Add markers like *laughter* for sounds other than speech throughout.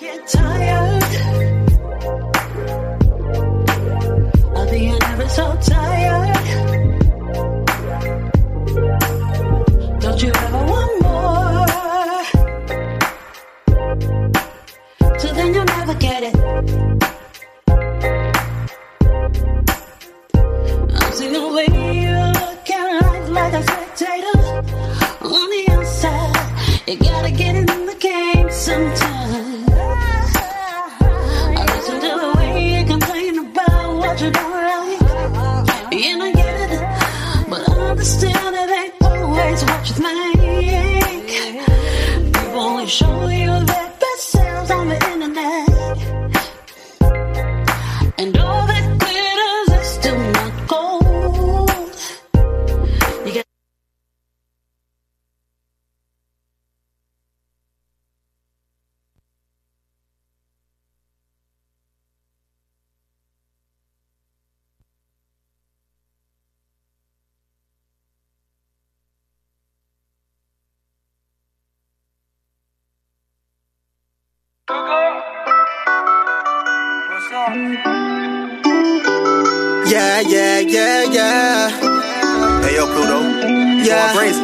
Get tired of being ever so tired. Don't you ever want more? So then you'll never get it. I've seen the way you look at life like a spectator on the outside. You gotta get in the game sometime. You don't like. And get it, but understand ain't always what you think. People show you their best selves on the Yeah, yeah, yeah, yeah. Hey yo, Pluto. Yeah. Crazy.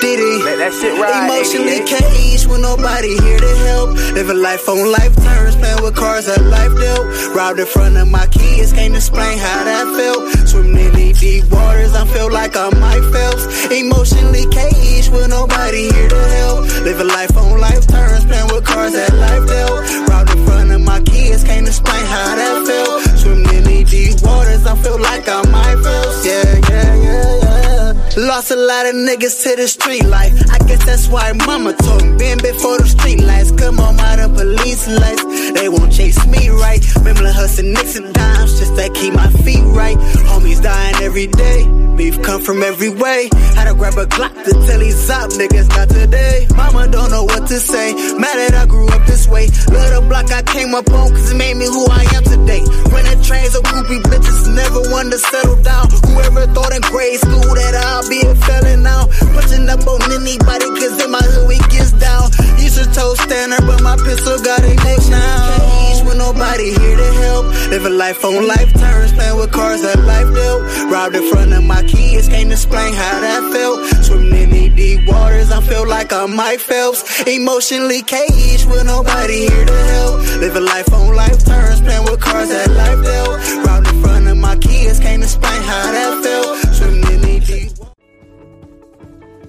Diddy. Let that shit ride. Emotionally 88. caged with nobody here to help. Living life on life terms, playing with cars that life dealt. Robbed in front of my kids, can't explain how that felt. Swimming in these deep waters, I feel like I'm Mike Phelps. Emotionally caged with nobody here to help. Living life on life terms, playing with cars that life dealt. Robbed in front of my kids, can't explain how that felt. Swimming in these waters, I feel like I'm Mike Phelps. Yeah, yeah, yeah, yeah. Lost a lot of niggas to the street life. I guess that's why mama told me, been before the street lights. Come on, out of police lights. They won't chase me right. Remember hustling nicks and dimes just to keep my feet right. Homies dying every day. Beef come from every way. Had to grab a Glock to tell these up niggas not today. Mama don't know what to say. Mad that I grew up this way. Little block I came up on cause it made me who I am today. Running trains of groupie bitches, never one to settle down. Whoever thought in grade school that I'll be a felon now. Pushing up on anybody cause in my hood we gets down. Used to toe standard, but my pistol got a neck now. Cage with nobody here to help. Living life on life terms, playing with cars that life dealt. Robbed in front of my kids, can't explain how that felt. Swimming in these deep waters, I feel like I'm Mike Phelps. Emotionally caged with nobody here to help. Living life on life terms, playing with cars that life dealt. Robbed in front of my kids, can't explain how that felt. Swimming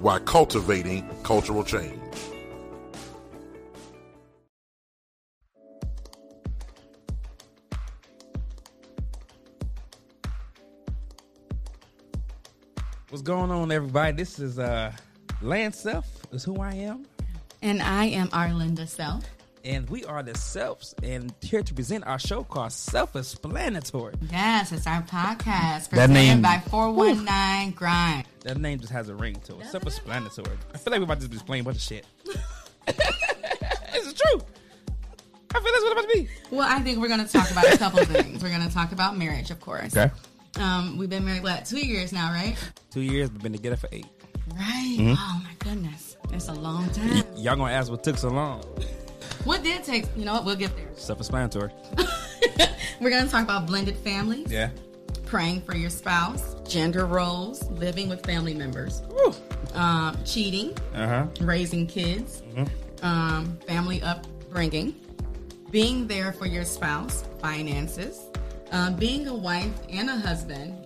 while cultivating cultural change. What's going on, everybody? This is uh Lance Self is who I am, And I am Arlinda Self. And we are the selves and here to present our show called Self-Explanatory. Yes, it's our podcast That presented name- by 419 Grind. That name just has a ring to it. Self-explanatory. I feel like we're about to just explain a bunch of shit. *laughs* this is true. I feel that's what it's about to be. Well, I think we're going to talk about a couple things. We're going to talk about marriage, of course. Okay. Um, we've been married, what, two years now, right? Two years, but been together for eight. Right. Mm-hmm. Oh, my goodness. It's a long time. Y'all gonna ask what took so long? What did take, you know what, we'll get there. Self-explanatory. *laughs* We're going to talk about blended families, Yeah. praying for your spouse, gender roles, living with family members, um, cheating, Uh huh. raising kids, um, family upbringing, being there for your spouse, finances, um, being a wife and a husband,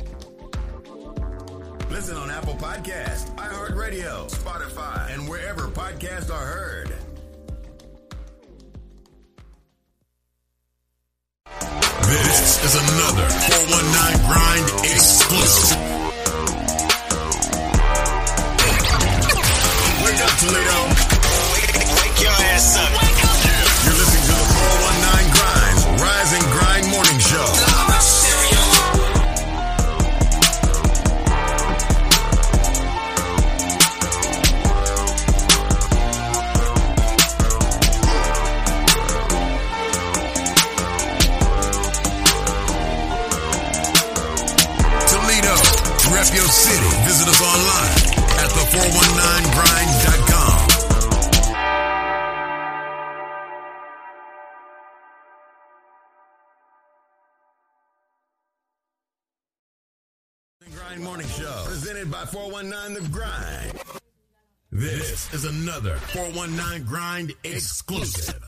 Apple Podcast, iHeartRadio, Spotify, and wherever podcasts are heard. This is another 419 Grind exclusive. Wake up, Toledo. Wake your ass up. By 419 The Grind. This is another 419 Grind exclusive.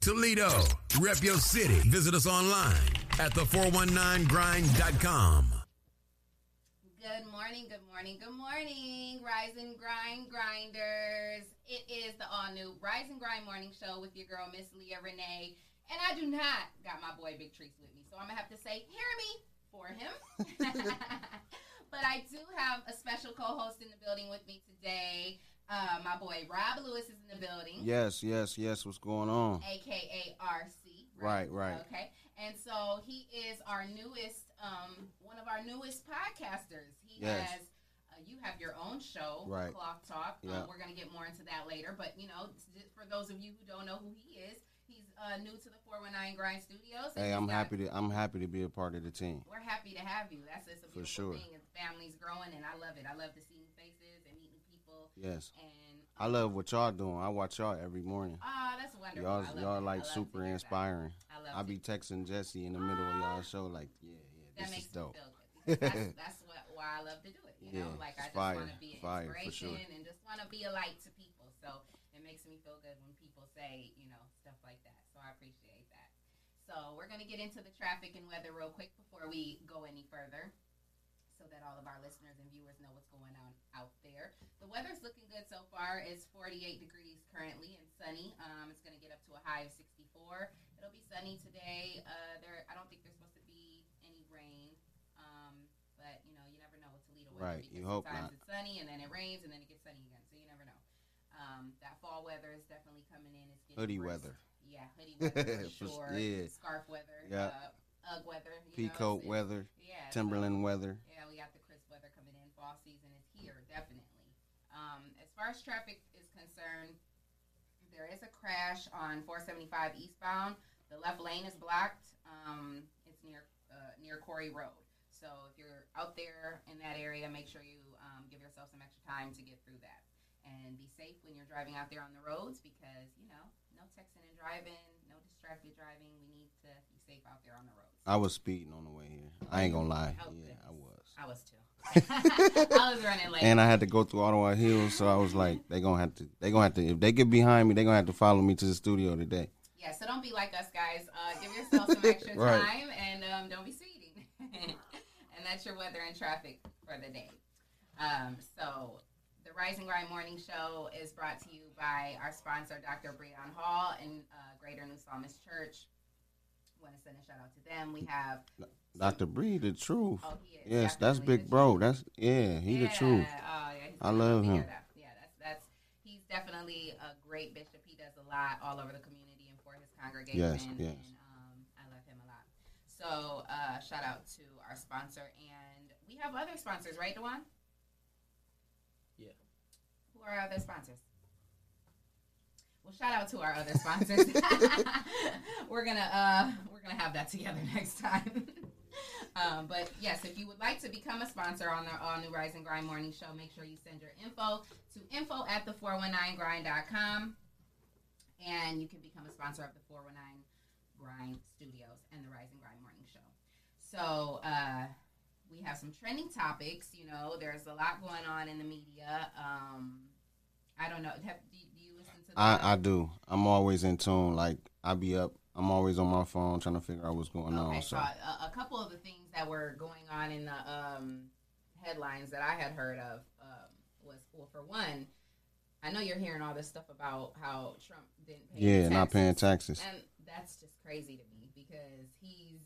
Toledo, rep your city. Visit us online at the419grind.com. Good morning, good morning, good morning, Rise and Grind Grinders. It is the all new Rise and Grind Morning Show with your girl, Miss Leah Renee. And I do not got my boy Big Trees with me, so I'm gonna have to say, hear me for him. *laughs* but I do have a special co host in the building with me today. Uh, my boy Rob Lewis is in the building. Yes, yes, yes. What's going on? aka RC. Right, right. Okay. And so he is our newest, um, one of our newest podcasters. He Yes. has, uh, you have your own show, Right. Clock Talk. Yeah. Um, we're going to get more into that later. But, you know, for those of you who don't know who he is, uh, new to the 419 Grind Studios. Hey, I'm happy to I'm happy to be a part of the team. We're happy to have you. That's just a For sure. thing. The family's growing, and I love it. I love to see new faces and meet new people. Yes. And I love what y'all doing. I watch y'all every morning. Ah, that's wonderful. Y'all y'all like super inspiring. I love I be texting Jesse in the middle of y'all show like, yeah, yeah, that this makes is dope. me feel good. That's, *laughs* that's what why I love to do it. You know, Yeah, like I just want to be an fire, for inspiration sure. and just want to be a light to people. So it makes me feel good when people say, you know, stuff like that. So I appreciate that. So we're gonna get into the traffic and weather real quick before we go any further, so that all of our listeners and viewers know what's going on out there. The weather's looking good so far. It's 48 degrees currently and sunny. Um, it's gonna get up to a high of 64. It'll be sunny today. Uh, there, I don't think there's supposed to be any rain. Um, but you know, you never know with Toledo weather Right, you hope sometimes not. it's sunny and then it rains and then it gets sunny again. So you never know. Um, that fall weather is definitely coming in. It's getting Hoodie worse. weather. Yeah, hoodie *laughs* weather for sure. yeah. Scarf weather. Yeah. Uh, Ugg weather. Peacoat weather, Yeah. so- Timberland weather. yeah, we got the crisp weather coming in. Fall season is here, definitely. Um, as far as traffic is concerned, there is a crash on 475 eastbound. The left lane is blocked. Um, it's near uh, near Quarry Road. So if you're out there in that area, make sure you um, give yourself some extra time to get through that. And be safe when you're driving out there on the roads because, you know, no texting and driving, no distracted driving. We need to be safe out there on the roads. I was speeding on the way here. I ain't gonna lie. Oh, Yeah, goodness. I was. I was too. *laughs* I was running late. And I had to go through Ottawa Hills, so I was like, they gonna have to, they gonna have to, if they get behind me, they gonna have to follow me to the studio today. Yeah, so don't be like us, guys. Uh, give yourself some extra *laughs* Right. time and um, don't be speeding. *laughs* and that's your weather and traffic for the day. Um, so, Rise and Grind Morning Show is brought to you by our sponsor, Dr. Breon Hall and uh, Greater New Psalmist Church. Want to send a shout out to them. We have Dr. Bree, the truth. oh, he is Yes, that's Big Bro. truth. That's yeah, he the truth. Oh, yeah, I love him. that. Yeah, that's that's he's definitely a great bishop. He does a lot all over the community and for his congregation. Yes, yes. And um, I love him a lot. So uh, shout out to our sponsor, and we have other sponsors, right, Dewan? Who are our other sponsors? Well, shout out to our other sponsors. *laughs* we're gonna uh, we're gonna have that together *laughs* next time. *laughs* Um, but yes, if you would like to become a sponsor on the All New Rise and Grind Morning Show, make sure you send your info to info at the 419grind.com and you can become a sponsor of the 419 Grind Studios and the Rise and Grind Morning Show. So, uh, we have some trending topics. You know, there's a lot going on in the media. Um, I don't know. Have, do, do you listen to I, I do. I'm always in tune. Like I be up. I'm always on my phone trying to figure out what's going Okay, on. so a, a couple of the things that were going on in the um, headlines that I had heard of um, was well, for one, I know you're hearing all this stuff about how Trump didn't pay yeah, not paying taxes. taxes. and that's just crazy to me because he's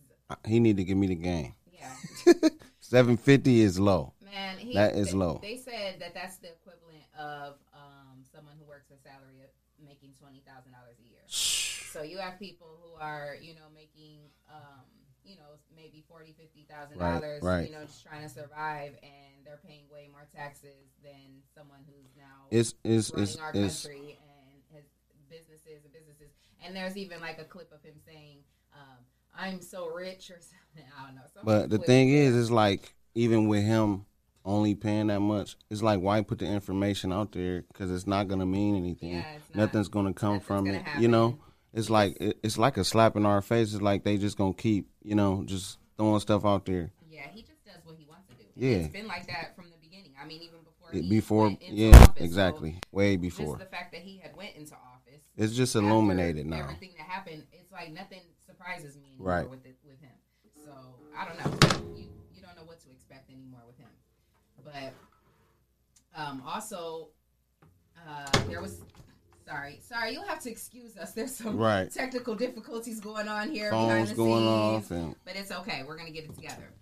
He need to give me the game. yeah, *laughs* Seven fifty is low. man. He, That is they, low. They said that that's the equivalent of um, someone who works a salary of making twenty thousand dollars a year. So you have people who are, you know, making, um, you know, maybe forty, fifty thousand dollars, Right, right. you know, just trying to survive, and they're paying way more taxes than someone who's now It's it's running it's our it's country and has businesses and businesses. And there's even like a clip of him saying, um, "I'm so rich" or *laughs* something. I don't know. But the thing is, it's like even with him only paying that much, it's like why put the information out there because it's not gonna mean anything. Yeah. Nothing's gonna come Nothing's from gonna it. You know, it's like it, it's like a slap in our face. It's like they just gonna keep you know just throwing stuff out there. Yeah, he just does what he wants to do. Yeah. it's been like that from the beginning. I mean, even before It- before, yeah, office. So exactly, way before. The fact that he had went into office. It's just illuminated now. Everything that happened, it's like nothing surprises me Right. with it, with him. So I don't know. But um, also, uh, there was. Sorry, sorry. You'll have to excuse us. There's some Right. technical difficulties going on here behind Phones the going scenes off and but it's okay. We're gonna get it together.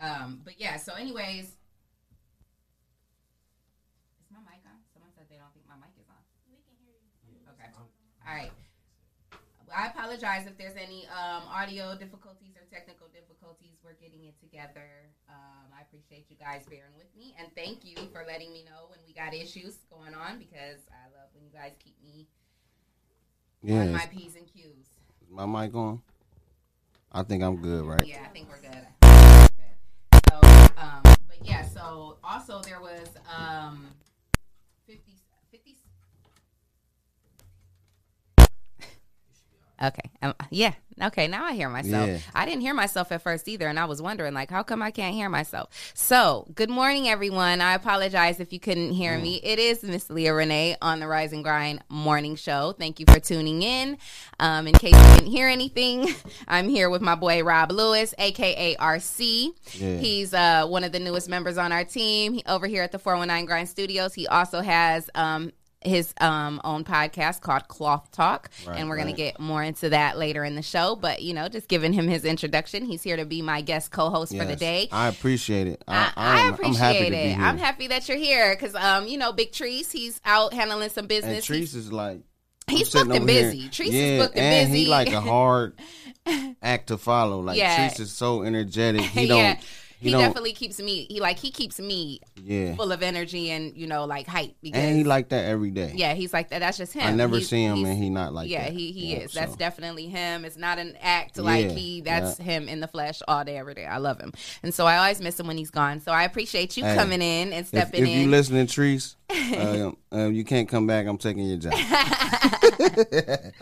Um, but yeah. So, anyways, is my mic on? Someone said they don't think my mic is on. We can hear you. Okay. All right. I apologize if there's any um, audio difficulties or technical difficulties. We're getting it together. Um, I appreciate you guys bearing with me, and thank you for letting me know when we got issues going on because I love when you guys keep me yeah, on my p's and q's. my mic on. I think I'm good, right? Yeah, I think we're good. Think we're good. So, um, but yeah, so also there was um, 50, 50 Okay. Um, yeah. Okay. Now I hear myself. Yeah. I didn't hear myself at first either, and I was wondering, like, how come I can't hear myself? So, good morning, everyone. I apologize if you couldn't hear me. It is Miss Leah Renee on the Rise and Grind Morning Show. Thank you for tuning in. Um, in case you didn't hear anything, *laughs* I'm here with my boy Rob Lewis, aka RC. Yeah. He's uh, one of the newest members on our team he, over here at the 419 Grind Studios. He also has um, his um, own podcast called Cloth Talk, Right, and we're going right. to get more into that later in the show. But you know, just giving him his introduction, he's here to be my guest co-host for the day. I appreciate it. I, I, I appreciate I'm happy it. to be here. I'm happy that you're here because, um, you know, Big Trees, he's out handling some and business. Treese is like He's booked and busy. Is yeah, booked and and busy. he like a hard *laughs* act to follow. Like Yeah. Treese is so energetic. He *laughs* yeah, don't. he, He, don't. definitely keeps me. He like he keeps me yeah, full of energy and you know like hype. Because and he like that every day. yeah, he's like that. That's just him. I never He's- see him and he not like yeah, that. he he Yeah, is. That's definitely him. It's not an act like Yeah, he. That's yeah. him in the flesh all day, every day. I love him, and so I always miss him when he's gone. So I appreciate you Hey, coming in and If, stepping if you in. listening, Treese, uh, *laughs* uh, you can't come back. I'm taking your job. *laughs*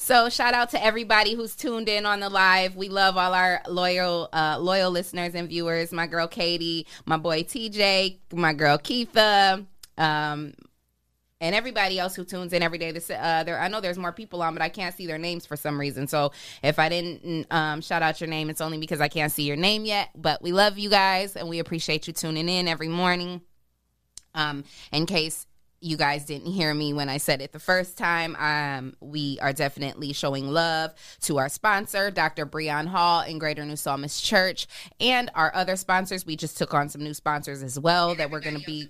So shout out to everybody who's tuned in on the live. We love all our loyal uh, loyal listeners and viewers. My girl Katie, my boy TJ, my girl Keitha, um, and everybody else who tunes in every day. This, uh, there, I know there's more people on, but I can't see their names for some reason. So if I didn't um, shout out your name, it's only because I can't see your name yet. But we love you guys, and we appreciate you tuning in every morning. Um, in case you guys didn't hear me when I said it the first time, um, we are definitely showing love to our sponsor, Dr. Breon Hall in Greater New Psalmist Church, and our other sponsors. We just took on some new sponsors as well that we're going to be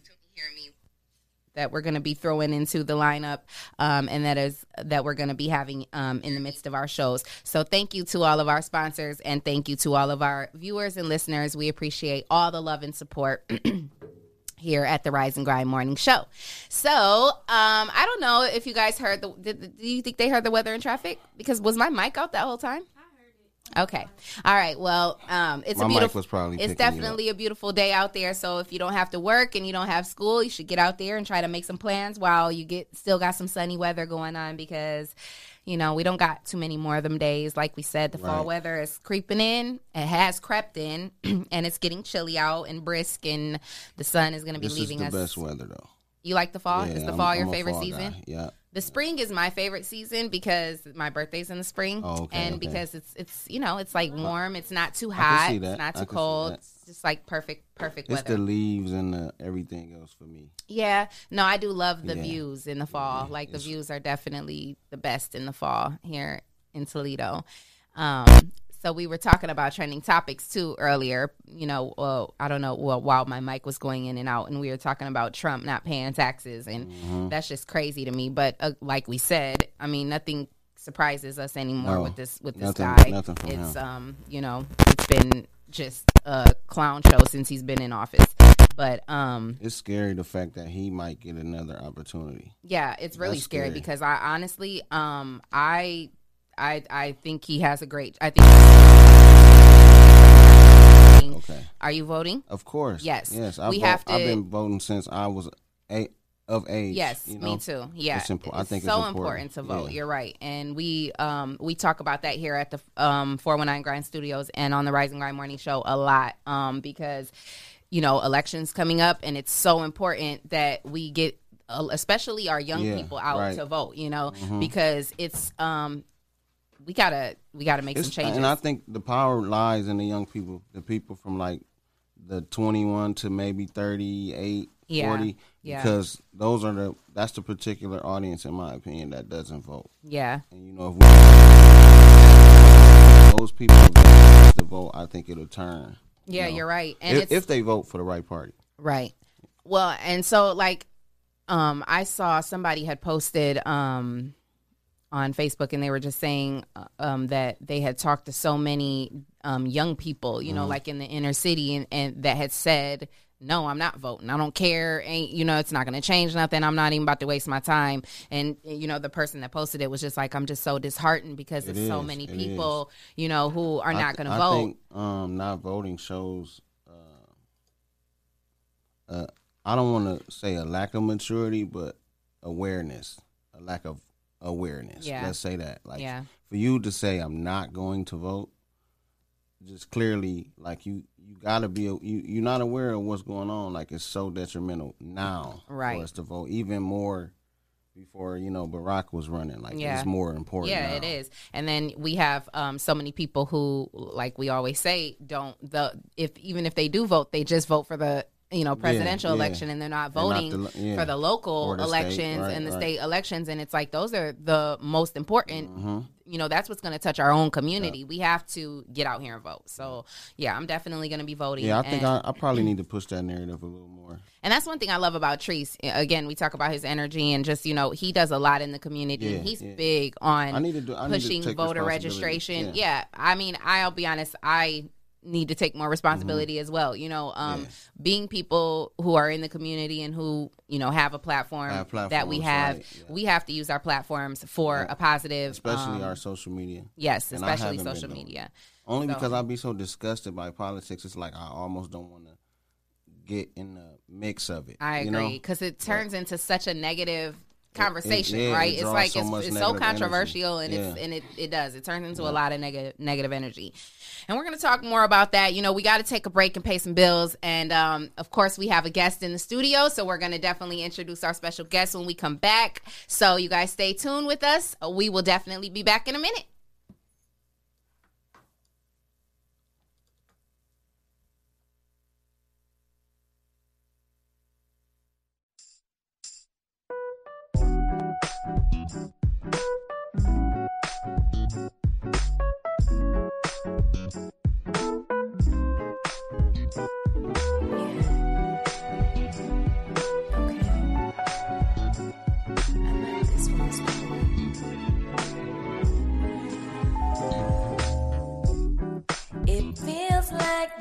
that we're going to be throwing into the lineup um, and that is that we're going to be having um, in the midst of our shows so thank you to all of our sponsors and thank you to all of our viewers and listeners we appreciate all the love and support *clears throat* here at the Rise and Grind Morning Show. So, um, I don't know if you guys heard the. Did, do you think they heard the weather and traffic? Because was my mic out that whole time? I heard it. Okay. All right. Well, um, it's My a beautiful. was probably it's definitely a beautiful day out there. So if you don't have to work and you don't have school, you should get out there and try to make some plans while you get still got some sunny weather going on because. You know, we don't got too many more of them days. Like we said, the fall weather is creeping in. It has crept in, *clears throat* and it's getting chilly out and brisk, and the sun is going to be leaving us. This is the us. best weather though. You like the fall? Yeah, is the I'm- fall your I'm favorite fall season? guy. Yeah. The spring is my favorite season because my birthday's in the spring, Oh, okay, and okay. because it's it's you know it's like warm, it's not too hot, it's not too cold, it's just like perfect perfect It's weather. the leaves and the everything else for me. yeah, no, I do love the Yeah. views in the fall. Like the views are definitely the best in the fall here in Toledo. Um, so we were talking about trending topics too earlier. You know, well, I don't know. Well, while my mic was going in and out, and we were talking about Trump not paying taxes, and Mm-hmm. that's just crazy to me. But uh, like we said, I mean, nothing surprises us anymore No, with this with this nothing- guy. nothing it's him. um, you know, it's been just a clown show since he's been in office. But um, It's scary the fact that he might get another opportunity. yeah, it's really scary, scary. because I honestly, um, I, I, I think he has a great. I think. Okay. Are you voting? Of course. Yes. Yes. I We vote- have to- I've been voting since I was eight of age. Yes, you know? me too. Yeah, It's impo- I think so it's important. to vote. Yeah. You're right, and we um we talk about that here at the um 419 Grind Studios and on the Rise and Grind Morning Show a lot um because you know elections coming up and it's so important that we get uh, especially our young Yeah, people out right. to vote. You know Mhm. because it's um we gotta we gotta make some changes. And I think the power lies in the young people, the people from like the 21 to maybe 38, Yeah, 40, yeah. because those are the that's the particular audience, in my opinion, that doesn't vote. yeah. And you know, if we those people to vote, I think it'll turn. you Yeah, know, you're right. And if, it's- if they vote for the right party. Right. Well, and so like um I saw somebody had posted um on Facebook and they were just saying uh, um that they had talked to so many um young people, you know, Mhm. like in the inner city and, and that had said no, I'm not voting. I don't care. Ain't you know, it's not going to change nothing. I'm not even about to waste my time. And you know, the person that posted it was just like, I'm just so disheartened because It there's so many people, you know, who are I not going to vote. Think, um, not voting shows. Uh, uh, I don't want to say a lack of maturity, but awareness, a lack of awareness. Yeah. Let's say that. Like Yeah. for you to say I'm not going to vote, just clearly like you you got to be you you're not aware of what's going on. Like it's so detrimental now Right. for us to vote even more. Before you know Barack was running, like it's more important. Yeah, now. it is. And then we have um, so many people who, like we always say, don't the if even if they do vote, they just vote for the you know presidential yeah. election, and they're not And not voting the yeah. for the local the elections right, and the right. state elections. And it's like those are the most important. Mhm. You know, that's what's going to touch our own community. We have to get out here and vote. So yeah, I'm definitely going to be voting. Yeah, I think and- I, I probably need to push that narrative a little more. and that's one thing I love about Treese. Again, we talk about his energy and just, you know, he does a lot in the community. Yeah, He's yeah. big on I need to do- I need to pushing voter registration. Yeah. Yeah. I mean, I'll be honest, I need to take more responsibility as well. You know, um, Mm-hmm. Yeah. being people who are in the community and who, you know, have a platform Have that we have, right, yeah. we have to use our platforms for Yeah. a positive especially um, our social media. Yes, And especially social media. Only So- because I'd be so disgusted by politics. It's like I almost don't want to get in the mix of it. I you know? agree because it turns into such a negative conversation, yeah, it right? It's like so it's, it's so negative energy. controversial, and it's and it, it does it turns into a lot of negative negative energy. And we're gonna talk more about that. You know, we got to take a break and pay some bills, and um, of course, we have a guest in the studio, so we're gonna definitely introduce our special guest when we come back. So you guys stay tuned with us. We will definitely be back in a minute.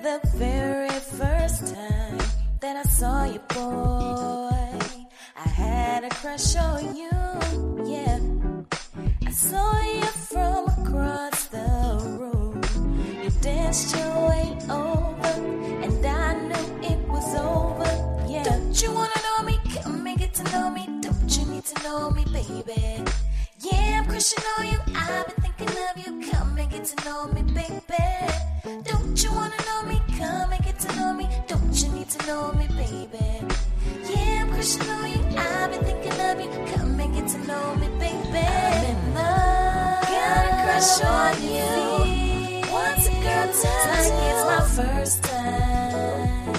The very first time that I saw you, boy. I had a crush on you, yeah. I saw you from across the room. You danced your way over, and I knew it was over. Yeah. Don't you wanna know me? Come and get to know me. Don't you need to know me, baby? Yeah, I'm crushing on you. I've been thinking of you. Come and get to know me, baby. Don't you wanna know me? Come and get to know me. Don't you need to know me, baby? Yeah, I'm crushing on you. I've been thinking of you. Come and get to know me, baby. I'm in love. Got a crush on you. Once a girl tells like it's my first time.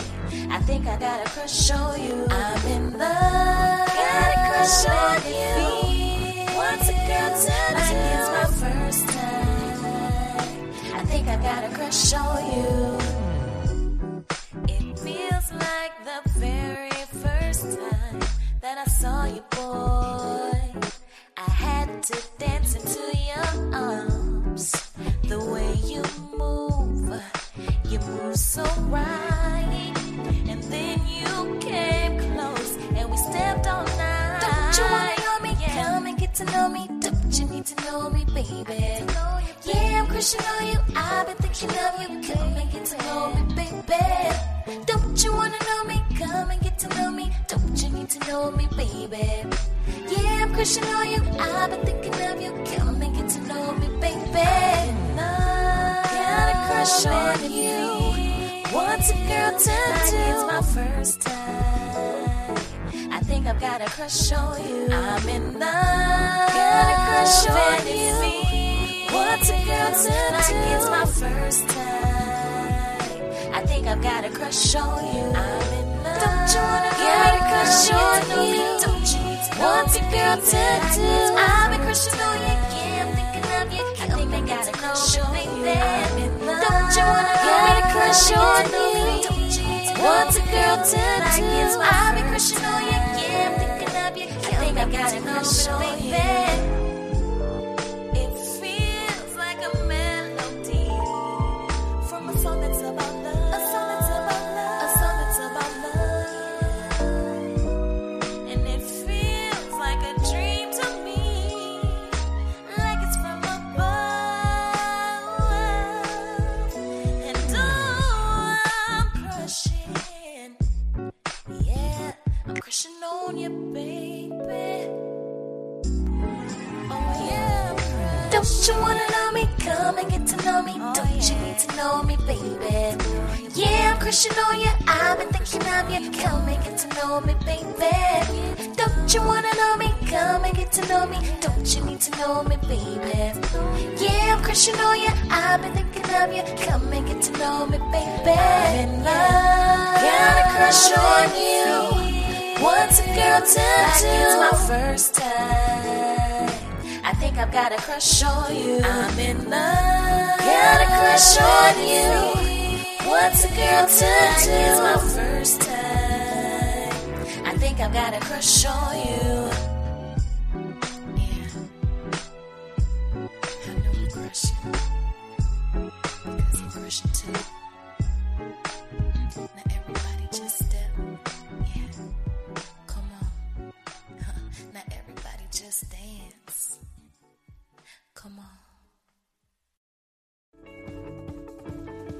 I think I got a crush on you. I'm in love. Got a crush on you. Once a girl tells like it's my first time. Think I got a crush on you. It feels like the very first time that I saw you, boy. I had to dance into your arms. The way you move, you move so right. And then you came close and we stepped all night. Don't you wanna to know me. Don't you need to know me, baby? Yeah, I'm crushing on you. I've been thinking of you. Come and get to know me, baby. Don't you wanna know me? Come and get to know me. Don't you need to know me, baby? Yeah, I'm crushing on you. I've been thinking of you. Come and get to know me, baby. Got a crush on you. What's a girl to do? It's my first time. I think I've got a crush on you. I'm in love. Got a crush on you. What's a girl to do? It's my first time. I think I've got a crush on you. I'm in love. Don't you wanna get a crush on you? Don't you need to What's a girl to do? I've been crushing on you. Yeah, I'm thinking of you. I think I got a crush on you. I'm in love. Don't you wanna get a crush on you? Don't you need to What's a girl to do? I've been crushing on you. Think I got a crush on you wanna know me? Come and get to know me. Oh, Don't you need to know me, baby? Yeah, I'm crushing on you. I've been thinking of you. Come and get to know me, baby. Don't you wanna know me? Come and get to know me. Don't you need to know me, baby? Yeah, I'm crushing on you. I've been thinking of you. Come and get to know me, baby. I'm in love. Got a crush on you. What's a girl to do? It's my first time. I think I've got a crush on you. I'm in love. Got a crush on you. What's a girl to do? It's my first time. I think I've got a crush on you. Yeah. I know I'm crushing. Because I'm crushing too.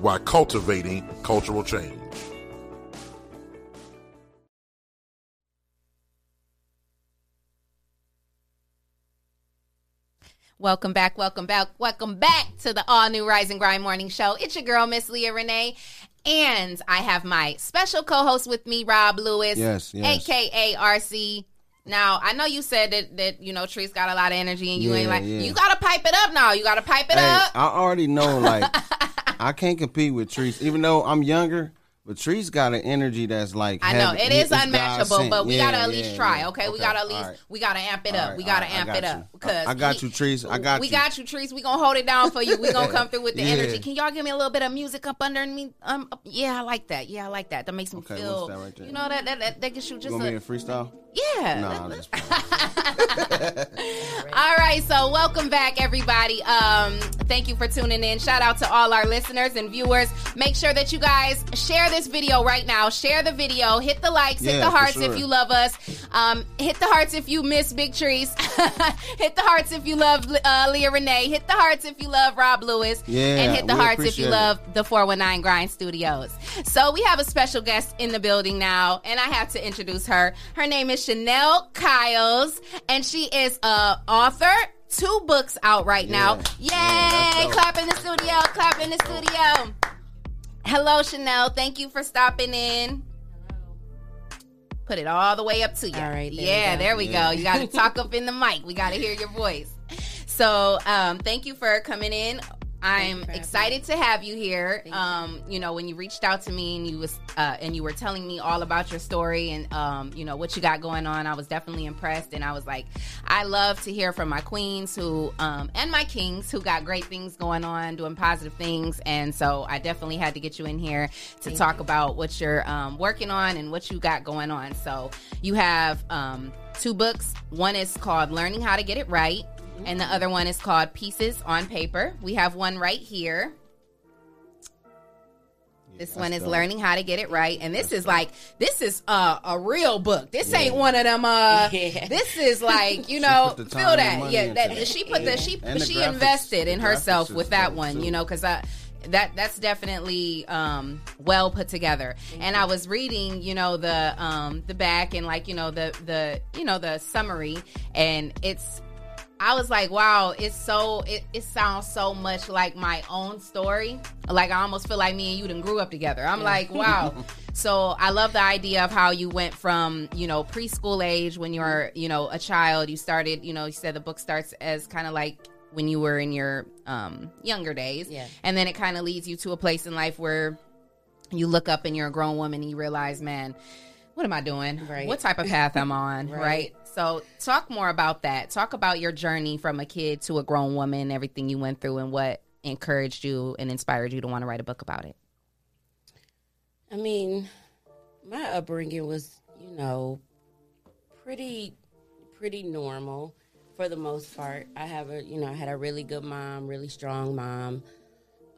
while cultivating cultural change. Welcome back, welcome back, welcome back to the all new Rise and Grind Morning Show. It's your girl, Miss Leah Renee. And I have my special co host with me, Rob Lewis, Yes, yes. aka RC. Now, I know you said that, that you know, Tree's got a lot of energy and you ain't like, yeah. you got to pipe it up now. You got to pipe it Hey, up. I already know, like, *laughs* I can't compete with Trees, even though I'm younger. Patrice got an energy that's like I know it is unmatchable, but we Yeah, gotta at least yeah. try. Okay, we gotta at least right. we gotta amp it up. right, we gotta right, amp it you. up because I got you, Trees. I got we you. got you, Trees. We gonna hold it down for you. We gonna come through with the *laughs* Yeah. energy. Can y'all give me a little bit of music up under me? Um, yeah, I like that. Yeah, I like that. That makes me Okay, feel. that right there? You know that that that, that gets you You just want me a, freestyle? Yeah. Just *laughs* All right, so welcome back, everybody. Um, thank you for tuning in. Shout out to all our listeners and viewers. Make sure that you guys share this video right now. Share the video. Hit the likes. hit the hearts sure. if you love us. Um, hit the hearts if you miss Big Trees. *laughs* hit the hearts if you love uh, Leah Renee. Hit the hearts if you love Rob Lewis. Yeah, and hit the hearts if you it. love the 419 Grind Studios. So we have a special guest in the building now, and I have to introduce her. Her name is Chanel Kyles, and she is a author. Two books out right now. Yay! Yeah, clap in the studio. Clap in the studio. Hello, Chanel. Thank you for stopping in. Put it all the way up to you. All right, there yeah, go. there we Yeah. go. You got to *laughs* talk up in the mic. We got to hear your voice. So, um, thank you for coming in. I'm excited to have you here. Thank you. um, you know, when you reached out to me and you was uh, and you were telling me all about your story and um, you know what you got going on, I was definitely impressed. And I was like, I love to hear from my queens who um, and my kings who got great things going on, doing positive things. And so I definitely had to get you in here to talk about what you're um, working on and what you got going on. So you have um, two books. One is called Learning How to Get It Right. And the other one is called Pieces on Paper. We have one right here. This one is learning how to get it right, and this is like this is uh, a real book. This ain't one of them. Uh, *laughs* Yeah. This is like you know, feel that. Yeah, into that she put the she And the she graphics- invested in herself with that one. too. You know, because I that that's definitely um well put together and i was reading you know the um the back and like you know the the you know the summary and it's I was like, wow, it's so it, it sounds so much like my own story. Like I almost feel like me and you done grew up together. I'm like, wow. *laughs* so I love the idea of how you went from, you know, preschool age when you're, you know, a child, you started, you know, you said the book starts as kind of like when you were in your um younger days. Yeah. And then it kind of leads you to a place in life where you look up and you're a grown woman and you realize, man, what am I doing? Right. What type of path I'm on? *laughs* right. Right. So, talk more about that. Talk about your journey from a kid to a grown woman, everything you went through, and what encouraged you and inspired you to want to write a book about it. I mean, my upbringing was, you know, pretty pretty normal for the most part. I have a, you know, I had a really good mom, really strong mom.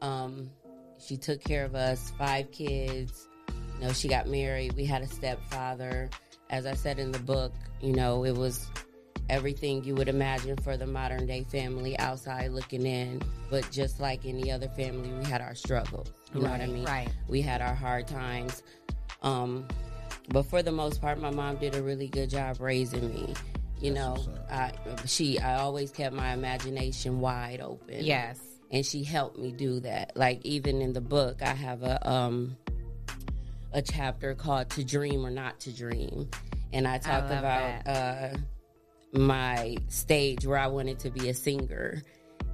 Um, she took care of us, five kids. You know, she got married. We had a stepfather. As I said in the book, you know, it was everything you would imagine for the modern day family outside looking in. But just like any other family, we had our struggles. You know what I mean? right. We had our hard times. Um, but for the most part, my mom did a really good job raising me. You know, I she I always kept my imagination wide open. Yes. and she helped me do that. Like even in the book, I have a um a chapter called "To Dream or Not to Dream," and I talk love about uh, my stage where I wanted to be a singer.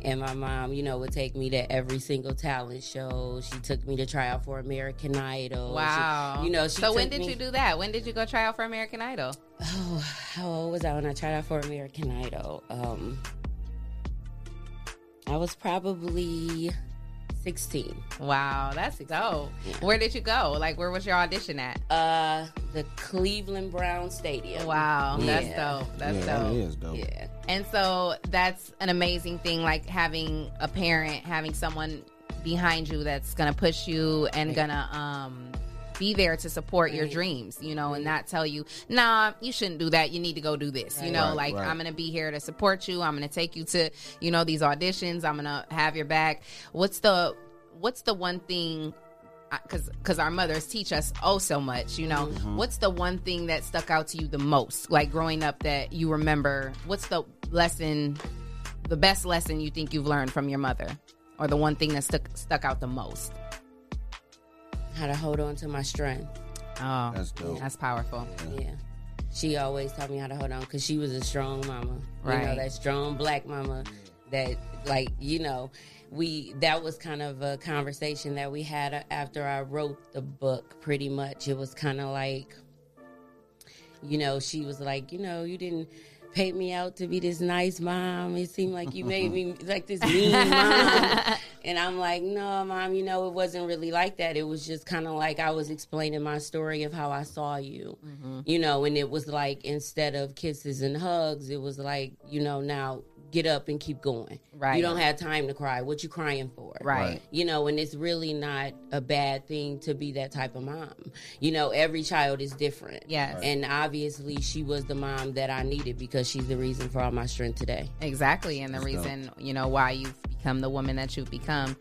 And my mom, you know, would take me to every single talent show. She took me to try out for American Idol. She- Wow. you know, she so when did me- you do that? When did you go try out for American Idol? Oh, how old was I when I tried out for American Idol? Um, I was probably 16. Wow, that's dope. Where did you go? Like, where was your audition at? Uh, the Cleveland Brown Stadium. Wow, that's dope. That's yeah, dope. is dope. Yeah. And so that's an amazing thing, like having a parent, having someone behind you that's gonna push you and gonna um be there to support your dreams, you know, and not tell you, nah, you shouldn't do that. You need to go do this. You know, Right, like right. I'm gonna be here to support you. I'm gonna take you to, you know, these auditions. I'm gonna have your back. What's the what's the one thing because because our mothers teach us oh so much you know Mm-hmm. what's the one thing that stuck out to you the most like growing up that you remember what's the lesson the best lesson you think you've learned from your mother or the one thing that stuck stuck out the most How to hold on to my strength. oh That's dope. that's powerful Yeah. She always taught me how to hold on because she was a strong mama. You know, Right. that strong black mama that like you know we that was kind of a conversation that we had after I wrote the book pretty much it was kind of like you know she was like you know you didn't paint me out to be this nice mom. It seemed like you made me *laughs* like this mean mom. *laughs* and I'm like, no, mom, you know, it wasn't really like that. It was just kind of like I was explaining my story of how I saw you, Mm-hmm. you know, and it was like instead of kisses and hugs, it was like, you know, now get up and keep going. Right. You don't have time to cry. What you crying for? Right. You know, and it's really not a bad thing to be that type of mom. You know, every child is different. Yes. Right. And obviously she was the mom that I needed because she's the reason for all my strength today. Exactly. And the reason, you know, why you've become the woman that you've become.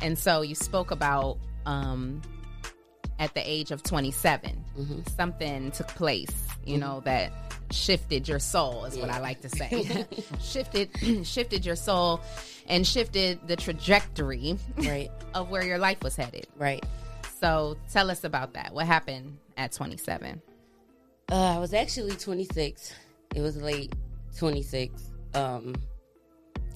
And so you spoke about um at the age of 27, Mm-hmm. something took place, you know, that shifted your soul is what I like to say. *laughs* *laughs* shifted *clears throat* shifted your soul and shifted the trajectory right of where your life was headed. Right. So tell us about that. What happened at 27? Uh, I was actually 26. It was late 26. Um,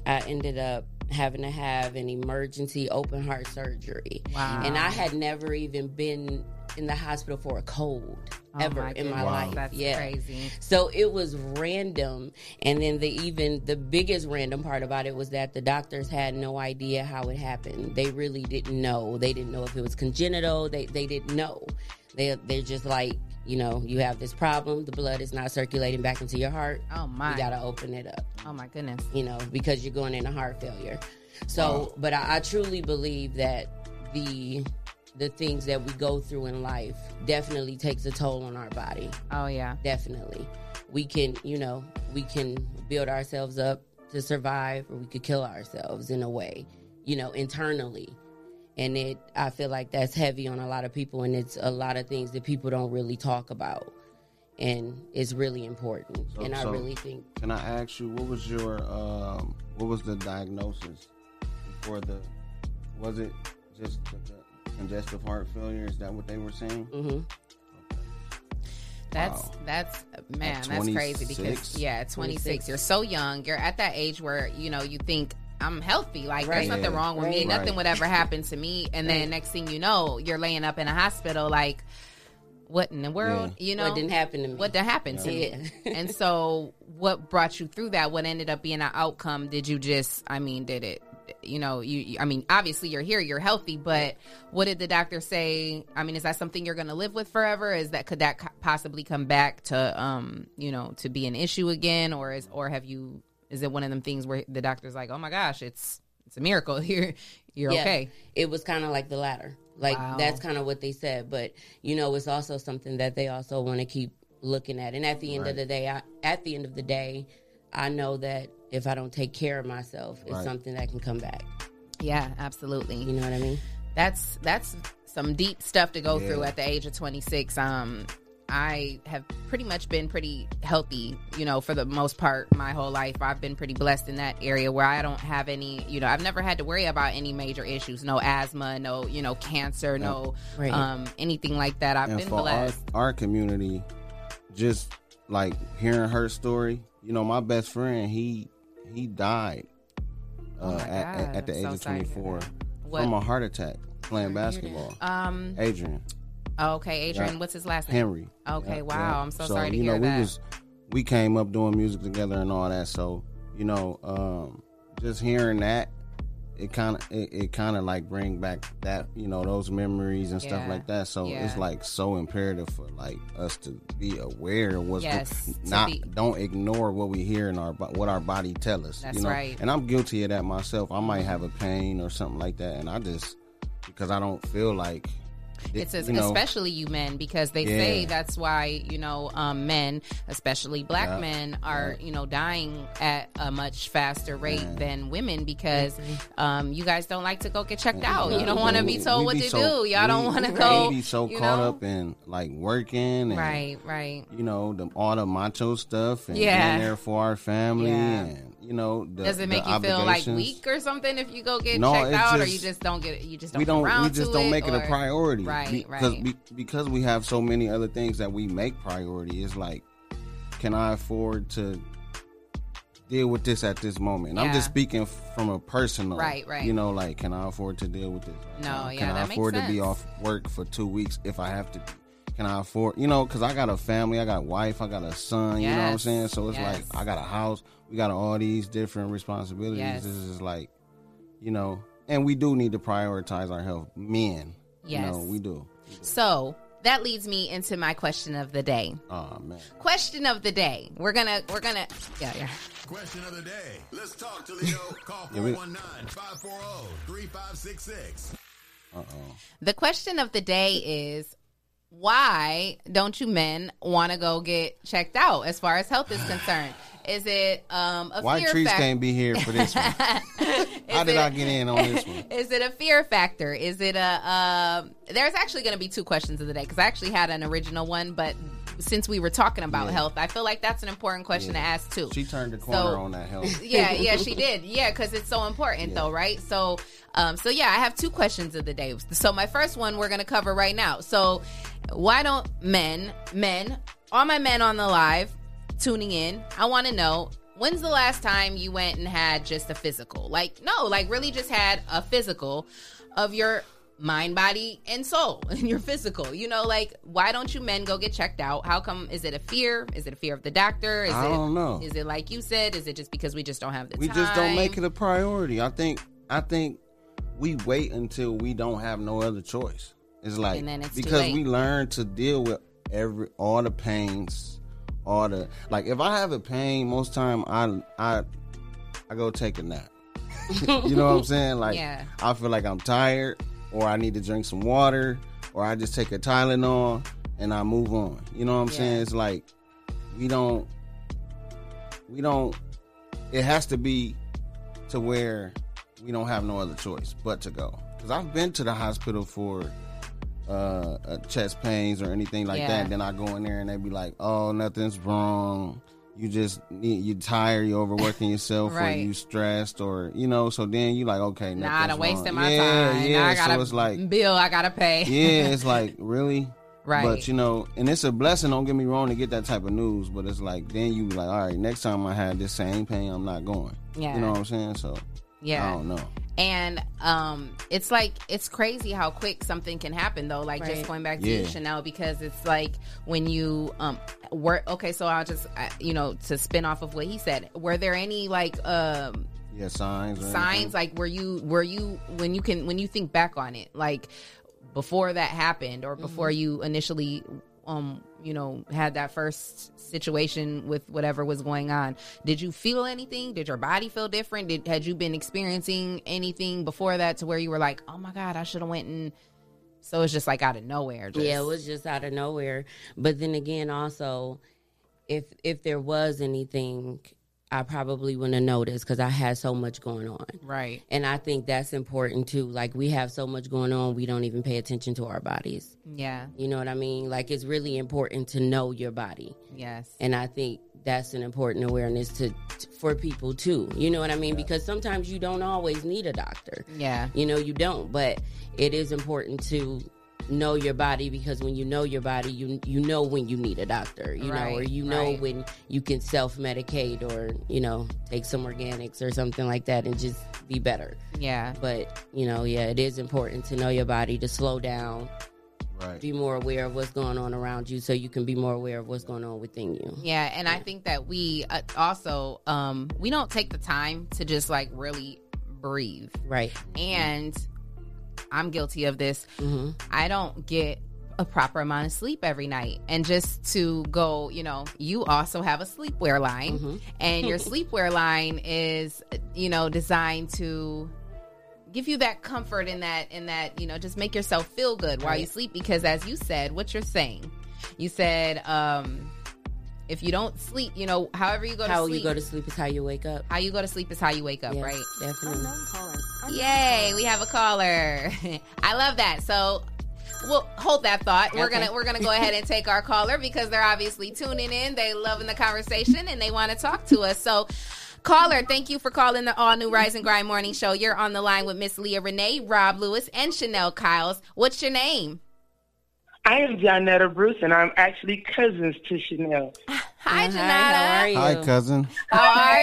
I ended up having to have an emergency open heart surgery. Wow. And I had never even been in the hospital for a cold Oh ever my in my goodness. life. That's yeah. crazy. So it was random. And then the even the biggest random part about it was that the doctors had no idea how it happened. They really didn't know. They didn't know if it was congenital. They they didn't know. They they're just like, you know, you have this problem, the blood is not circulating back into your heart. Oh my. You gotta open it up. Oh my goodness. You know, because you're going into heart failure. So Wow. but I, I truly believe that the the things that we go through in life definitely takes a toll on our body. Oh yeah. Definitely. We can, you know, we can build ourselves up to survive or we could kill ourselves in a way, you know, internally. And it I feel like that's heavy on a lot of people and it's a lot of things that people don't really talk about. And it's really important. So- and I so really think Can I ask you what was your um what was the diagnosis before the was it just the, the congestive heart failure? Is that what they were saying? Mm-hmm. That's Wow. that's man, that's crazy because yeah, 26, 26. you're so young. You're at that age where you know you think I'm healthy, like Right. there's nothing Yeah. wrong with me, Right. nothing would ever happen to me, and then next thing you know, you're laying up in a hospital, like what in the world, you know? what didn't happen to me. What did happen to Yeah. me? *laughs* and so, what brought you through that? What ended up being an outcome? Did you just, I mean, did it, you know, you, you- I mean, obviously you're here, you're healthy, but what did the doctor say? I mean, is that something you're going to live with forever? Is that, could that possibly come back to, um, you know, to be an issue again? Or is, or have you, is it one of them things where the doctor's like, oh my gosh, it's, it's a miracle. *laughs* You're, you're Yeah. okay. It was kind of like the latter. Like Wow. that's kind of what they said, but you know, it's also something that they also want to keep looking at. And at the end of the day, I, at the end of the day, I know that if I don't take care of myself, it's Right. something that can come back. Yeah, absolutely. You know what I mean? that's that's some deep stuff to go Yeah. through at the age of 26 um i have pretty much been pretty healthy you know for the most part my whole life i've been pretty blessed in that area where i don't have any you know i've never had to worry about any major issues no asthma no you know cancer no Right. um anything like that i've and been for our, blessed our community, just like hearing her story, you know, my best friend, he he died uh, Oh at, at, at the I'm age so of sorry to hear 24 from a heart attack playing Sorry to hear that. basketball. um Adrian okay adrian Yeah. what's his last name Henry. Okay, Yeah, wow, yeah. I'm so sorry to you hear know, that. We was we came up doing music together and all that. So you know, um, just hearing that, it kind of it, it kind of like bring back that you know those memories and stuff like that. So yeah. it's like so imperative for like us to be aware of what's Yes, *laughs* not be- don't ignore what we hear in our what our body tell us. That's you know? right. And I'm guilty of that myself. I might have a pain or something like that, and I just because I don't feel like it's as, you know, especially you men because they Yeah. say that's why you know um, men especially black Yeah. men are you know dying at a much faster rate Yeah. than women because um, you guys don't like to go get checked out Yeah, you don't want to be told we what be to so- do y'all don't want to we go be so you caught know? up in like working and right right you know the all the macho stuff and Yeah. being there for our family Yeah. and you know the, does it make you feel like weak or something if you go get No, checked out or you just don't get you just don't we don't we just don't it, make it a priority right because right be, because we have so many other things that we make priority it's like can i afford to deal with this at this moment. And I'm just speaking from a personal, Right, right. You know, like can I afford to deal with this? right No, now? yeah, Can I afford to be off work for two weeks if I have to? Can I afford? You know, because I got a family, I got a wife, I got a son. You know what I'm saying? So it's yes. like I got a house. We got all these different responsibilities. Yes. This is like, you know, and we do need to prioritize our health. Men, you know, Yes. we do. So that leads me into my question of the day. Oh man. Question of the day. We're gonna we're gonna yeah yeah. Question of the day. Let's talk, Toledo. *laughs* Call Yeah, 419 540 3566. Uh oh. The question of the day is why don't you men want to go get checked out as far as health is concerned? Is it um a White fear trees can't be here for this one. *laughs* How did it- I get in on this one? *laughs* Is it a fear factor? Is it a? Um, there's actually going to be two questions of the day because I actually had an original one, but since we were talking about Yeah. health, I feel like that's an important question to ask too. She turned the corner So- on that health. *laughs* yeah, yeah, she did. Yeah, because it's so important, though, right? So, um, so yeah, I have two questions of the day. So my first one we're gonna cover right now. So, why don't men, men, all my men on the live tuning in? I want to know when's the last time you went and had just a physical? Like, no, like really just had a physical of your mind, body, and soul, *laughs* and your physical. You know, like why don't you men go get checked out? How come? Is it a fear? Is it a fear of the doctor? Is I it, don't know. Is it like you said? Is it just because we just don't have the we time? just don't make it a priority. I think I think we wait until we don't have no other choice. It's like it's because we learn to deal with every all the pains, all the like. If I have a pain, most time I I I go take a nap. *laughs* you know what I'm saying? Like Yeah. I feel like I'm tired, or I need to drink some water, or I just take a Tylenol and I move on. You know what I'm Yeah. saying? It's like we don't we don't it has to be to where we don't have no other choice but to go because i've been to the hospital for uh, uh chest pains or anything like Yeah. that then i go in there and they be like oh nothing's wrong you just need you tired You're overworking yourself or Right. you stressed or you know so then you like okay Nah, I nothing's done wasted my yeah, time. yeah now I got so it's like bill I gotta pay. yeah, it's like *laughs* really. Right. But you know, and it's a blessing. Don't get me wrong to get that type of news, but it's like then you be like, all right, next time I have this same pain, I'm not going. Yeah. You know what I'm saying? So Yeah. I don't know. And um, it's like it's crazy how quick something can happen though. Like just going back to Yeah. Chanel, because it's like when you um work. Okay, so I'll just uh, you know to spin off of what he said. Were there any like um Yeah, signs. or signs anything? like were you were you when you can when you think back on it like before that happened or before you initially um you know had that first situation with whatever was going on. Did you feel anything? Did your body feel different? Did had you been experiencing anything before that to where you were like oh my god i should have went and so it's just like out of nowhere just, Yeah, it was just out of nowhere. But then again, also, if if there was anything, I probably wouldn't have noticed because I had so much going on. right And I think that's important too. Like we have so much going on, we don't even pay attention to our bodies. yeah You know what I mean? Like it's really important to know your body. yes And I think that's an important awareness to, to for people too. You know what I mean? Because sometimes you don't always need a doctor. yeah You know, you don't, but it is important to know your body because when you know your body, you you know when you need a doctor, you know, or you know right. when you can self medicate or you know take some organics or something like that and just be better. yeah But you know, yeah, it is important to know your body to slow down, right. be more aware of what's going on around you, so you can be more aware of what's going on within you. Yeah, and I think that we uh, also um we don't take the time to just like really breathe. Right. And I'm guilty of this. hmm I don't get a proper amount of sleep every night. And just to go, you know, you also have a sleepwear line Mhm. and your *laughs* sleepwear line is you know designed to give you that comfort in that in that you know just make yourself feel good while you sleep because as you said what you're saying you said um if you don't sleep you know however you go to How sleep you go to sleep is how you wake up. how you go to sleep is how you wake up Yeah, right Definitely. Yay, we have a caller. *laughs* I love that. So we'll hold that thought. We're Okay. gonna we're gonna go *laughs* ahead and take our caller because they're obviously tuning in. They loving the conversation and they want to talk to us. So caller, thank you for calling the all new Rise and Grind morning show. You're on the line with Miss Leah Renee, Rob Lewis, and Chanel Kyles. What's your name? I am Johnetta Bruce, and I'm actually cousins to Chanel. *laughs* Hi, Janata. how are you? Hi, cousin. How are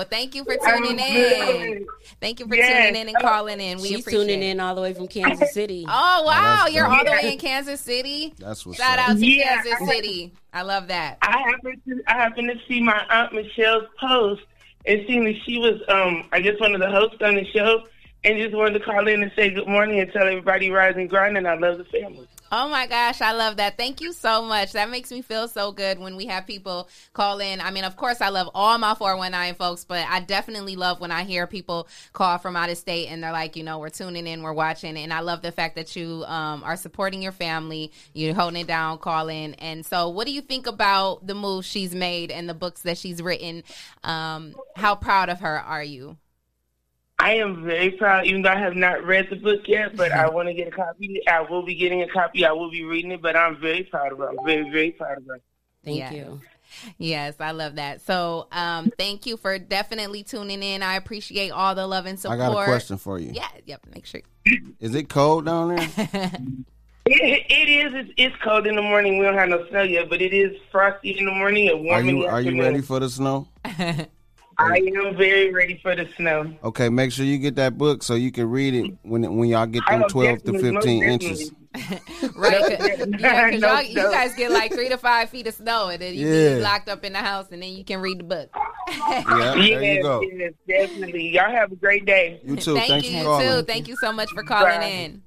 you? Thank you for tuning in. Thank you for Yes. tuning in and calling in. We She's tuning it. in all the way from Kansas City. *laughs* Oh wow, that's you're dope. all the way in Kansas City. That's what's Shout up. out to Yeah. Kansas City. I love that. I happened to I happened to see my aunt Michelle's post and seeing that she was um I guess one of the hosts on the show and just wanted to call in and say good morning and tell everybody rise and grind and I love the family. Oh my gosh, I love that. Thank you so much. That makes me feel so good when we have people call in. I mean, of course, I love all my 419 folks, but I definitely love when I hear people call from out of state and they're like, you know, we're tuning in, we're watching. And I love the fact that you um, are supporting your family, you're holding it down, calling. And so, what do you think about the move she's made and the books that she's written? Um, how proud of her are you? I am very proud, even though I have not read the book yet, but I want to get a copy. I will be getting a copy. I will be reading it, but I'm very proud of it. I'm very, very proud of her. Thank Yes. you. Yes, I love that. So, um, thank you for definitely tuning in. I appreciate all the love and support. I support. got a question for you. Yeah, yep. Make sure. Is it cold down there? *laughs* It, it is. It's, it's cold in the morning. We don't have no snow yet, but it is frosty in the morning and Are warm in you Are you ready for the snow? *laughs* I am very ready for the snow. Okay, make sure you get that book so you can read it when when y'all get them oh, twelve to fifteen definitely. inches. *laughs* right? 'cause- *laughs* yeah, 'cause No, y'all, you guys get like three to five feet of snow, and then you Yeah. be locked up in the house, and then you can read the book. *laughs* Yeah, there yes, you go. yes, definitely. Y'all have a great day. You too. Thank Thanks you, for you calling. too. Thank you so much for calling Bye. in.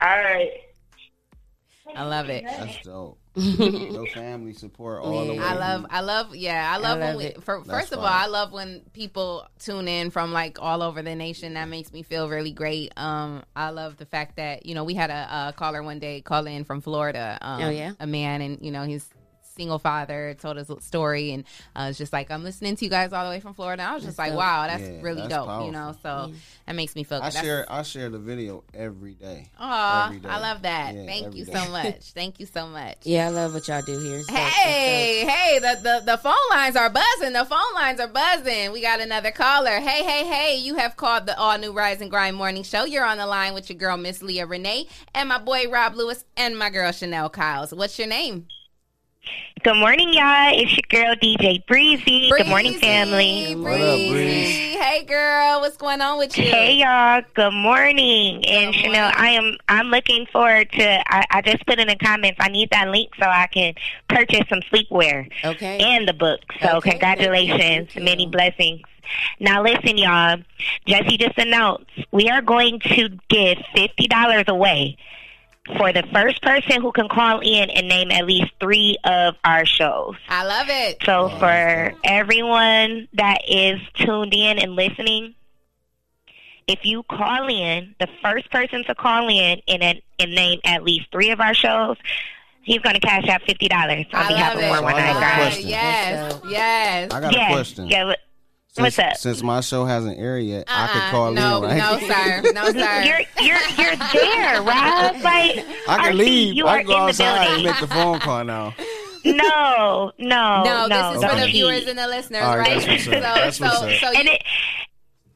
All right. I love it. That's dope. *laughs* Your family support all the way. I love, I love, yeah, I love, love when we, for, That's first of all. I love when people tune in from like all over the nation. That makes me feel really great. Um, I love the fact that you know we had a, a caller one day call in from Florida. Um, Oh, yeah? a man, and you know he's single father told his story and uh, it's just like I'm listening to you guys all the way from Florida. I was just That's like, dope. wow, that's Yeah, really that's dope, powerful. you know. So that makes me feel good. I That's- share I share the video every day. Aw, every day. I love that. Yeah, Thank you day. so *laughs* much. Thank you so much. Yeah, I love what y'all do here. It's dope. It's Hey, hey, the, the, the phone lines are buzzing. The phone lines are buzzing. We got another caller. Hey, hey, hey, you have called the all new Rise and Grind Morning Show. You're on the line with your girl, Miss Leah Renee, and my boy, Rob Lewis, and my girl, Chanel Kyles. What's your name? Good morning, y'all. It's your girl DJ Breezy. Good morning, Breezy, family. What up, Breeze? Hey, girl, what's going on with you? Hey y'all, good morning. And Good Chanel. I am I'm looking forward to I, I just put in the comments I need that link so I can purchase some sleepwear. Okay. and the book. So Okay. congratulations. Thank you. Many blessings. Now listen y'all, Jesse just announced we are going to give fifty dollars away for the first person who can call in and name at least three of our shows. I love it. So Oh, for everyone that is tuned in and listening, if you call in, the first person to call in and, and, and name at least three of our shows, he's going to cash out fifty dollars on I behalf love of it. So I 419 a question. Yes, yes. I got a question. yeah. What- Since, What's up? Since my show hasn't aired yet, I Uh-uh. could call no, in, right? No, sir. No, *laughs* sir. You're you're you're there, Rob. Like I can RC, leave. You I can go outside and make the phone call now. No, no, no, no. this is for the viewers and the listeners, All right, right? that's what's up. That's so, what's so, up. so And you, it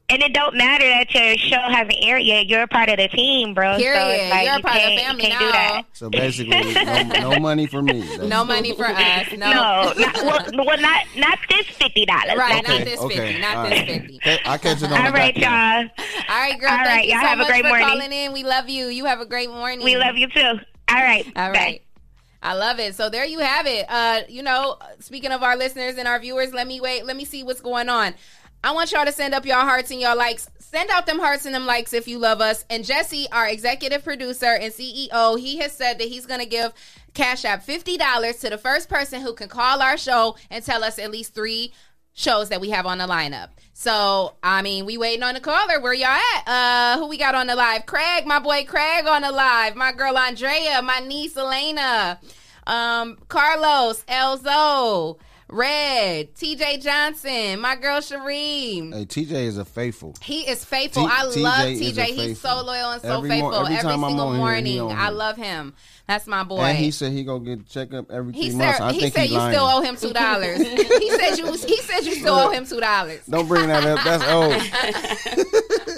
and it don't matter that your show hasn't aired yet. You're a part of the team, bro. So period. it's like You're a you part of the family you can't now. that. So basically, no, no money for me. That's- *laughs* No money for us. *laughs* No. No, not, well, well, not not this fifty dollars. Right, Not not Okay, this okay, 50. Not all this right. 50. Okay, I'll catch it on All the right, back end. y'all. All right, girl. All thank right, you y'all so have a great morning. calling in. We love you. You have a great morning. We love you too. All right. All bye. right. I love it. So there you have it. Uh, you know, speaking of our listeners and our viewers, let me wait. Let me see what's going on. I want y'all to send up your hearts and your likes. Send out them hearts and them likes if you love us. And Jesse, our executive producer and CEO, he has said that he's going to give Cash App $50 to the first person who can call our show and tell us at least three shows that we have on the lineup. So, I mean, we waiting on the caller. Where y'all at? Uh, who we got on the live? Craig, my boy Craig on the live. My girl Andrea, my niece Elena, um, Carlos, Elzo, Red, TJ Johnson, my girl Sheree. Hey, TJ is a faithful. He is faithful. T- I love TJ is TJ. He's so loyal and so Every mor- faithful. every Every, time I'm single on here, morning. I love him. That's my boy. And he said he gonna get checkup every three He months. said I he think said you lying. still owe him two dollars. *laughs* he said you he said you still owe him two dollars. Don't bring that up. That's old.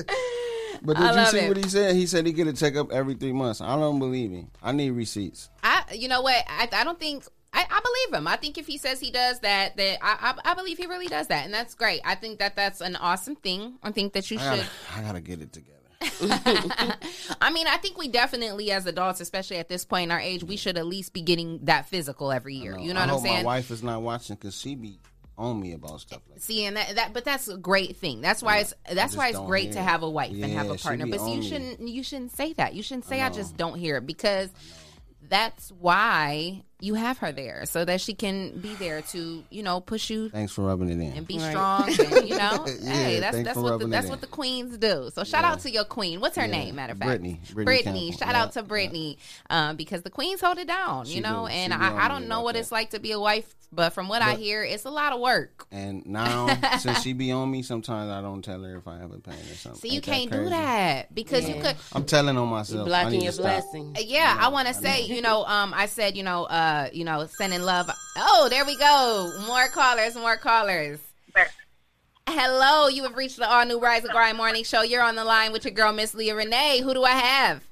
*laughs* but did you see it. what he said? He said he get a checkup every three months. I don't believe him. I need receipts. I you know what? I I don't think I, I believe him. I think if he says he does that, that I, I I believe he really does that, and that's great. I think that that's an awesome thing. I think that you I should. gotta, I gotta get it together. *laughs* *laughs* I mean, I think we definitely, as adults, especially at this point in our age, we should at least be getting that physical every year. You know I what I'm saying? my wife is not watching because she be on me about stuff like See, and that, that, but that's a great thing. That's why it's that's why it's great to have a wife and have a partner. But you shouldn't you shouldn't say that. You shouldn't say I, know. just don't hear it because that's why you have her there so that she can be there to you know push you Thanks for rubbing it in. and be Right. strong. And, you know, *laughs* Yeah, hey, that's that's what the, that's in. what the queens do. So shout out to your queen. What's her Yeah. name? Matter of fact, Brittany. Brittany Brittany. Shout Yeah, out to Brittany um, because the queens hold it down. She you know, do. and She be on I, I don't know what that. it's like to be a wife, but from what I hear, it's a lot of work. And now, since she *laughs* be on me, sometimes I don't tell her if I have a pain or something. See, you Ain't can't do that because you could. I'm telling on myself. Blocking your to stop. blessing. Yeah, I want to say, you know, um, I said, you know, uh, you know, sending love. Oh, there we go. More callers, more callers. Hello, you have reached the all new Rise and Grind morning show. You're on the line with your girl, Miss Leah Renee. Who do I have?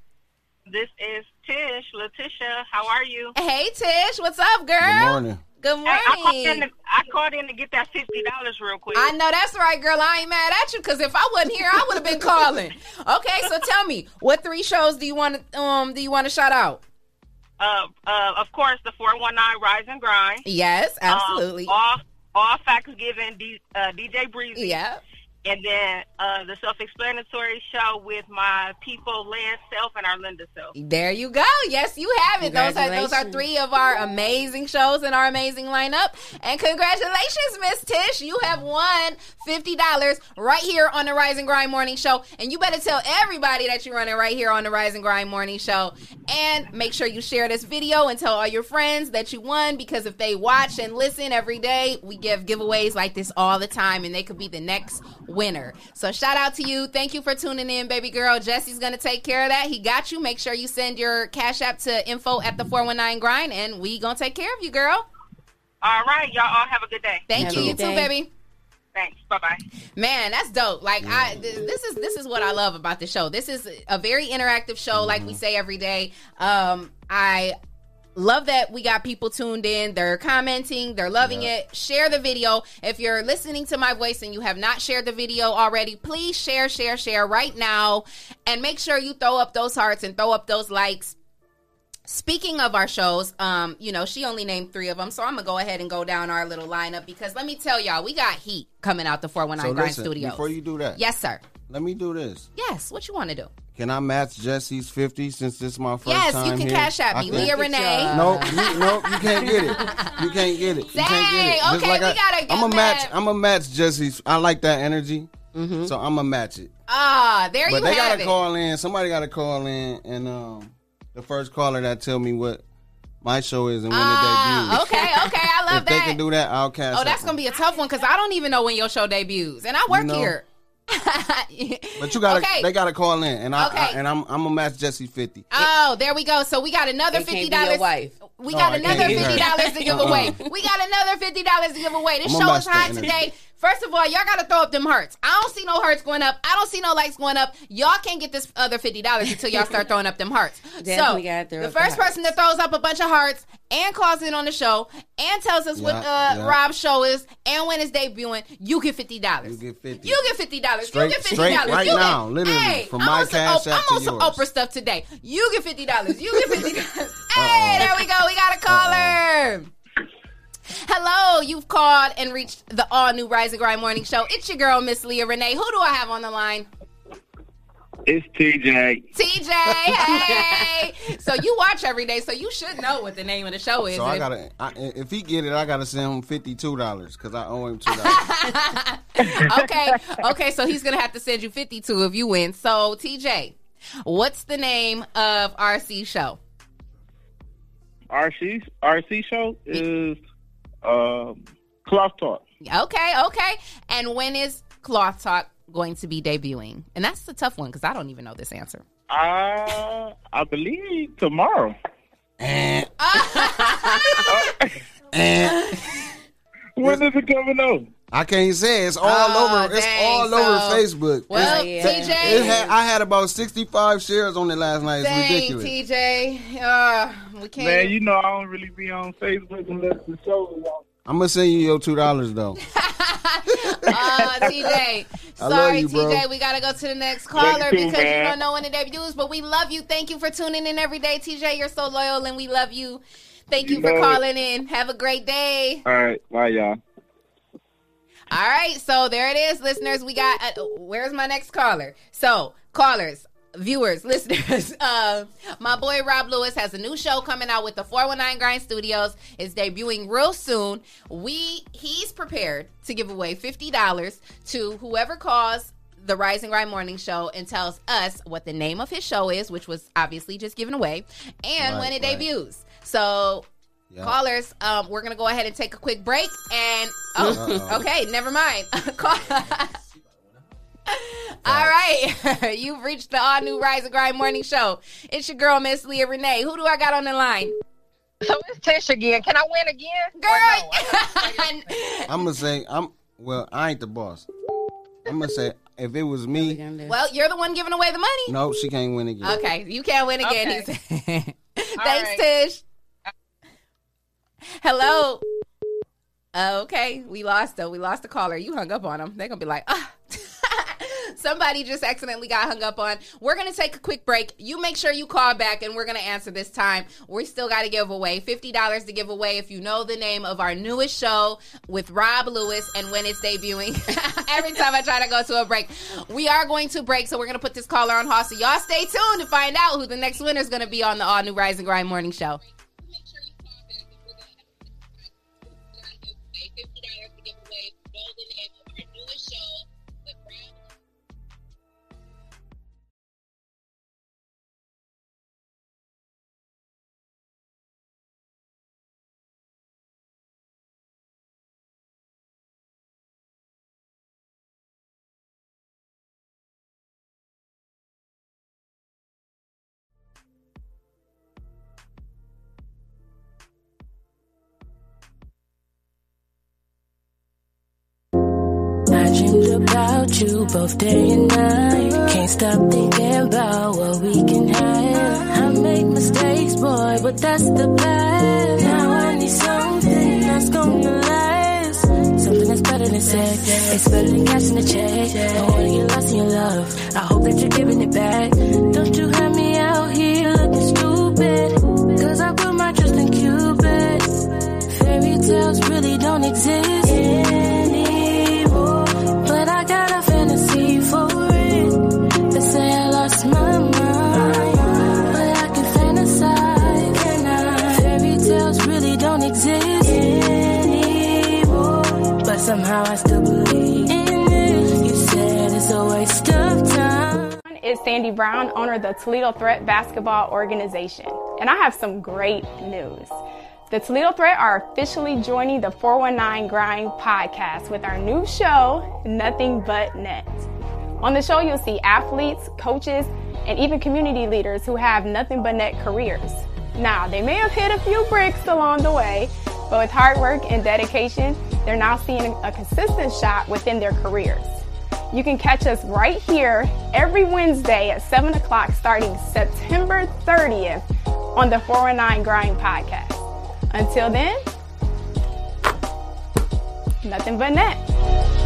This is Tish, Letitia. How are you? Hey, Tish, what's up, girl? Good morning. Good Hey, I, called in morning. to, I called in to get that fifty dollars real quick. I know that's right, girl. I ain't mad at you because if I wasn't here, I would have been calling. Okay, so tell me, what three shows do you want to um do you want to shout out? uh, uh, of course, the four one nine Rise and Grind. Yes, absolutely. Um, all all facts given. D, uh, DJ Breezy. yeah. And then uh, the self-explanatory show with my people, Lance Self and Arlinda Self. There you go. Yes, you have it. Those are those are three of our amazing shows in our amazing lineup. And congratulations, Miss Tish. You have won fifty dollars right here on the Rise and Grind Morning Show. And you better tell everybody that you're running right here on the Rise and Grind Morning Show. And make sure you share this video and tell all your friends that you won because if they watch and listen every day, we give giveaways like this all the time, and they could be the next winner. So shout out to you. Thank you for tuning in, baby girl. Jesse's gonna take care of that. He got you. Make sure you send your cash app to info at the 419 grind and we gonna take care of you, girl. All right, y'all all have a good day. Thank Have you. You too, day. baby. Thanks. Bye bye. Man, that's dope. Like I th- this is this is what I love about the show. This is a very interactive show like we say every day. Um I love that we got people tuned in. They're commenting, they're loving it. Share the video. If you're listening to my voice and you have not shared the video already, please share share share right now and make sure you throw up those hearts and throw up those likes. Speaking of our shows, um, you know, she only named three of them, so I'm gonna go ahead and go down our little lineup because let me tell y'all, we got heat coming out the 419 So Grind listen, Studios. before you do that, Yes, sir. Let me do this. Yes. What you want to do? Can I match Jesse's fifty since this is my first yes, time you can here? cash at me. Leah Renee. No, you, no, you can't get it. You can't get it. You can't get it. Dang, Just okay, we I, gotta get I'm a match. I'm a match Jesse's. I like that energy, so I'm a match it. Ah, there but you they have gotta it. call in. Somebody gotta call in, and um, the first caller that tell me what my show is and when Ah, it debuts. okay, okay, I love *laughs* if they can do that, I'll cash. oh, that's gonna be a tough one because I don't even know when your show debuts, and I work You know. here. *laughs* But you gotta, Okay. they gotta call in, and I, Okay. I and I'm, I'm gonna match Jesse fifty. Oh, there we go. So we got another It fifty be your dollars. wife. We got I can't another fifty dollars to give Uh-uh. away. We got another fifty dollars to give away. This I'm show is match hot today. First of all, y'all gotta throw up them hearts. I don't see no hearts going up. I don't see no likes going up. Y'all can't get this other fifty dollars until y'all start throwing up them hearts. *laughs* Definitely so gotta throw the up the first person that throws up a bunch of hearts and calls in on the show and tells us what uh, yeah. Rob's show is and when it's debuting, you get fifty dollars. You get fifty. You get fifty dollars. You get fifty dollars. right you now, get, literally, hey, from I'm my on some cash app I'm to on some yours. Oprah stuff today. You get fifty dollars. You get fifty dollars. *laughs* hey, there we go. We got a caller. Hello, you've called and reached the all new Rise and Grind Morning Show. It's your girl, Miss Leah Renee. Who do I have on the line? It's TJ. TJ. Hey. so you watch every day, so you should know what the name of the show is. So I gotta, I, if he get it, I gotta send him fifty two dollars because I owe him two dollars. *laughs* okay, okay. So he's gonna have to send you fifty-two if you win. So TJ, what's the name of RC show? RC RC show is um, Cloth Talk. Okay, okay. And when is Cloth Talk going to be debuting? And that's the tough one because I don't even know this answer. Uh, I believe tomorrow. and *laughs* *laughs* When is it coming on? I can't say it's all Oh, over. It's dang, all so- over Facebook. Well, It's- TJ. it had, I had about sixty-five shares on it last night. It's Dang, ridiculous. TJ. Uh, we can't. Man, you know I don't really be on Facebook unless the show is on. I'm gonna send you your two dollars though. *laughs* Uh, TJ. *laughs* Sorry, you. TJ. We gotta go to the next Love you caller too, because you don't know when the debuts. But we love you. Thank you for tuning in every day, TJ. You're so loyal, and we love you. Thank you You for know it. calling in. Have a great day. All right, bye, y'all. All right, so there it is, listeners. We got. Uh, where's my next caller? So, callers, viewers, *laughs* listeners. Uh, my boy Rob Lewis has a new show coming out with the 419 Grind Studios. It's debuting real soon. We he's prepared to give away fifty dollars to whoever calls the Rise and Grind Morning Show and tells us what the name of his show is, which was obviously just given away, and Right, when it right. debuts. So. Yeah. Callers, um, we're gonna go ahead and take a quick break, and oh, Uh-oh. okay, never mind. *laughs* Call- all right, *laughs* you've reached the all new Rise and Grind Morning Show. It's your girl, Miss Leah Renee. Who do I got on the line? So it's Tish again. Can I win again? Girl, *laughs* I'm gonna say I'm. Well, I ain't the boss. I'm gonna say if it was me, well, you're the one giving away the money. no, she can't win again. Okay, you can't win again. Okay. he said. Thanks, right. Tish. Hello. Okay, we lost though. We lost the caller. You hung up on them. They're gonna be like, ah. *laughs* Somebody just accidentally got hung up on. We're gonna take a quick break. You make sure you call back, and we're gonna answer this time. We still got to give away fifty dollars to give away if you know the name of our newest show with Rob Lewis and when it's debuting. *laughs* Every time I try to go to a break, we are going to break, so we're gonna put this caller on hold. So y'all stay tuned to find out who the next winner is gonna be on the all new Rise and Grind Morning Show. You both day and night. Can't stop thinking about what we can have. I make mistakes, boy, but that's the past. Now I need something that's gonna last. Something that's better than sex. It's better than cash in the check. I wanna get lost in your love. I hope that you're giving it back. Don't you have me out here looking stupid. Cause I put my trust in Cupid. Fairy tales really don't exist somehow I still believe in it. You said it's a waste of time. is Sandy Brown, owner of the Toledo Threat Basketball Organization. And I have some great news. The Toledo Threat are officially joining the 419 Grind podcast with our new show, Nothing But Net. On the show, you'll see athletes, coaches, and even community leaders who have nothing but net careers. Now, they may have hit a few bricks along the way, but with hard work and dedication, they're now seeing a consistent shot within their careers. You can catch us right here every Wednesday at 7 o'clock starting September 30th on the 419 Grind podcast. Until then, nothing but net.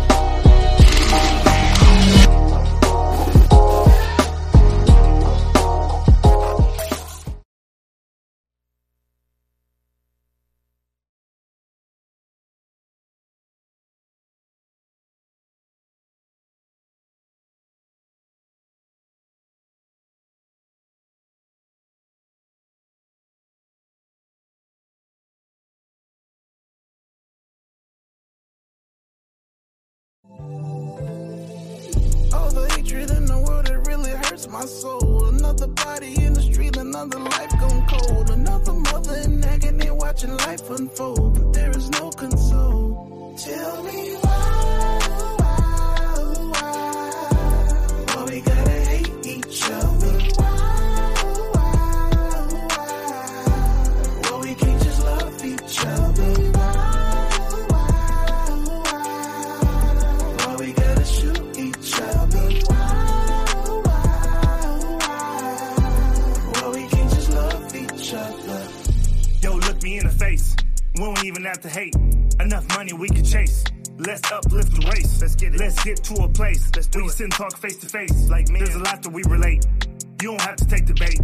My soul. Another body in the street, another life gone cold. Another mother in agony watching life unfold. But there is no console. Tell me why, to a place. Let's do we it. sit and talk face to face. Like me. There's a lot that we relate. You don't have to take the bait.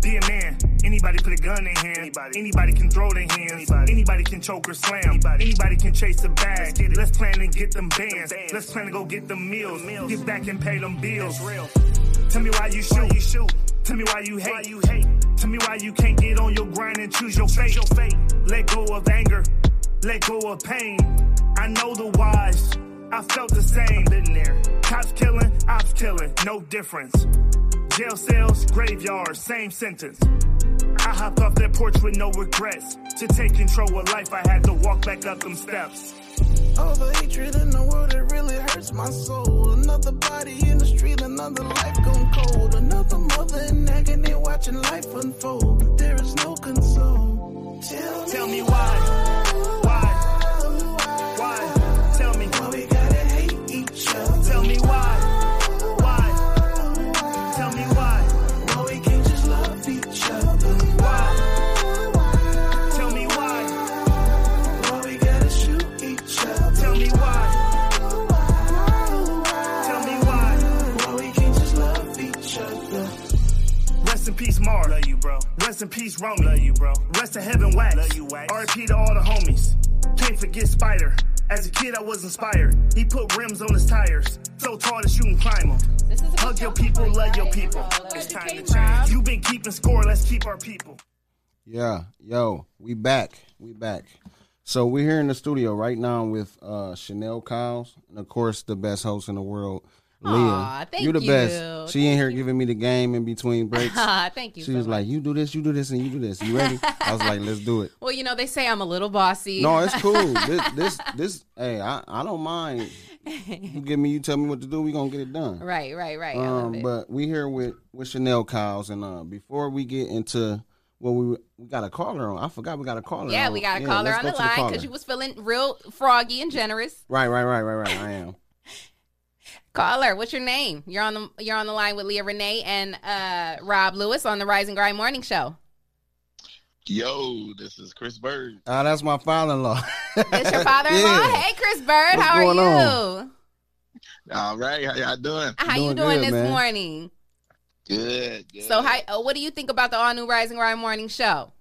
Be a man. Anybody put a gun in hand. Anybody, Anybody can throw their hands. Anybody. Anybody can choke or slam. Anybody, Anybody can chase a bag. Let's, get it. Let's plan and get them bands. Let's plan to go get them meals. meals. Get back and pay them bills. real. Tell me why you shoot. Why you shoot. Tell me why you hate. Why you hate. Tell me why you can't get on your grind and choose your fate. Your fate. Let go of anger. Let go of pain. I know the whys. I felt the same. Been there. Cops killing, ops killing, no difference. Jail cells, graveyards, same sentence. I hopped off that porch with no regrets. To take control of life, I had to walk back up them steps. All the hatred in the world, it really hurts my soul. Another body in the street, another life gone cold. Another mother in agony watching life unfold. But there is no console. Tell, Tell me why. Rest in peace, Romy. Love you, bro. Rest in heaven, Wax. Love you, Wax. R.I.P. to all the homies. Can't forget Spider. As a kid, I was inspired. He put rims on his tires. So tall that you can climb them. Hug your people, love your people. It's time to change. You've been keeping score. Let's keep our people. Yeah, yo, we back. We back. So we're here in the studio right now with uh Chanel Kyles, and of course the best host in the world, Leah. Aw, thank you the you. best. She in here giving me the game in between *laughs* breaks. Thank you She was like, "You do this, you do this, and you do this. You ready?" I was like, "Let's do it." *laughs* Well, you know, they say I'm a little bossy. No, it's *laughs* cool. this, this, this. Hey, I, I don't mind. You give me, you tell me what to do. We gonna get it done. Right, right, right. I love Um, but we here with with Chanel Kyles, and uh, before we get into well, we we got a caller on. I forgot we got a caller. yeah, on. Yeah, we got a Yeah, caller on the line because you was feeling real froggy and generous. Right, right, right, right, right. I am. Caller, what's your name? You're on the you're on the line with Leah Renee and uh, Rob Lewis on the Rise and Grind Morning Show. Yo, this is Chris Bird. Ah, that's my father-in-law. It's your *laughs* father-in-law. Yeah. Hey, Chris Bird, What's how are you? on? All right, how y'all doing? How you doing this morning? Good, good. So, how, uh, what do you think about the all new Rise and Grind Morning Show?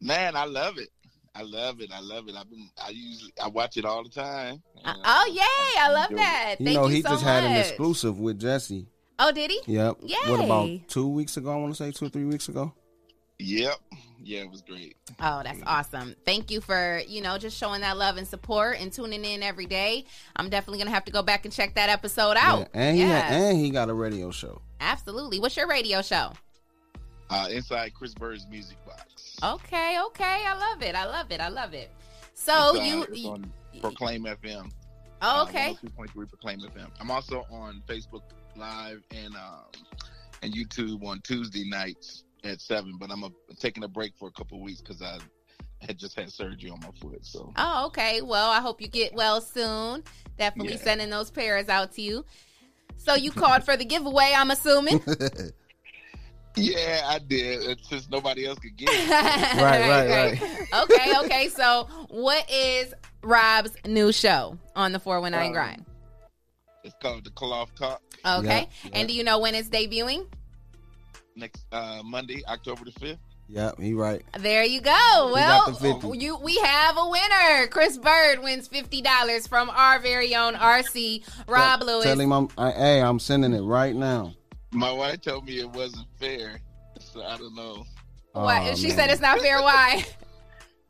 Man, I love it. I love it. I love it. I've been. I usually. I watch it all the time. Uh, oh, yay! I love that. You Thank know, you he so just much. had an exclusive with Jesse. Oh, did he? Yep. Yay! What about two weeks ago? I want to say two or three weeks ago. Yep. Yeah, it was great. Oh, that's awesome. Thank you for, you know, just showing that love and support and tuning in every day. I'm definitely going to have to go back and check that episode out. Yeah, and he Yes, had, and he got a radio show. absolutely. What's your radio show? Uh, inside Chris Bird's music box. Okay, okay. I love it. I love it. I love it. So It's, uh, you, it's on Proclaim FM. oh, okay. Two point three Proclaim FM. I'm also on Facebook Live and um, and YouTube on Tuesday nights at seven. But I'm a, taking a break for a couple of weeks because I had just had surgery on my foot. So Oh, okay. Well, I hope you get well soon. Definitely Yeah. sending those prayers out to you. So you called for the giveaway, I'm assuming. *laughs* yeah, I did. It's Since nobody else could get it. *laughs* right, right, right. okay, okay. So what is Rob's new show on the 419 Um, grind? It's called the Cloth Talk. Okay. And do you know when it's debuting? Next uh, Monday, October the fifth. Yep, he right. There you go. Well, you we have a winner. Chris Bird wins fifty dollars from our very own RC Rob Tell- Lewis. Tell him I'm. I, hey, I'm sending it right now. My wife told me it wasn't fair, so I don't know. What? Oh, she man. said it's not fair. Why? *laughs* *laughs*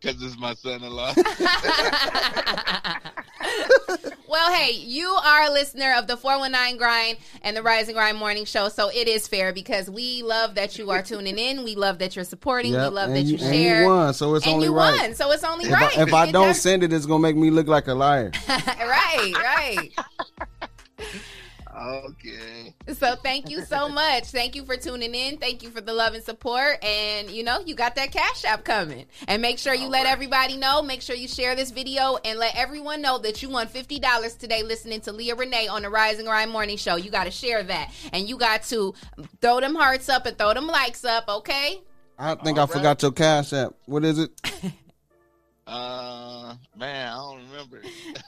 Because it's my son-in-law. *laughs* well, hey, you are a listener of the 419 Grind and the Rise and Grind Morning Show, so it is fair because we love that you are tuning in. We love that you're supporting. Yep, we love that you, you- and share. you won, so it's and only you right. won, so it's only If, right. I, if I don't does- send it, it's gonna make me look like a liar. right, right. Okay. So thank you so *laughs* much. Thank you for tuning in. Thank you for the love and support. And you know, you got that cash app coming. And make sure you let everybody know. Make sure you share this video and let everyone know that you won fifty dollars today listening to Leah Renee on the Rise and Grind Morning Show. You got to share that, and you got to throw them hearts up and throw them likes up. Okay. I think I forgot your cash app. What is it? *laughs* Uh, man, I don't remember.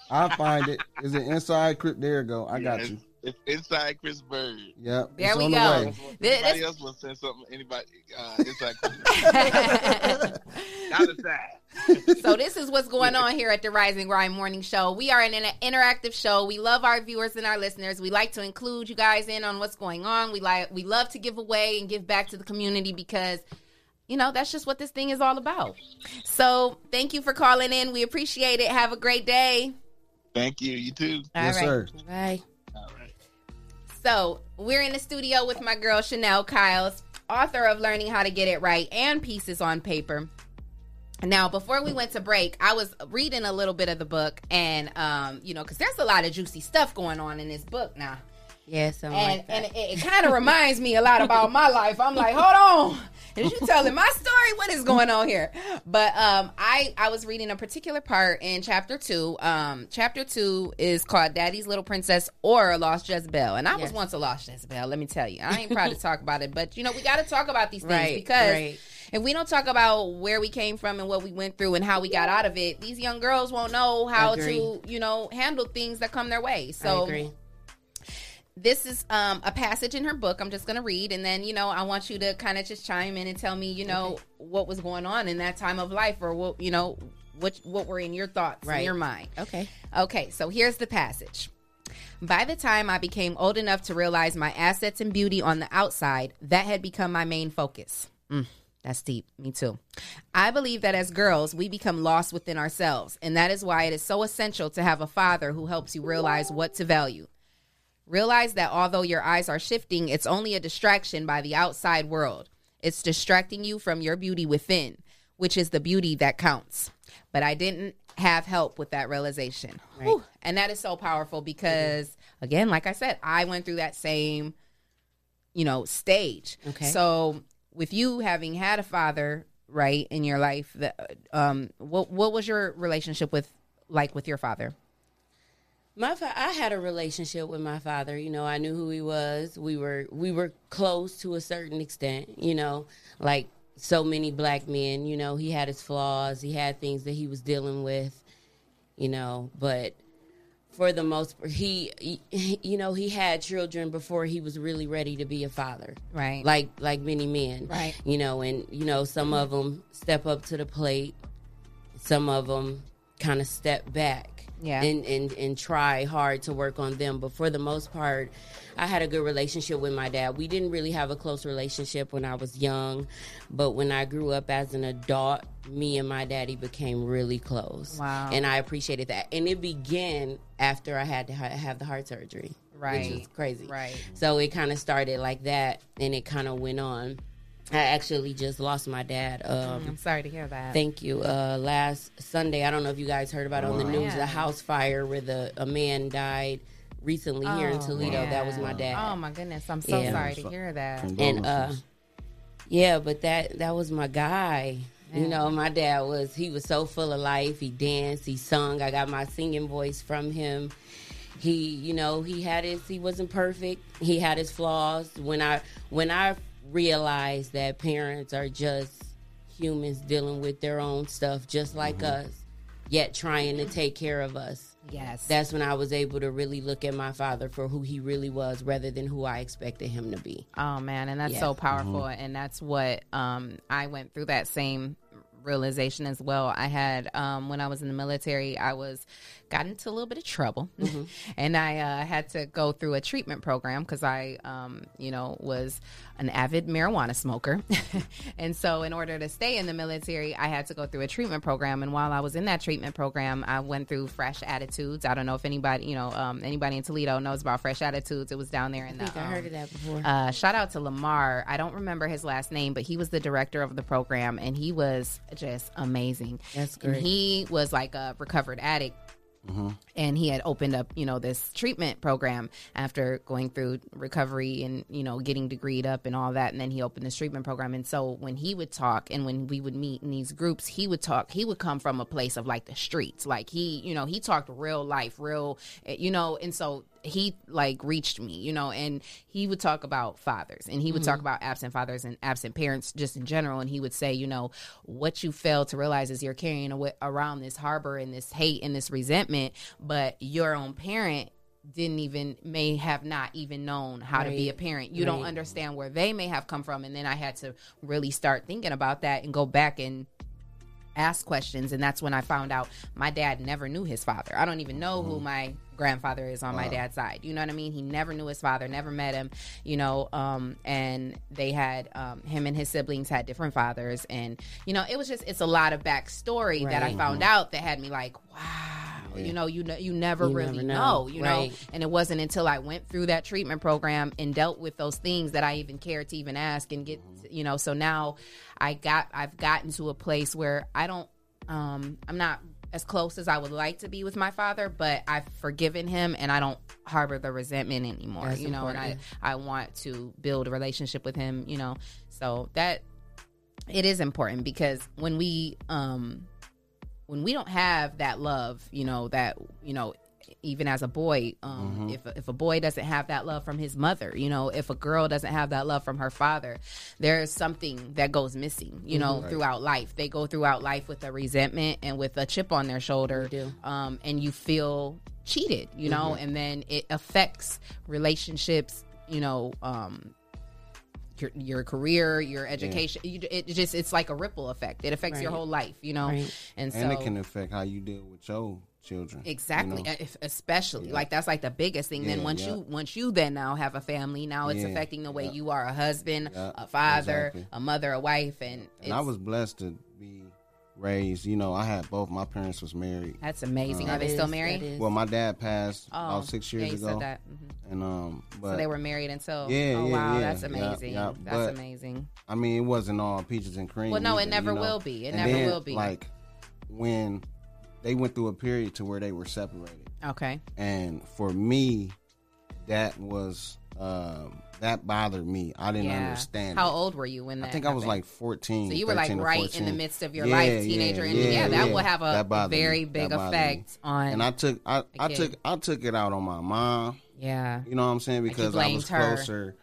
I'll find it. Is it inside? Chris? There you go. I got Yeah, you. It's, it's inside Chris Bird. Yep. There it's we on the go. way. This- Anybody this- else will send something? Anybody uh, inside Chris Bird? *laughs* Not aside. so this is what's going on here at the Rise and Grind Morning Show. We are an, an interactive show. We love our viewers and our listeners. We like to include you guys in on what's going on. We like we love to give away and give back to the community because you know that's just what this thing is all about. So thank you for calling in. We appreciate it. Have a great day. Thank you. You too. All right. Bye. So we're in the studio with my girl Chanel Kyles, author of Learning How to Get It Right and Pieces on Paper. Now, before we went to break, I was reading a little bit of the book, and um, you know, because there's a lot of juicy stuff going on in this book now. Yeah, and like that. and it, it kind of reminds me a lot about my life. I'm like, hold on, *laughs* is you telling my story? What is going on here? But um, I I was reading a particular part in chapter two. Um, chapter two is called "Daddy's Little Princess" or Lost Jezebel, and I was once a lost Jezebel. Let me tell you, I ain't proud to talk about it, but you know, we got to talk about these things Right, because. right. If we don't talk about where we came from and what we went through and how we got out of it, these young girls won't know how to, you know, handle things that come their way. So I agree. This is um, a passage in her book. I'm just going to read, and then you know I want you to kind of just chime in and tell me, you know, what was going on in that time of life, or what you know, what what were in your thoughts, in your mind. Okay. Okay, so here's the passage. By the time I became old enough to realize my assets and beauty on the outside, that had become my main focus. Mm, that's deep. Me too. I believe that as girls, we become lost within ourselves, and that is why it is so essential to have a father who helps you realize what to value. Realize that although your eyes are shifting, it's only a distraction by the outside world. It's distracting you from your beauty within, which is the beauty that counts. But I didn't have help with that realization. Whew. And that is so powerful because, again, like I said, I went through that same, you know, stage. Okay. So with you having had a father, right, in your life, that, um, what what was your relationship with like with your father? My fa- I had a relationship with my father. You know, I knew who he was. We were we were close to a certain extent. You know, like so many black men. You know, he had his flaws. He had things that he was dealing with. You know, but for the most part, he, he you know he had children before he was really ready to be a father. Right. Like like many men. Right. You know, and you know some of them step up to the plate. Some of them kind of step back Yeah. and, and and try hard to work on them but for the most part i had a good relationship with my dad we didn't really have a close relationship when i was young but when i grew up as an adult me and my daddy became really close Wow. and i appreciated that and it began after i had to ha- have the heart surgery Right. which is crazy Right. so it kind of started like that and it kind of went on i actually just lost my dad um, Mm, I'm sorry to hear that. Thank you. Uh, last Sunday, I don't know if you guys heard about it on the news, Man. the house fire where the a man died recently here in Oh, Toledo. That was my dad. Oh my goodness, I'm so Yeah. sorry to hear that. And uh, yeah, but that that was my guy. You know, my dad was he was so full of life. He danced, he sung. I got my singing voice from him. He, you know, he had his he wasn't perfect. He had his flaws. When I when I realized that parents are just humans dealing with their own stuff just like us, yet trying to take care of us. Yes. That's when I was able to really look at my father for who he really was rather than who I expected him to be. Oh man, and that's Yeah. so powerful, and that's what um, I went through that same realization as well. I had um, when I was in the military, I was got into a little bit of trouble, *laughs* and I uh, had to go through a treatment program because I, um, you know, was an avid marijuana smoker, *laughs* and so in order to stay in the military, I had to go through a treatment program. And while I was in that treatment program, I went through Fresh Attitudes. I don't know if anybody, you know, um, anybody in Toledo knows about Fresh Attitudes. It was down there in I the. I heard um, of that before. uh, shout out to Lamar. I don't remember his last name, but he was the director of the program, and he was just amazing. That's And great. he was like a recovered addict. And he had opened up, you know, this treatment program after going through recovery and, you know, getting degreed up and all that. And then he opened this treatment program. And so when he would talk and when we would meet in these groups, he would talk, he would come from a place of like the streets. Like he, you know, he talked real life, real, eh, you know, and so he like reached me, you know, and he would talk about fathers and he would talk Mhm. about absent fathers and absent parents just in general. And he would say, you know, what you fail to realize is you're carrying away, around this harbor and this hate and this resentment, but your own parent didn't even may have not even known how to be a parent. You don't understand where they may have come from. And then I had to really start thinking about that and go back and ask questions and that's when I found out my dad never knew his father. I don't even know who my grandfather is on my dad's side. You know what I mean? He never knew his father, never met him, you know, um and they had um him and his siblings had different fathers and you know, it was just it's a lot of backstory that I Right. found out that had me like, wow, you know, you know you never You really never know, know. you know. And it wasn't until I went through that treatment program and dealt with those things that I even cared to even ask and get, you know. So now I got, I've gotten to a place where I don't, um, I'm not as close as I would like to be with my father, but I've forgiven him and I don't harbor the resentment anymore, That's you know. And I. I want to build a relationship with him, you know. So that it is important because when we, um, when we don't have that love, you know, that you know, even as a boy, um, Mhm. if if a boy doesn't have that love from his mother, you know, if a girl doesn't have that love from her father, there is something that goes missing, you know. Right. throughout life. They go throughout life with a resentment and with a chip on their shoulder, um, and you feel cheated, you know, Mhm. and then it affects relationships, you know, um, your, your career, your education. You, it just it's like a ripple effect. It affects your whole life, you know. Right. And so and it can affect how you deal with your children. you Exactly, know? if- especially Yeah. like that's like the biggest thing. then once yeah. you once you then now have a family, now it's Yeah, affecting the way yeah. you are a husband, Yeah, a father, exactly. a mother, a wife, and, And I was blessed to be raised. You know, I had both. My parents was married. That's amazing. Um, Are they still married? Well, my dad passed Oh, about six yeah, years you said ago. that. Mhm. And um, but so they were married until Yeah, oh yeah, wow, yeah, that's amazing. yeah. That's But, amazing. I mean, it wasn't all peaches and cream. Well, no, it never you know? will be. It And never then, will be. Like when they went through a period to where they were separated. Okay. And for me, that was um, that bothered me. I didn't Yeah. understand. How it. old were you when that I think I was like fourteen. So you were like right in the midst of your Yeah, life, yeah, teenager, and yeah, that will have a bothered me. very big bothered me. effect on. And I took I kid. took I took it out on my mom. Yeah. You know what I'm saying? Like Because I was her. closer.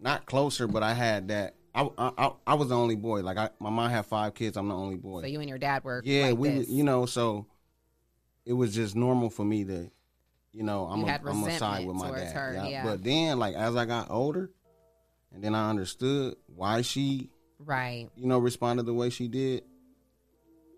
Not closer, but I had that. I, I I- I was the only boy. Like I, my mom had five kids. I'm the only boy. So you and your dad were yeah, like we this. you know so it was just normal for me to you know I'm You a, I'm a side with my dad. her, yeah. But then like as I got older, and then I understood why she right you know responded the way she did.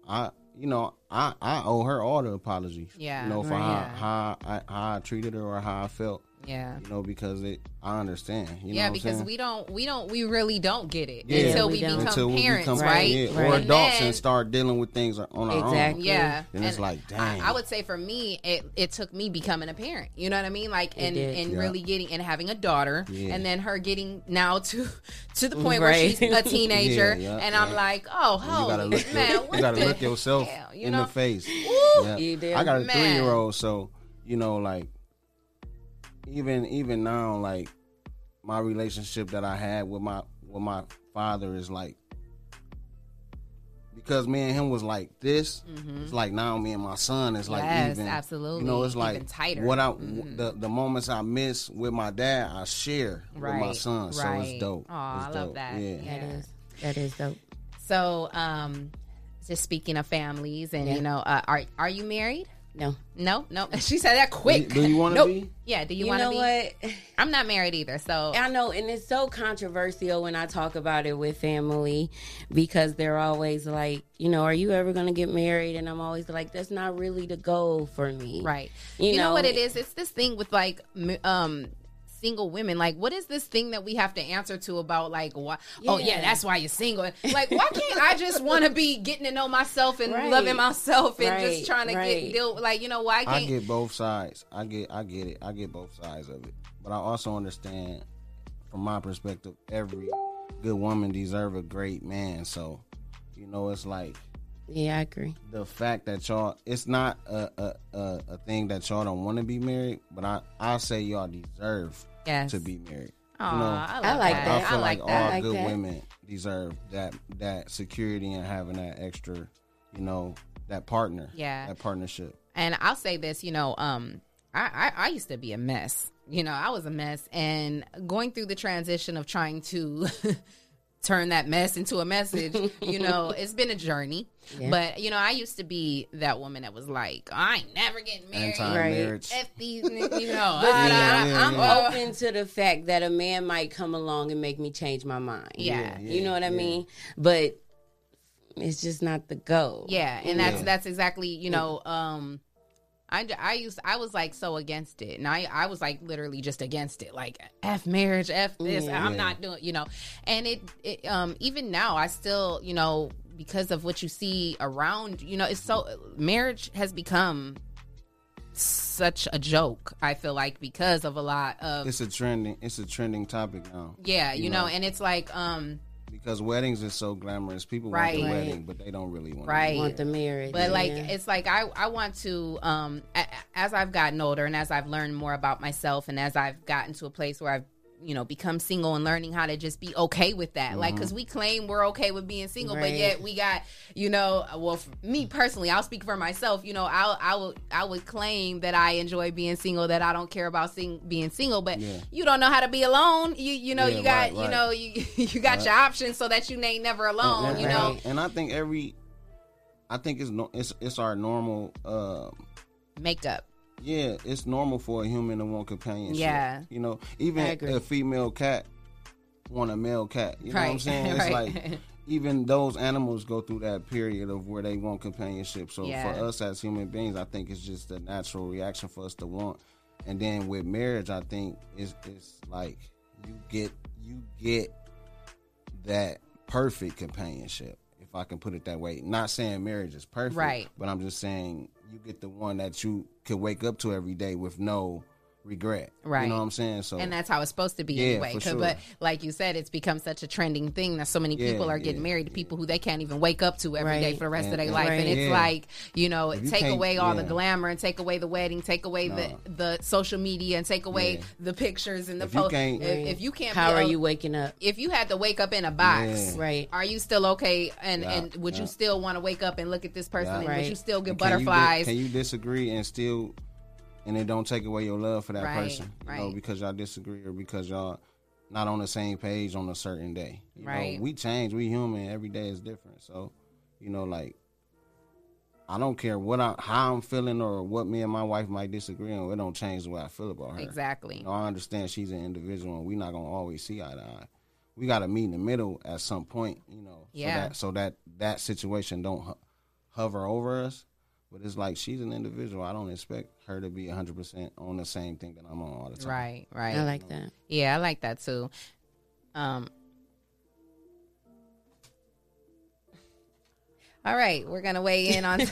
I you know I I owe her all the apologies. Yeah, you know for right. how Yeah. how I, how I treated her or how I felt. Yeah. you know because it I understand. You know yeah, what I'm because saying? we don't, we don't, we really don't get it Yeah. until We we, don't. become Until we parents, become- right? yeah, And or adults then- and start dealing with things on our own. Exactly. Yeah. and, it's like dang. I would say for me, it, it took me becoming a parent. You know what I mean? Like and and Yeah. really getting and having a daughter, Yeah. and then her getting now to to the point where she's a teenager, *laughs* Yeah, yeah, and I'm like, oh, you gotta look, man, *laughs* your, what you gotta the look yourself hell, you in know? the face. Woo! Yeah. You do. I got a three year old, so you know, like even even now, like my relationship that I had with my with my father is like because me and him was like this. It's like now me and my son is like Mm-hmm. Yes, even. absolutely. You know, it's Even like tighter. What I Mhm. the the moments I miss with my dad, I share with my Right, son. So it's dope. Aw, It's I love dope. that. Yeah. Yeah. That is that is dope. So, um, just speaking of families, and Yeah. you know, uh, are are you married? No. No, no. She said that quick. Do you- you wanna Nope. be? Yeah. Do you, You want to know be? what? I'm not married either. So I know, and it's so controversial when I talk about it with family because they're always like, you know, are you ever going to get married? And I'm always like, that's not really the goal for me. Right. You, You, know, know, what it is? It's this thing with like um single women. Like, what is this thing that we have to answer to about like why? Oh yeah, Yeah. that's why you're single. Like, why can't I just *laughs* want to be getting to know myself and Right. loving myself and Right, just trying to right. get deal like you know why I can't get both sides. I get I get it. I get both sides of it. But I also understand from my perspective every good woman deserve a great man. So, you know, it's like Yeah, I agree. the fact that y'all it's not a a, a, a thing that y'all don't want to be married, but I I say y'all deserve Yes. to be married. Aw, you know, I I like that. that. I feel I like, like all that. I like good that. women deserve that that security and having that extra, you know, that partner. Yeah. That partnership. And I'll say this, you know, um, I, I I used to be a mess. You know, I was a mess, and going through the transition of trying to *laughs* turn that mess into a message. you *laughs* know, it's been a journey. Yeah. But you know, I used to be that woman that was like, I ain't never getting married. Anti-marriage. F these, niggas," you know. But I- see, I- I, I'm open to the fact that a man might come along and make me change my mind. Yeah. you know what I mean. But it's just not the go. Yeah, and that's Yeah. that's exactly you know. um I, I used I was like so against it, and I I was like literally just against it, like f marriage, f this. Yeah. I'm not doing, you know. And it, it um even now I still you know because of what you see around, you know, it's so marriage has become such a joke. I feel like because of a lot of It's a trending. It's a trending topic now. yeah, you, know, and it's like um because weddings is so glamorous. People want Right. the Right. wedding, but they don't really want. right want the marriage. but like it's like i i want to um as i've gotten older and as i've learned more about myself and as i've gotten to a place where i've you know become single and learning how to just be okay with that like because we claim we're okay with being single but yet we got you know well me personally i'll speak for myself you know i'll i would i would claim that i enjoy being single that i don't care about sing, being single but Yeah. you don't know how to be alone you you know Yeah, you got right, you know you *laughs* you got Right. your options so that you ain't never alone and, you know and I think every, I think it's no, it's it's our normal. Um, makeup yeah, it's normal for a human to want companionship. Yeah. you know, even a female cat want a male cat. You know what I'm saying? *laughs* It's right. like even those animals go through that period of where they want companionship. So Yeah. for us as human beings, I think it's just a natural reaction for us to want. And then with marriage, I think it's it's like you get you get that perfect companionship, if I can put it that way. Not saying marriage is perfect, Right. But I'm just saying you get the one that you can wake up to every day with no regret. Right. You know what I'm saying? So and that's how it's supposed to be Yeah, anyway. for 'Cause- sure. But like you said, it's become such a trending thing that so many Yeah, people are getting yeah, married to people who they can't even wake up to every day Right. for the rest And- of their and- life. And it's Yeah. like you know, If you take can't- away all the glamour and take away the wedding, take away No. the the social media and take away Yeah. the pictures and the If you posts. can't- If, if you can't, How be are a- you waking up? If you had to wake up in a box, Yeah. Right. Are you still okay? And Yeah, and would you still want to wake up and look at this person? Yeah. And Right. would you still get And can you di- butterflies? can you disagree and still, and it don't take away your love for that Right, person, you know, because y'all disagree or because y'all not on the same page on a certain day. You Right. Know, we change. We human. Every day is different. So, you know, like. I don't care what I how I'm feeling or what me and my wife might disagree on. It don't change the way I feel about her. Exactly. You know, I understand she's an individual and we're not gonna always see eye to eye. We got to meet in the middle at some point. You know, Yeah. So that so that that situation don't ho- hover over us. But it's like she's an individual. I don't expect her to be 100 percent on the same thing that I'm on all the time. Right, right. I like that. Yeah, I like that too. Um All right, we're gonna weigh in on. *laughs*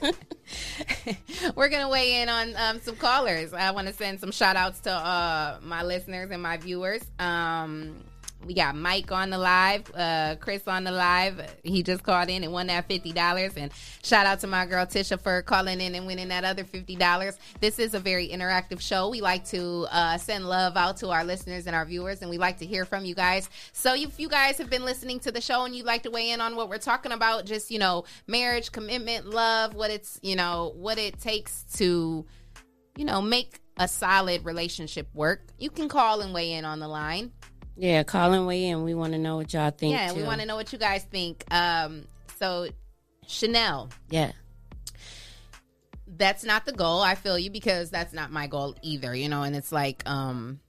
*laughs* we're gonna weigh in on um, some callers. I want to send some shout outs to uh, my listeners and my viewers. Um, we got Mike on the live, uh, Chris on the live. He just called in and won that fifty dollars. And shout out to my girl Tisha for calling in and winning that other fifty dollars. This is a very interactive show. We like to uh, send love out to our listeners and our viewers, and we like to hear from you guys. So if you guys have been listening to the show and you'd like to weigh in on what we're talking about, just you know, marriage, commitment, love, what it's you know, what it takes to you know make a solid relationship work, you can call and weigh in on the line. Yeah, call and weigh in. We want to know what y'all think. Yeah, we want to know what you guys think. Um, so Chanel, Yeah. that's not the goal. I feel you because that's not my goal either, you know, and it's like um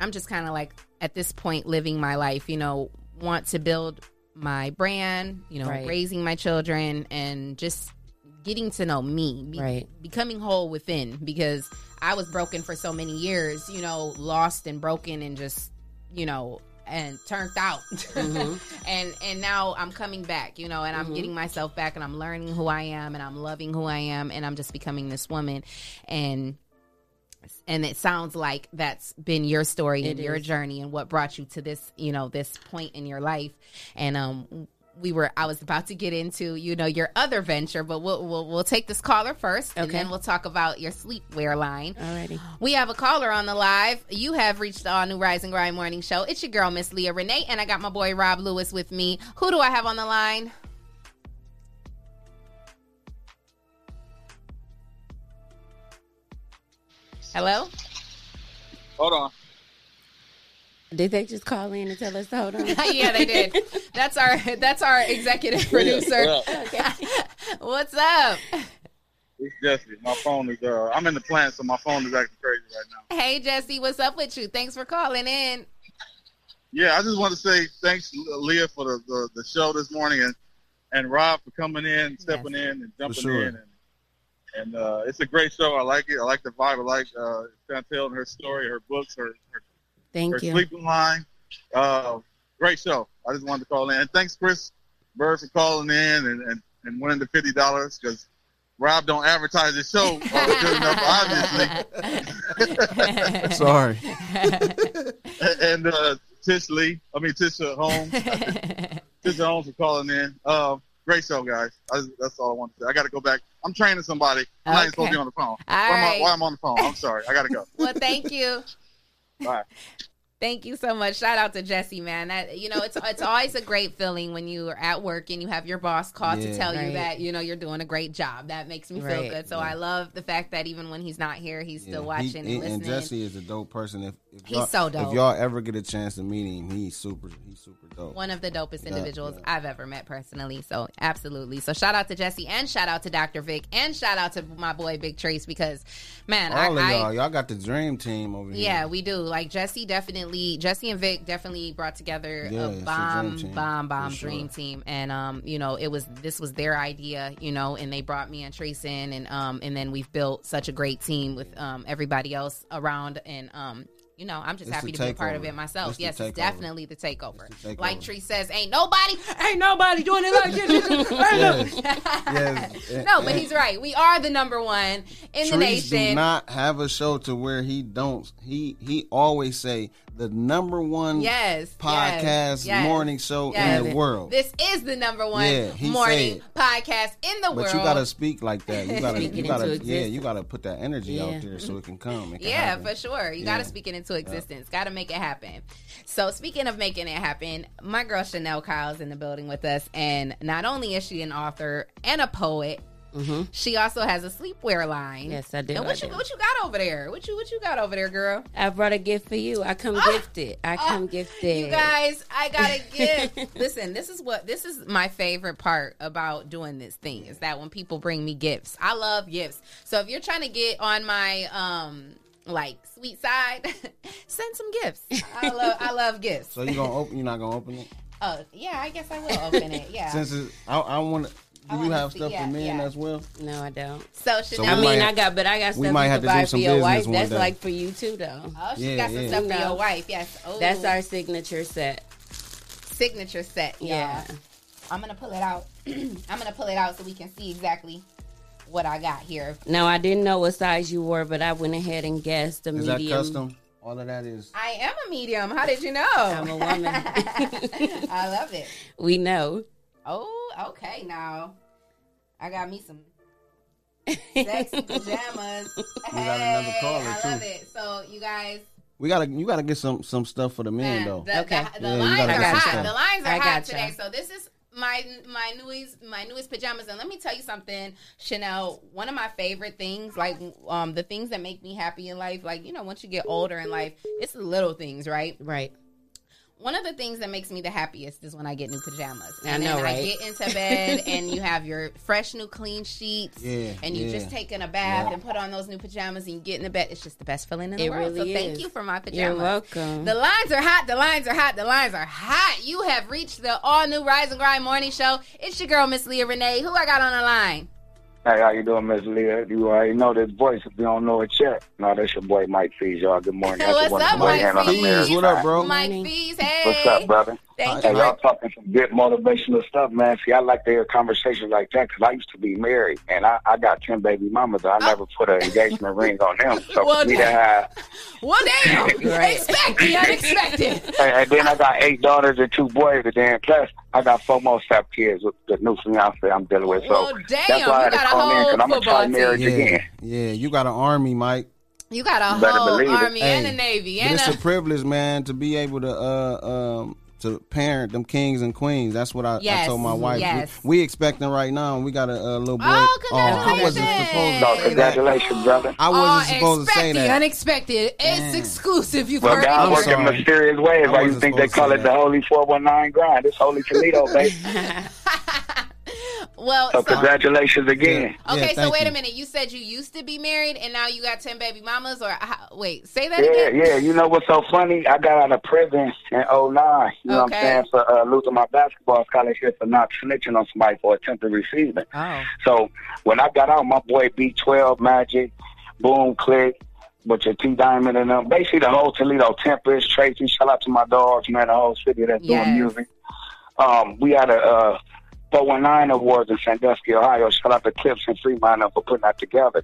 I'm just kind of like at this point living my life, you know, want to build my brand, you know, Right. raising my children and just getting to know me, be- Right. becoming whole within because I was broken for so many years, you know, lost and broken and just, you know, and turned out. Mhm. *laughs* and and now I'm coming back, you know, and I'm Mhm. getting myself back and I'm learning who I am and I'm loving who I am and I'm just becoming this woman and and it sounds like that's been your story and It your journey and what brought you to this, you know, this point in your life. And um we were I was about to get into, you know, your other venture, but we'll we'll, we'll take this caller first and then we'll talk about your sleepwear line. Alrighty. We have a caller on the live. You have reached the all new Rise and Grind morning show. It's your girl, Miss Leah Renee, and I got my boy Rob Lewis with me. Who do I have on the line? Hello. Hold on. Did they just call in and tell us to hold on? *laughs* yeah, they did. That's our that's our executive *laughs* producer. Yeah. *laughs* What's up? It's Jesse. My phone is. Uh, I'm in the plant, so my phone is acting crazy right now. Hey Jesse, what's up with you? Thanks for calling in. Yeah, I just want to say thanks, Leah, for the, the, the show this morning, and and Rob for coming in, stepping in, and jumping sure. in, and and uh, it's a great show. I like it. I like the vibe. I like uh, Chantel and her story, her books, her her, Thank her you. sleeping line. Uh, great show. I just wanted to call in. And thanks, Chris Bird, for calling in and, and, and winning the fifty dollars because Rob don't advertise his show *laughs* good enough, obviously. *laughs* *laughs* Sorry. and uh, Tish Lee, I mean Tisha Holmes, Tisha Holmes for calling in. Uh, great show, guys. I, that's all I wanted to say. I got to go back. I'm training somebody. I'm not even supposed to be on the phone. All why, am I, right. why am I on the phone? I'm sorry. I got to go. Well, thank you. Bye. *laughs* Thank you so much. Shout out to Jesse, man. That you know, it's it's always a great feeling when you are at work and you have your boss call to Yeah. tell you that you know you're doing a great job. That makes me feel good. So I love the fact that even when he's not here, he's still watching he- and listening. and Jesse is a dope person. If, if He's y'all, so dope. If y'all ever get a chance to meet him, he's super. He's super dope. One of the dopest Yeah, individuals I've ever met personally. So absolutely. So shout out to Jesse and shout out to Dr. Vic and shout out to my boy Big Trace because man, All I, of y'all, y'all got the dream team over here. Yeah, we do. Like Jesse definitely Jesse and Vic definitely brought together Yeah, a it's a bomb, dream bomb, bomb sure. dream team. And um, you know, it was this was their idea, you know, and they brought me and Trace in and um and then we've built such a great team with um everybody else around and um you know, I'm just It's happy the to be a part of it myself. It's yes, it's definitely the takeover. takeover. Like Trace says, ain't nobody, ain't nobody doing it like this. No- *laughs* Yes. no, but he's right. We are the number one in the Trees do nation. not have a show to where he don't. He he always say the number one Yes, podcast yes, morning show yes. in the world. This is the number one Yeah, morning podcast in the but world. you gotta speak like that. You *laughs* gotta you gotta yeah you gotta put that energy Yeah. out there so it can come. It can yeah, happen. for sure. You Yeah. got to speak it into existence. Got to make it happen. So, speaking of making it happen, my girl Chanel Kyle's in the building with us, and not only is she an author and a poet, she also has a sleepwear line. Mm-hmm. Yes, I do, And I what you do. what you got over there? What you what you got over there, girl? I brought a gift for you. I come gifted. I come gifted. Ah! You guys, I got a *laughs* gift. Listen, this is what this is my favorite part about doing this thing is that when people bring me gifts. I love gifts. So if you're trying to get on my um like sweet side, *laughs* send some gifts. I love I love gifts. So you gonna open? You're not gonna open it? Oh yeah, I guess I will open it. *laughs* Yeah. Since it's, I, I want. Do you have stuff yeah, for men yeah. as well? No, I don't. So So I mean, might I got, but I got stuff might you have can to do buy some for your wife. one That's day. like for you too, though. Oh, she Yeah, got some yeah. stuff for know. your wife. Yes. Oh, That's our signature set. signature set. y'all. Yeah. I'm gonna pull it out. *clears throat* I'm gonna pull it out so we can see exactly what I got here. Now I didn't know what size you were, but I went ahead and guessed a Is that medium. custom? All of that is. I am a medium. How did you know? I'm a woman. *laughs* I love it. we know. Oh, okay. Now I got me some *laughs* sexy pajamas. We got another Hey, caller, I love too. it. So you guys, We gotta you gotta get some some stuff for the men though. the, Okay. the, the Yeah, you lines gotta are get some hot. stuff. The lines are I hot gotcha. today. So this is my my newest my newest pajamas, and let me tell you something, Chanel. One of my favorite things, like um the things that make me happy in life, like you know, once you get older in life, it's the little things, right? Right. One of the things that makes me the happiest is when I get new pajamas. I And know, then I get into bed and you *laughs* have your fresh new clean sheets. Yeah, And you yeah. just taken a bath Yeah. and put on those new pajamas and you get in the bed. It's just the best feeling in the It world. really so thank you for my pajamas. You're welcome. The lines are hot. The lines are hot. The lines are hot. You have reached the all new Rise and Grind morning show. It's your girl, Miss Leah Renee. Who I got on the line? Hey, how you doing, Miss Leah? You already know this voice if you don't know it yet. No, that's your boy Mike Fees, y'all. Good morning. That's What's up, the boy Mike hand on the Fees? What up, bro? Mike Fees. Hey. What's up, brother? Thank hey, you. y'all talking some good motivational stuff, man. See, I like to hear conversations like that because I used to be married and I, I got 10 baby mamas. I never put an engagement *laughs* ring on them. So Well, for me to damn. have, Well, damn. Right. *laughs* Expect the unexpected. and, and then I got eight daughters and two boys, and then plus I got four more step kids with the new fiance I'm dealing with. So Well, damn, that's why I you had to got a call in because I'm going to try football marriage Yeah, again. yeah. You got an army, Mike. You got a You whole believe it. army and a navy But and it's a a privilege, man, to be able to uh um to parent them kings and queens. That's what I, I told my wife. yes. We, we expecting right now, and we got a, a little boy. Oh, uh, I wasn't supposed to No, say congratulations, brother. I wasn't Oh, supposed to say that. unexpected. It's exclusive. You've Well, heard God it works in here. mysterious ways. Why you think they call it the Holy 419 grind? It's Holy Toledo, baby. *laughs* Well, So so, congratulations again. okay. so wait a minute. You said you used to be married, and now you got ten baby mamas, or how, wait, say that Yeah, again. yeah. You know what's so funny? I got out of prison in '09. You know what I'm saying? For uh, losing my basketball scholarship for not snitching on somebody for attempted receiving. Oh. So when I got out, my boy B12 Magic, Boom Click, with your T Diamond and them. Basically the whole Toledo Tempest, Tracy, shout out to my dogs, man, the whole city that's Yes. doing music. Um, we had a uh 419 awards in Sandusky, Ohio. Shout out to Clips and Fremont for putting that together.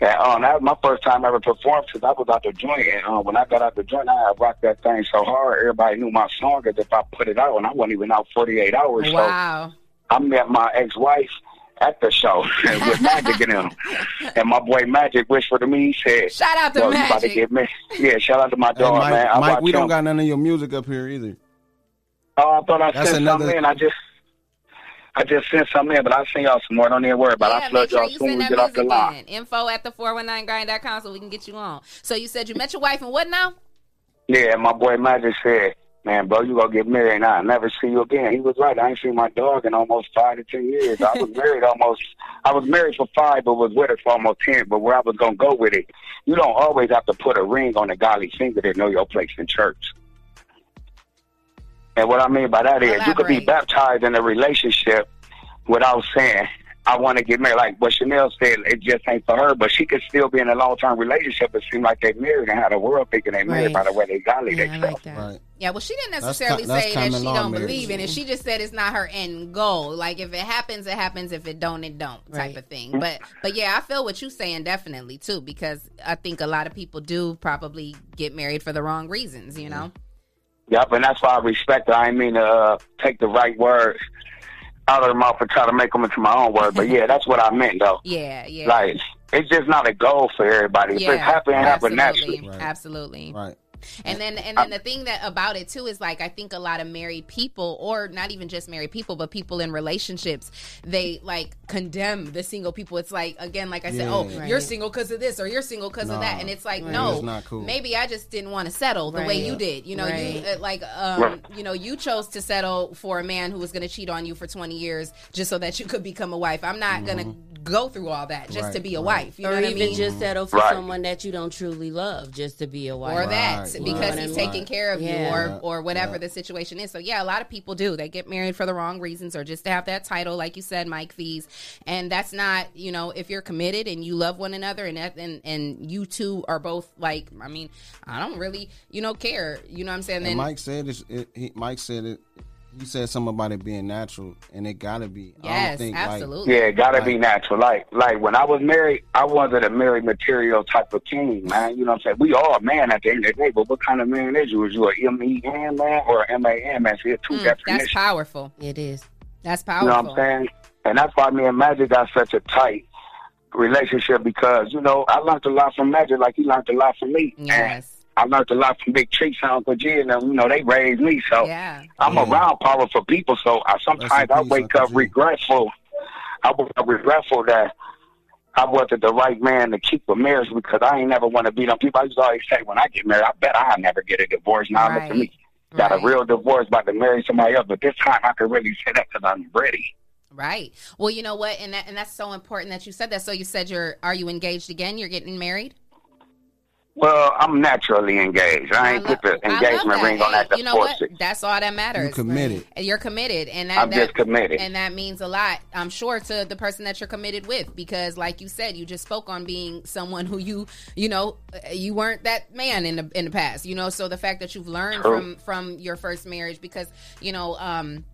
And um, that was my first time ever performed because I was out the joint. And uh, when I got out the joint, I rocked that thing so hard, everybody knew my song as if I put it out, and I wasn't even out 48 hours. Wow. So I met my ex-wife at the show *laughs* with Magic in him. *laughs* And my boy Magic whispered to me, he said, Shout out to "Yo, you about to get me. Yeah, shout out to my Hey, dog, Mike, man. I Mike, watch we don't him. got none of your music up here either. Oh, I thought I That's sent another- something in. I just, I just sent something in, but I'll send y'all some more. Don't even worry about it. Yeah, I'll flood sure y'all soon we get off the line. in. Info at the 419grind.com so we can get you on. So you said you met your wife and what now? Yeah, my boy Magic said, man, bro, you gonna get married and I'll never see you again. He was right. I ain't seen my dog in almost five to ten years. I was married almost, I was married for five, but was with her for almost ten. But where I was gonna go with it, you don't always have to put a ring on a godly finger to know your place in church. And what I mean by that is, you could be baptized in a relationship without saying, I want to get married. Like what Chanel said, it just ain't for her, but she could still be in a long term relationship and seem like they married and how the world thinking they married Right. by the way they godly Yeah, I like that. Right. Yeah, well, she didn't necessarily that's say that she don't marriage. believe in it. She just said it's not her end goal. Like if it happens, it happens. If it don't, it don't. Type of thing. But but yeah, I feel what you're saying definitely too because I think a lot of people do probably get married for the wrong reasons. You know. Yep, and that's why I respect her. I ain't mean to uh, take the right words out of her mouth and try to make them into my own word. But yeah, that's what I meant, though. *laughs* Yeah, yeah. Like, it's just not a goal for everybody. If yeah, it's happening, it happen absolutely, naturally. Absolutely. Right. And then and then the thing that about it too is like I think a lot of married people or not even just married people but people in relationships they like condemn the single people. It's like again like I said, Yeah. oh, Right. you're single cuz of this or you're single cuz Nah. of that and it's like Right. no. It's not cool. Maybe I just didn't want to settle the way you did. You know, you Right. uh, like um you know, you chose to settle for a man who was going to cheat on you for 20 years just so that you could become a wife. I'm not going to go through all that just Right, to be a right. wife. You know or what I even mean? just settle for Right. someone that you don't truly love, just to be a wife. or that You know because he's mean? taking care of Yeah. you or or whatever the situation is. So yeah, a lot of people do. They get married for the wrong reasons or just to have that title, like you said, Mike Fees. And that's not, you know, if you're committed and you love one another and that, and and you two are both like, I mean, I don't really, you know, care. You know what I'm saying? And Then Mike said it, it. He, Mike said it. He said something about it being natural, and it gotta be. I don't Yes, think, absolutely. Yeah, it gotta like- be natural. Like, like when I was married, I wasn't a married material type of king, man. You know what I'm saying? We all a man at the end of the day, but what kind of man is you? Is you a M-E-N man or a M-A-N man? See, it's two Mm, definitions. that's powerful. It is. That's powerful. You know what I'm saying? And that's why me and Magic got such a tight relationship because, you know, I learned a lot from Magic like he learned a lot from me. Yes. And I learned a lot from Big Trace and Uncle G and them, you know, they raised me. So Yeah. I'm around powerful people. So I sometimes I wake up regretful. I wake up regretful that I wasn't the right man to keep a marriage because I ain't never want to be them people. I used to always say when I get married, I bet I'll never get a divorce. Now look at me. Got a real divorce, about to marry somebody else. But this time I could really say that because I'm ready. Right. Well, you know what, and that and that's so important that you said that. So you said you're are you engaged again? You're getting married? Well, I'm naturally engaged. I ain't put the engagement that. ring on Hey, that to you know what? it. That's all that matters. You committed. And You're committed, and that, I'm that- just committed. and that means a lot. I'm sure to the person that you're committed with, because like you said, you just spoke on being someone who you, you know, uh, you weren't that man in the in the past. You know, so the fact that you've learned True. from from your first marriage, because you know, um.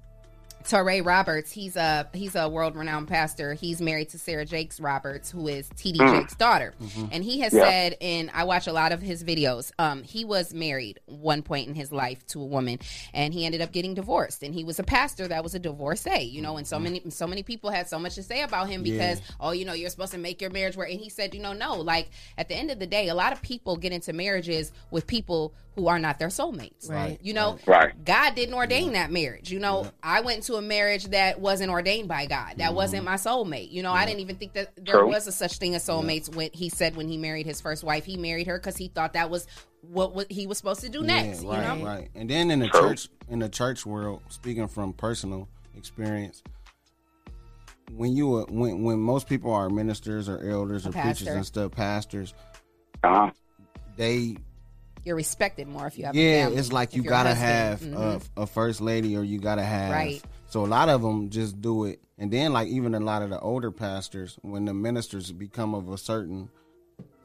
Touré Roberts, he's a he's a world renowned pastor. He's married to Sarah Jakes Roberts, who is TD Mm. Jakes' daughter. Mhm. And he has Yeah. said, and I watch a lot of his videos. Um, he was married one point in his life to a woman, and he ended up getting divorced. And he was a pastor that was a divorcee, you know. And so many so many people had so much to say about him because Yeah. oh, you know, you're supposed to make your marriage work. And he said, you know, no, like at the end of the day, a lot of people get into marriages with people who are not their soulmates. Right. You know, Right. God didn't ordain that marriage. You know, I went to a marriage that wasn't ordained by God. That wasn't my soulmate. You know, I didn't even think that there True. was a such thing as soulmates. When he said when he married his first wife, he married her because he thought that was what, what he was supposed to do next. Yeah, right, you know, right. And then in the True. church, in the church world, speaking from personal experience, when you are, when when most people are ministers or elders A or preachers and stuff, pastors, Uh-huh. they you're respected more if you have. a yeah, family, it's like you gotta husband. have Mhm. a, a first lady or you gotta have Right. So a lot of them just do it, and then like even a lot of the older pastors, when the ministers become of a certain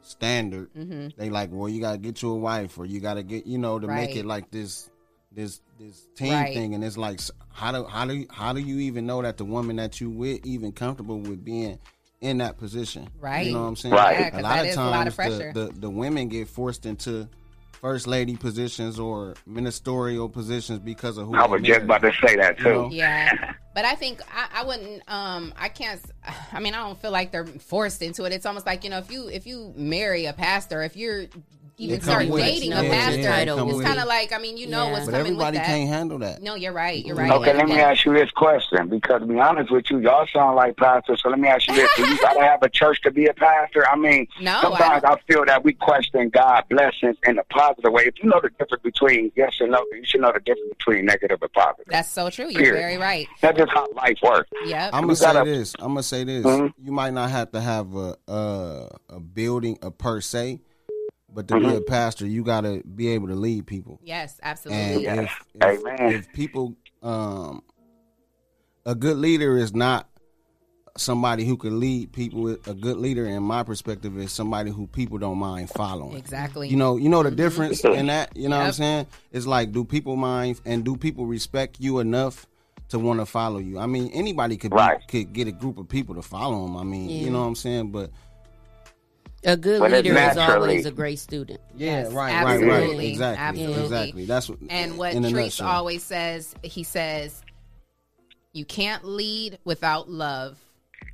standard, Mhm. they like, well, you gotta get you a wife, or you gotta get, you know, to make it like this, this, this team Right. thing, and it's like, how do how do you, how do you even know that the woman that you with even comfortable with being in that position? Right. You know what I'm saying? Right. Yeah, a 'cause lot of is a times lot of. The, the the women get forced into first lady positions or ministerial positions because of who I they was just about to say that You too. know? Yeah, *laughs* but I think I, I wouldn't. Um, I can't. *sighs* I mean, I don't feel like they're forced into it. It's almost like you know, if you if you marry a pastor, if you're even It start dating Yeah, a yeah, pastor, it it's kind of like I mean, you know Yeah. what's But coming everybody with that. can't handle that. No, you're right. You're right. Okay, let me ask you this question because to be honest with you, y'all sound like pastors. So let me ask you this: Do you *laughs* gotta have a church to be a pastor? I mean, No, sometimes I, feel that we question God blessings in a positive way. If you know the difference between yes and no, you should know the difference between negative and positive. That's so true. You're Period. very right. That's just how life works. Yep. I'm gonna say gotta- this. I'm gonna say this. Mhm. You might not have to have a a, a building a per se, but to Mhm. be a pastor, you gotta be able to lead people. Yes, And absolutely. if, if, Amen. if people, um, a good leader is not somebody who can lead people. A good leader, in my perspective, is somebody who people don't mind following. Exactly. You know, you know the difference in that. You know what I'm saying? It's like, do people mind and do people respect you enough to want to follow you? I mean, anybody could be, could get a group of people to follow them. I mean, Yeah. you know what I'm saying? But A good But leader is always a great student. yeah, Yes, right, right, right. absolutely. Exactly, Absolutely. exactly. That's what. And what in Treese always says, he says, you can't lead without love.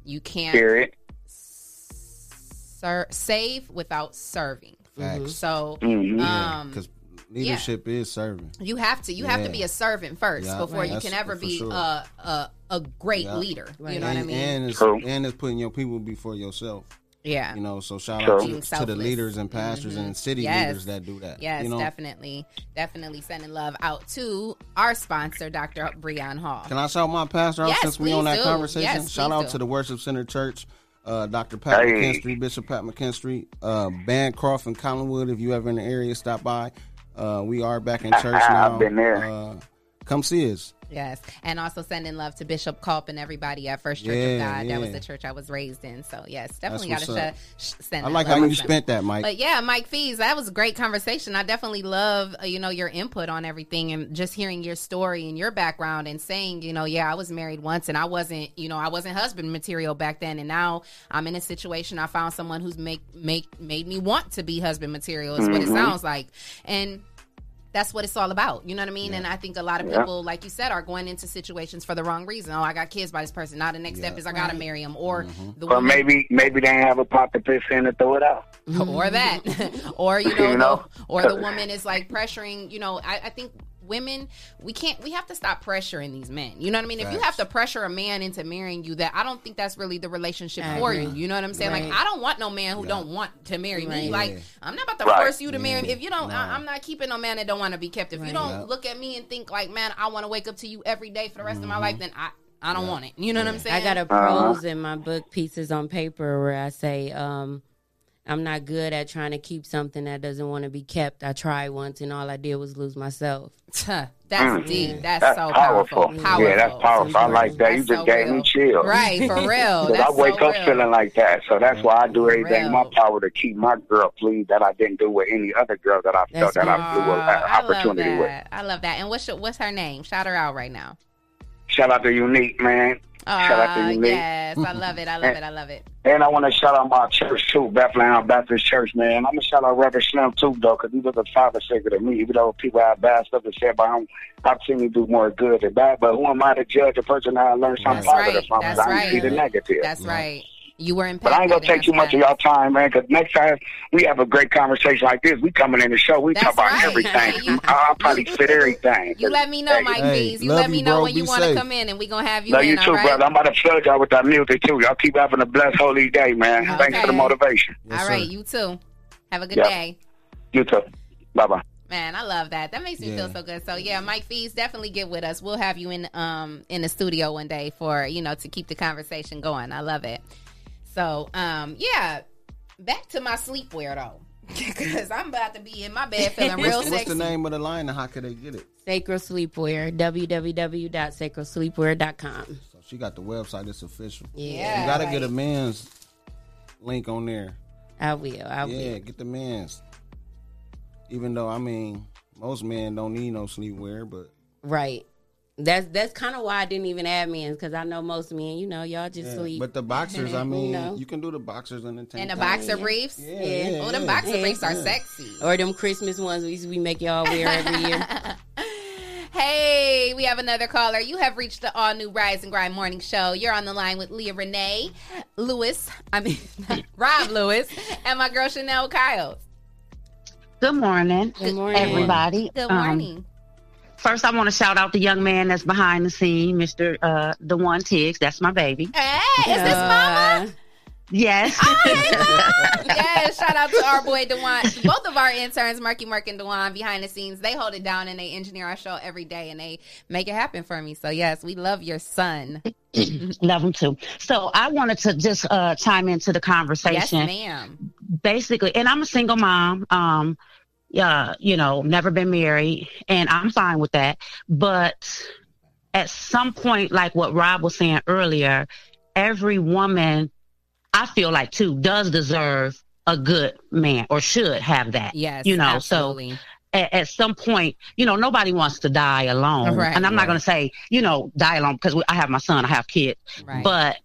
You can't Period. ser- save without serving. Facts. So, Mhm. um, because leadership is serving. you have to you have to be a servant first Yeah, before you that's can ever be sure. a, a a great Yeah. leader. You Right. know what I mean? and it's and it's putting your people before yourself. Yeah. You know, so shout True. out to, to the leaders and pastors Mhm. and city Yes. leaders that do that. Yes, you know, definitely, definitely sending love out to our sponsor, Dr. Breon Hall. Can I shout my pastor out Yes, since we on that do. conversation? Yes, shout out do. to the Worship Center Church, uh, Dr. Pat Hey. McKinstry, Bishop Pat McKinstry, uh, Bancroft and Collinwood. If you ever in the area, stop by. Uh, we are back in church now. I've been there. Come see us. Yes, and also sending love to Bishop Culp and everybody at First Church of Yeah, God. That was the church I was raised in. So yes, definitely got to sh- send. I like love how you spent that, Mike. But yeah, Mike Fees, that was a great conversation. I definitely love uh, you know your input on everything and just hearing your story and your background and saying you know yeah I was married once and I wasn't you know I wasn't husband material back then and now I'm in a situation I found someone who's make make made me want to be husband material is what it Mhm. sounds like and that's what it's all about. You know what I mean? And I think a lot of Yeah. people, like you said, are going into situations for the wrong reason. Oh, I got kids by this person. Now the next step is I gotta Right. marry him, or Mm-hmm. the Or maybe maybe they have a pot to piss in to throw it out. *laughs* or that, *laughs* or you *laughs* know, You know? The, or the woman is like pressuring. You know, I, I think women we can't we have to stop pressuring these men. You know what I mean? If you have to pressure a man into marrying you, that I don't think that's really the relationship I for agree. you. You know what I'm saying? Like I don't want no man who Yeah. don't want to marry me. Right. Like Yeah. I'm not about to Right. force you to marry me. If you don't, Nah. I, I'm not keeping no man that don't want to be kept. If you don't Yeah. look at me and think like, man, I want to wake up to you every day for the rest of my Mhm. life, then I I don't Yeah. want it. You know what I'm saying? I got a Uh-huh. prose in my book, Pieces on Paper, where I say, um, I'm not good at trying to keep something that doesn't want to be kept. I tried once and all I did was lose myself. That's Mm. deep. That's, That's so powerful. powerful. Powerful. Yeah, that's powerful. I like that. You just so gave real. me chills. Right, for *laughs* real. Because I wake so up real. feeling like that. So that's why I do For everything in my power to keep my girl pleased that I didn't do with any other girl that I felt That's that I blew an Aw, I love opportunity with. I love that. And what's your, what's her name? Shout her out right now. Shout out to Unique, man. Shout out to Ah, Unique. yes, I love it. I love it. I love it. And I want to shout out my church too, Bethlehem Baptist Church, man. I'm gonna shout out Reverend Slim too, though, because he was a father figure to me. Even though people have bad stuff to say about him, I've seen him do more good than bad. But who am I to judge a person that I learned something That's right. positive from? That's I only see the negative. That's right. You were impacted. But I ain't gonna take too much of y'all time, man. Because next time we have a great conversation like this, we coming in the show, we talk about right. everything. *laughs* I'll probably fit everything. You let me know, Mike hey, Bees. You let me you, know bro. when you want to come in, and we gonna have you Love in. you too, all right. brother. I'm about to flood y'all with that music too. Y'all keep having a blessed holy day, man. Thanks for the Okay. motivation. all right, you too. Have a good Yeah. day. You too. Bye bye. Man, I love that. That makes me feel so good. So yeah, Mike Fees, definitely get with us. We'll have you in um in the studio one day for you know to keep the conversation going. I love it. So um yeah, back to my sleepwear though, *laughs* because I'm about to be in my bed feeling real what's, what's the name of the line and how could they get it? Sacred Sleepwear, www.sacredsleepwear.com. So she got the website. It's official. Yeah, you gotta like- get a man's link on there. I will. I will. yeah, get the man's. Even though I mean, most men don't need no sleepwear, but Right. That's that's kind of why I didn't even add men because I know most men, you know, y'all just yeah. sleep. But the boxers, I mean, you know. you can do the boxers in the tank and the top. boxer briefs. Yeah, Yeah. yeah, Oh, them yeah. boxer Yeah. briefs are Yeah. sexy. or them Christmas ones we we make y'all wear every year. *laughs* Hey, we have another caller. You have reached the all new Rise and Grind morning show. You're on the line with Leah Renee Lewis. I mean, *laughs* Rob Lewis, and my girl Chanel Kyle. Good morning, Good morning. everybody. Good Um, morning. First, I want to shout out the young man that's behind the scene, Mister uh, the One Tiggs. That's my baby. Hey, is this Mama? Yes. *laughs* yes, shout out to our boy Dewan. Both of our interns, Marky Mark and Dewan, behind the scenes, they hold it down and they engineer our show every day and they make it happen for me. So yes, we love your son. *clears throat* Love him too. So I wanted to just uh, chime into the Yes, conversation. ma'am. Basically, and I'm a single mom. Um, yeah, you know, never been married, and I'm fine with that. But at some point, like what Rob was saying earlier, every woman, I feel like too, does deserve a good man or should have that. Yes, you know, absolutely. so at, at some point, you know, nobody wants to die alone. Right, and I'm not going to say, you know, die alone because I have my son, I have kids. Right. But,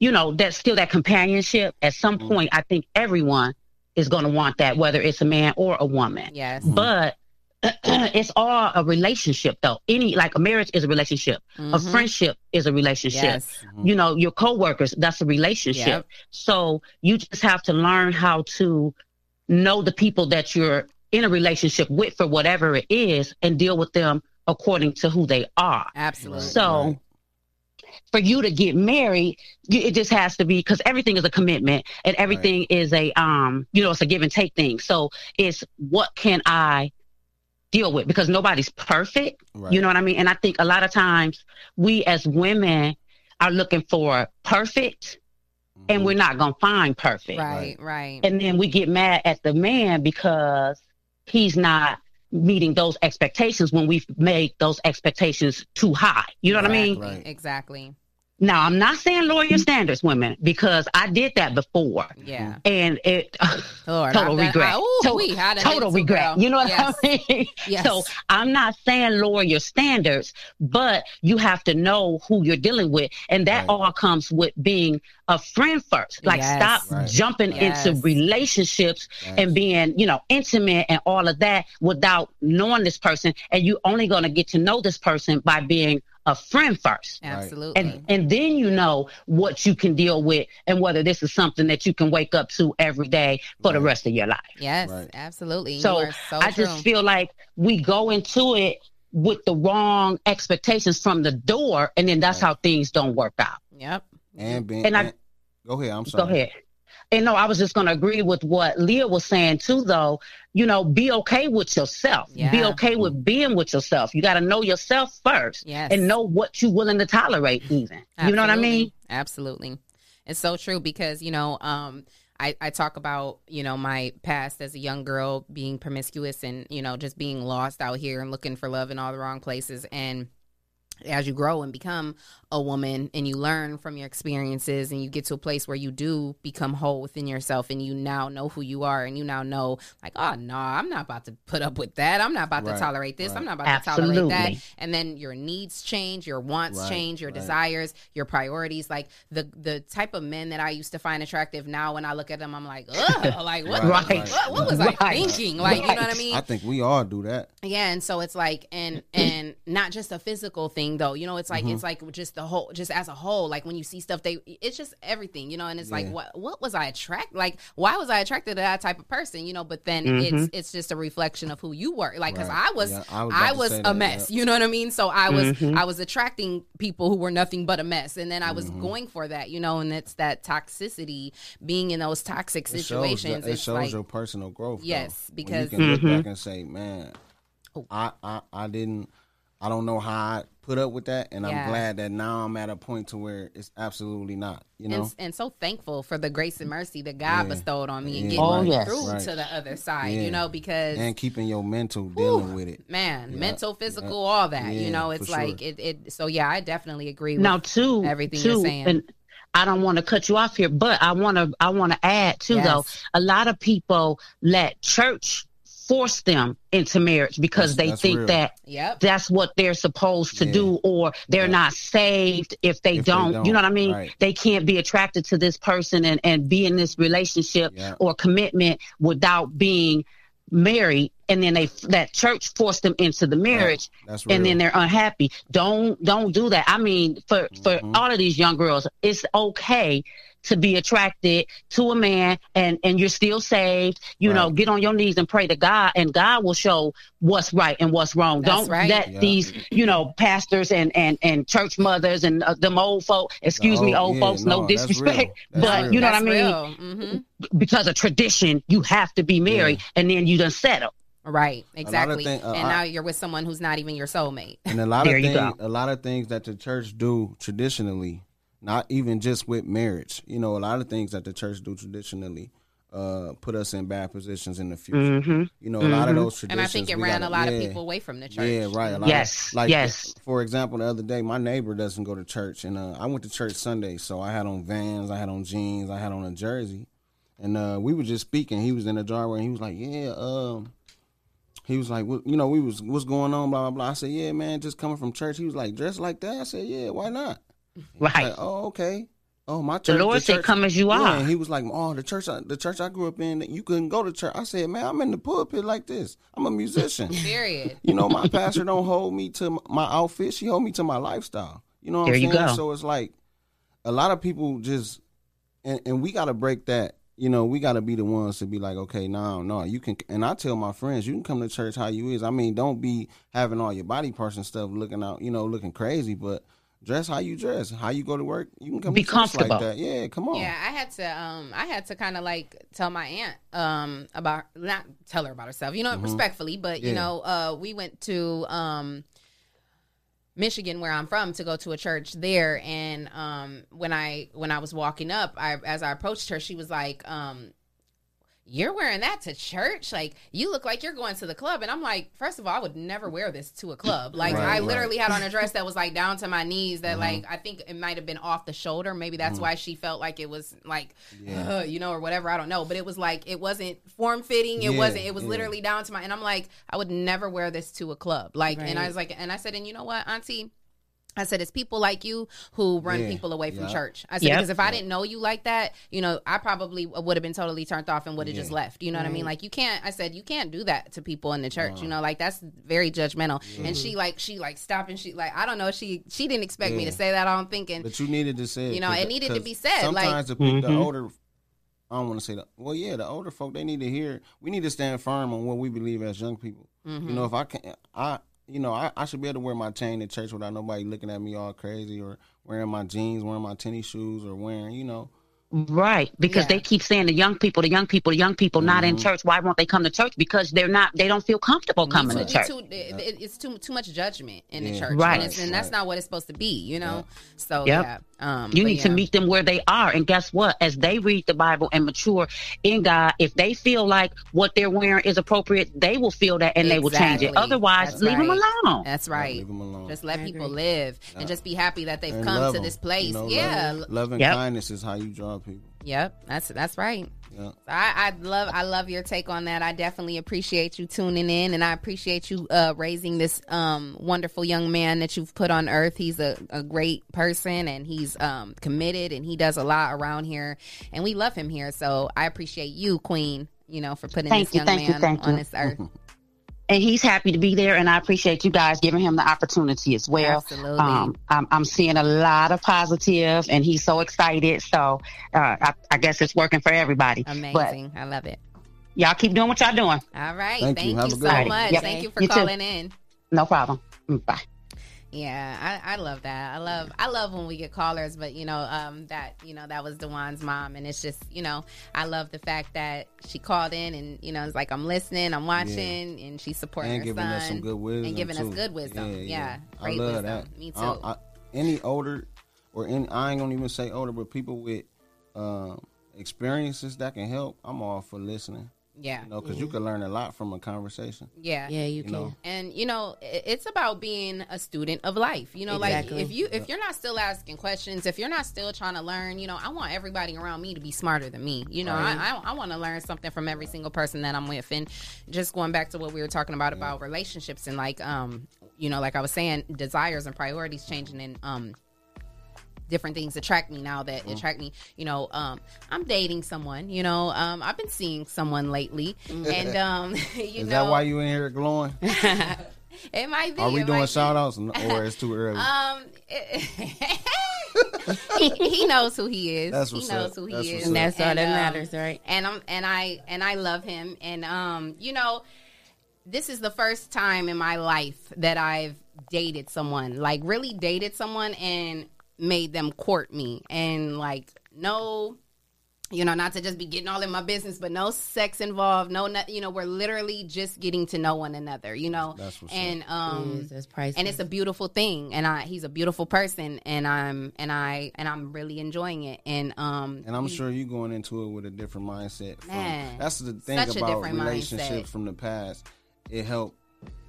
you know, that's still that companionship. At some Mm-hmm. point, I think everyone is going to want that, whether it's a man or a woman. Yes. But *clears throat* it's all a relationship, though. Any, like a marriage is a relationship, a Mhm. friendship is a relationship. Yes. You know, your coworkers, that's a relationship. Yep. So you just have to learn how to know the people that you're in a relationship with for whatever it is and deal with them according to who they are. Absolutely. So for you to get married, it just has to be because everything is a commitment and everything is a um, you know, it's a give and take thing. So it's what can I deal with because nobody's perfect. Right. You know what I mean? And I think a lot of times we as women are looking for perfect and we're not going to find perfect. Right, right. And then we get mad at the man because he's not meeting those expectations when we've made those expectations too high. You know what I mean? Exactly. Now, I'm not saying lower your mm-hmm. standards, women, because I did that before. Yeah. And it *laughs* Lord, total I've done- regret. I- ooh, To- wee, I total regret. girl. You know what Yes. I *laughs* mean? Yes. So I'm not saying lower your standards, but you have to know who you're dealing with. And that all comes with being a friend first. Like Yes. stop Right. jumping Yes. into relationships and being, you know, intimate and all of that without knowing this person. And you're only going to get to know this person by being a friend first. Absolutely. And and then you know what you can deal with and whether this is something that you can wake up to every day for the rest of your life. Yes, absolutely. So, so I true. just feel like we go into it with the wrong expectations from the door and then that's how things don't work out. Yep. And being, And I- and- go ahead. I'm sorry. Go ahead. And no, I was just going to agree with what Leah was saying too, though. You know, be okay with yourself. Yeah. Be okay with being with yourself. You got to know yourself first Yes. and know what you're willing to tolerate, even. You know what I mean? Absolutely. Absolutely. It's so true because, you know, um, I, I talk about, you know, my past as a young girl being promiscuous and, you know, just being lost out here and looking for love in all the wrong places. And as you grow and become a woman and you learn from your experiences and you get to a place where you do become whole within yourself and you now know who you are and you now know like oh no i'm not about to put up with that. I'm not about Right, to tolerate this. Right. i'm not about to tolerate that. And then your needs change your wants Right, change your right. desires your priorities. Like the the type of men that i used to find attractive now when i look at them i'm like Ugh, *laughs* like what, Right, what, what, what was i thinking? Like you know what i mean? I think we all do that. yeah, and so it's like and and not just a physical thing, thing though. You know, it's like Mhm. it's like just the whole, just as a whole. Like when you see stuff, they it's just everything. You know, and it's like what what was I attracted Like why was I attracted to that type of person? You know, but then Mhm. it's it's just a reflection of who you were. Like because Right. I was Yeah, I was I was a that, mess. yeah. You know what I mean? So I was Mhm. I was attracting people who were nothing but a mess, and then I was Mhm. going for that. You know, and it's that toxicity, being in those toxic It shows, situations. the- it shows like your personal growth. Yes, When because- you can look back and say, "Man, Oh. I, I I didn't, I don't know how I put up with that, and Yeah. I'm glad that now I'm at a point to where it's absolutely not." You know, and, and so thankful for the grace and mercy that God Yeah. bestowed on me and getting right, me yes. through right. to the other side, Yeah. you know, because and keeping your mental dealing with it. man, Yeah, mental, physical, yeah. all that, Yeah, you know, for it's sure. like it, it. So yeah, I definitely agree with now too everything too, you're saying. and i don't want to cut you off here but i want to i want to add too though a lot of people let church force them into marriage because That's- they that's think real. that Yep. that's what they're supposed to do or they're not saved if they, If don't, don't, you know what i mean right. they can't be attracted to this person and, and be in this relationship Yeah. or commitment without being married and then they that church forced them into the marriage That's and then they're unhappy don't don't do that i mean for for Mm-hmm. all of these young girls it's okay to be attracted to a man and and you're still saved you know get on your knees and pray to god and god will show what's right and what's wrong That's don't right. let Yeah. these you know pastors and and and church mothers and uh, them old folk excuse me old yeah, folks no, no, disrespect real. *laughs* That's but real. you know what i mean real. hmm because of tradition you have to be married and then you done settle Right, exactly. thing- uh, and I- now you're with someone who's not even your soulmate. and a lot of things, a lot of things that the church do traditionally, not even just with marriage. You know, a lot of things that the church do traditionally uh, put us in bad positions in the future. Mhm. You know, a lot of Mhm. those traditions. And I think it we ran gotta- a lot of people away from the church. Yeah, right. A lot Yes, Of, like, yes. For example, the other day, my neighbor doesn't go to church, and uh, I went to church Sunday, so I had on Vans, I had on jeans, I had on a jersey, and uh, we were just speaking. He was in the driveway, and he was like, "Yeah, um." He was like, what, you know, we was what's going on, blah blah blah. I said, yeah, man, just coming from church. He was like, dressed like that. I said, yeah, why not? right Like, oh, okay. Oh, my church. The church. Lord said, "Come as you Yeah, are." and he was like, oh, the church, I- the church I grew up in, you couldn't go to church. I said, man, I'm in the pulpit like this. I'm a musician. *laughs* Period. You know, my pastor don't hold me to my outfit. She hold me to my lifestyle. You know what There I'm you saying? go. So it's like a lot of people just, and, and we got to break that. You know, we got to be the ones to be like, okay, no, no, you can. And I tell my friends, you can come to church how you is. I mean, don't be having all your body parts and stuff looking out, you know, looking crazy, but dress how you dress, how you go to work. You can come Be to church like comfortable. that. Yeah, come on. Yeah, I had to um I had to kind of like tell my aunt um about not tell her about herself, you know, Mhm. respectfully, but you know, uh we went to um Michigan where I'm from to go to a church there. And um when I when I was walking up, I as I approached her, she was like um you're wearing that to church? Like you look like you're going to the club and I'm like, first of all, I would never wear this to a club. *clears throat* Like Right, I right. literally had on a dress *laughs* that was like down to my knees that Mhm. like I think it might have been off the shoulder. Maybe that's Mhm. why she felt like it was like Yeah. uh, you know, or whatever. I don't know. But it was like it wasn't form fitting. It Yeah, wasn't. It was yeah. literally down to my. And I'm like, I would never wear this to a club. Like, and I was like, and I said, and you know what, Auntie. I said, it's people like you who run Yeah, people away from yeah. church. I said, Yep. because if I didn't know you like that, you know, I probably would have been totally turned off and would have just left. You know what I mean? Like, you can't, I said, you can't do that to people in the church. No. You know, like, that's very judgmental. Yeah. And she, like, she, like, stopped and she, like, I don't know, she, she didn't expect me to say that. I'm thinking, But you needed to say it. You know, it needed to be said, like- Sometimes the, pe- the older, I don't want to say that. Well, yeah, the older folk they need to hear. We need to stand firm on what we believe as young people. Mhm. You know, if I can't, I, you know, I, I should be able to wear my chain to church without nobody looking at me all crazy or wearing my jeans, wearing my tennis shoes, or wearing, you know. Right, because Yeah. they keep saying the young people, the young people, the young people not in Mhm. church. Why won't they come to church? Because they're not. They don't feel comfortable coming too, to church. Too, it- it- it's too too much judgment in the church, Right. And, it's, and that's Right. not what it's supposed to be, you know. So Yep. yeah, um, You but need to meet them where they are, and guess what? As they read the Bible and mature in God, if they feel like what they're wearing is appropriate, they will feel that and they will change it. Otherwise, That's leave them alone. That's Yeah, leave them alone. Just let I people agree. live Yeah. and just be happy that they've And come to to 'em, this place. You know, yeah. love, love and Yep. kindness is how you draw people. Yep. That's that's right. Yeah. I, I love I love your take on that. I definitely appreciate you tuning in, and I appreciate you uh, raising this um, wonderful young man that you've put on earth. He's a, a great person, and he's um, committed, and he does a lot around here, and we love him here. So I appreciate you, Queen. You know, for putting Thank this you, young thank you, man on you. this earth. *laughs* and he's happy to be there. And I appreciate you guys giving him the opportunity as well. Absolutely. Um, I'm, I'm seeing a lot of positive, and he's so excited. So uh, I, I guess it's working for everybody. But Amazing. I love it. y'all keep doing what y'all doing. All right. Thank Thank, you. you, so one. much. Yep. Thank you for You too. calling in. No problem. Bye. Yeah, I, I love that. I love I love when we get callers, but you know, um, that you know that was Dewan's mom, and it's just you know I love the fact that she called in and you know it's like I'm listening, I'm watching, and she's supporting and her giving son us some good wisdom and giving too. us good wisdom. Yeah, I great love wisdom. that. Me too. I- I- any older or any, I ain't gonna even say older, but people with um, experiences that can help, I'm all for listening. Yeah. you know, because you can learn a lot from a conversation. Yeah. Yeah, you, You know. And you know, it's about being a student of life. You know, Exactly. like if you if you're not still asking questions, if you're not still trying to learn, you know, I want everybody around me to be smarter than me. You know, Right. I I, I want to learn something from every single person that I'm with. And just going back to what we were talking about about relationships and like um, you know, like I was saying, desires and priorities changing and um different things attract me now that Mm-hmm. attract me you know um i'm dating someone you know um i've been seeing someone lately and um *laughs* you Is know that why you in here glowing? *laughs* it might be Are we doing might shout outs *laughs* or it's too early? Um, he, he knows who he is. That's what's he knows up. who he That's is, what's up. That's all that um, matters, right? And I'm and I and I love him. And um, you know, this is the first time in my life that I've dated someone, like really dated someone, and made them court me, and like no. You know, not to just be getting all in my business, but no sex involved. No, no you know, we're literally just getting to know one another. You know, That's what's and um, Yes, that's and it's a beautiful thing and i he's a beautiful person and i'm and i and i'm really enjoying it and um And I'm sure you're going into it with a different mindset. From, Man, that's the thing about relationships mindset. from the past. It help,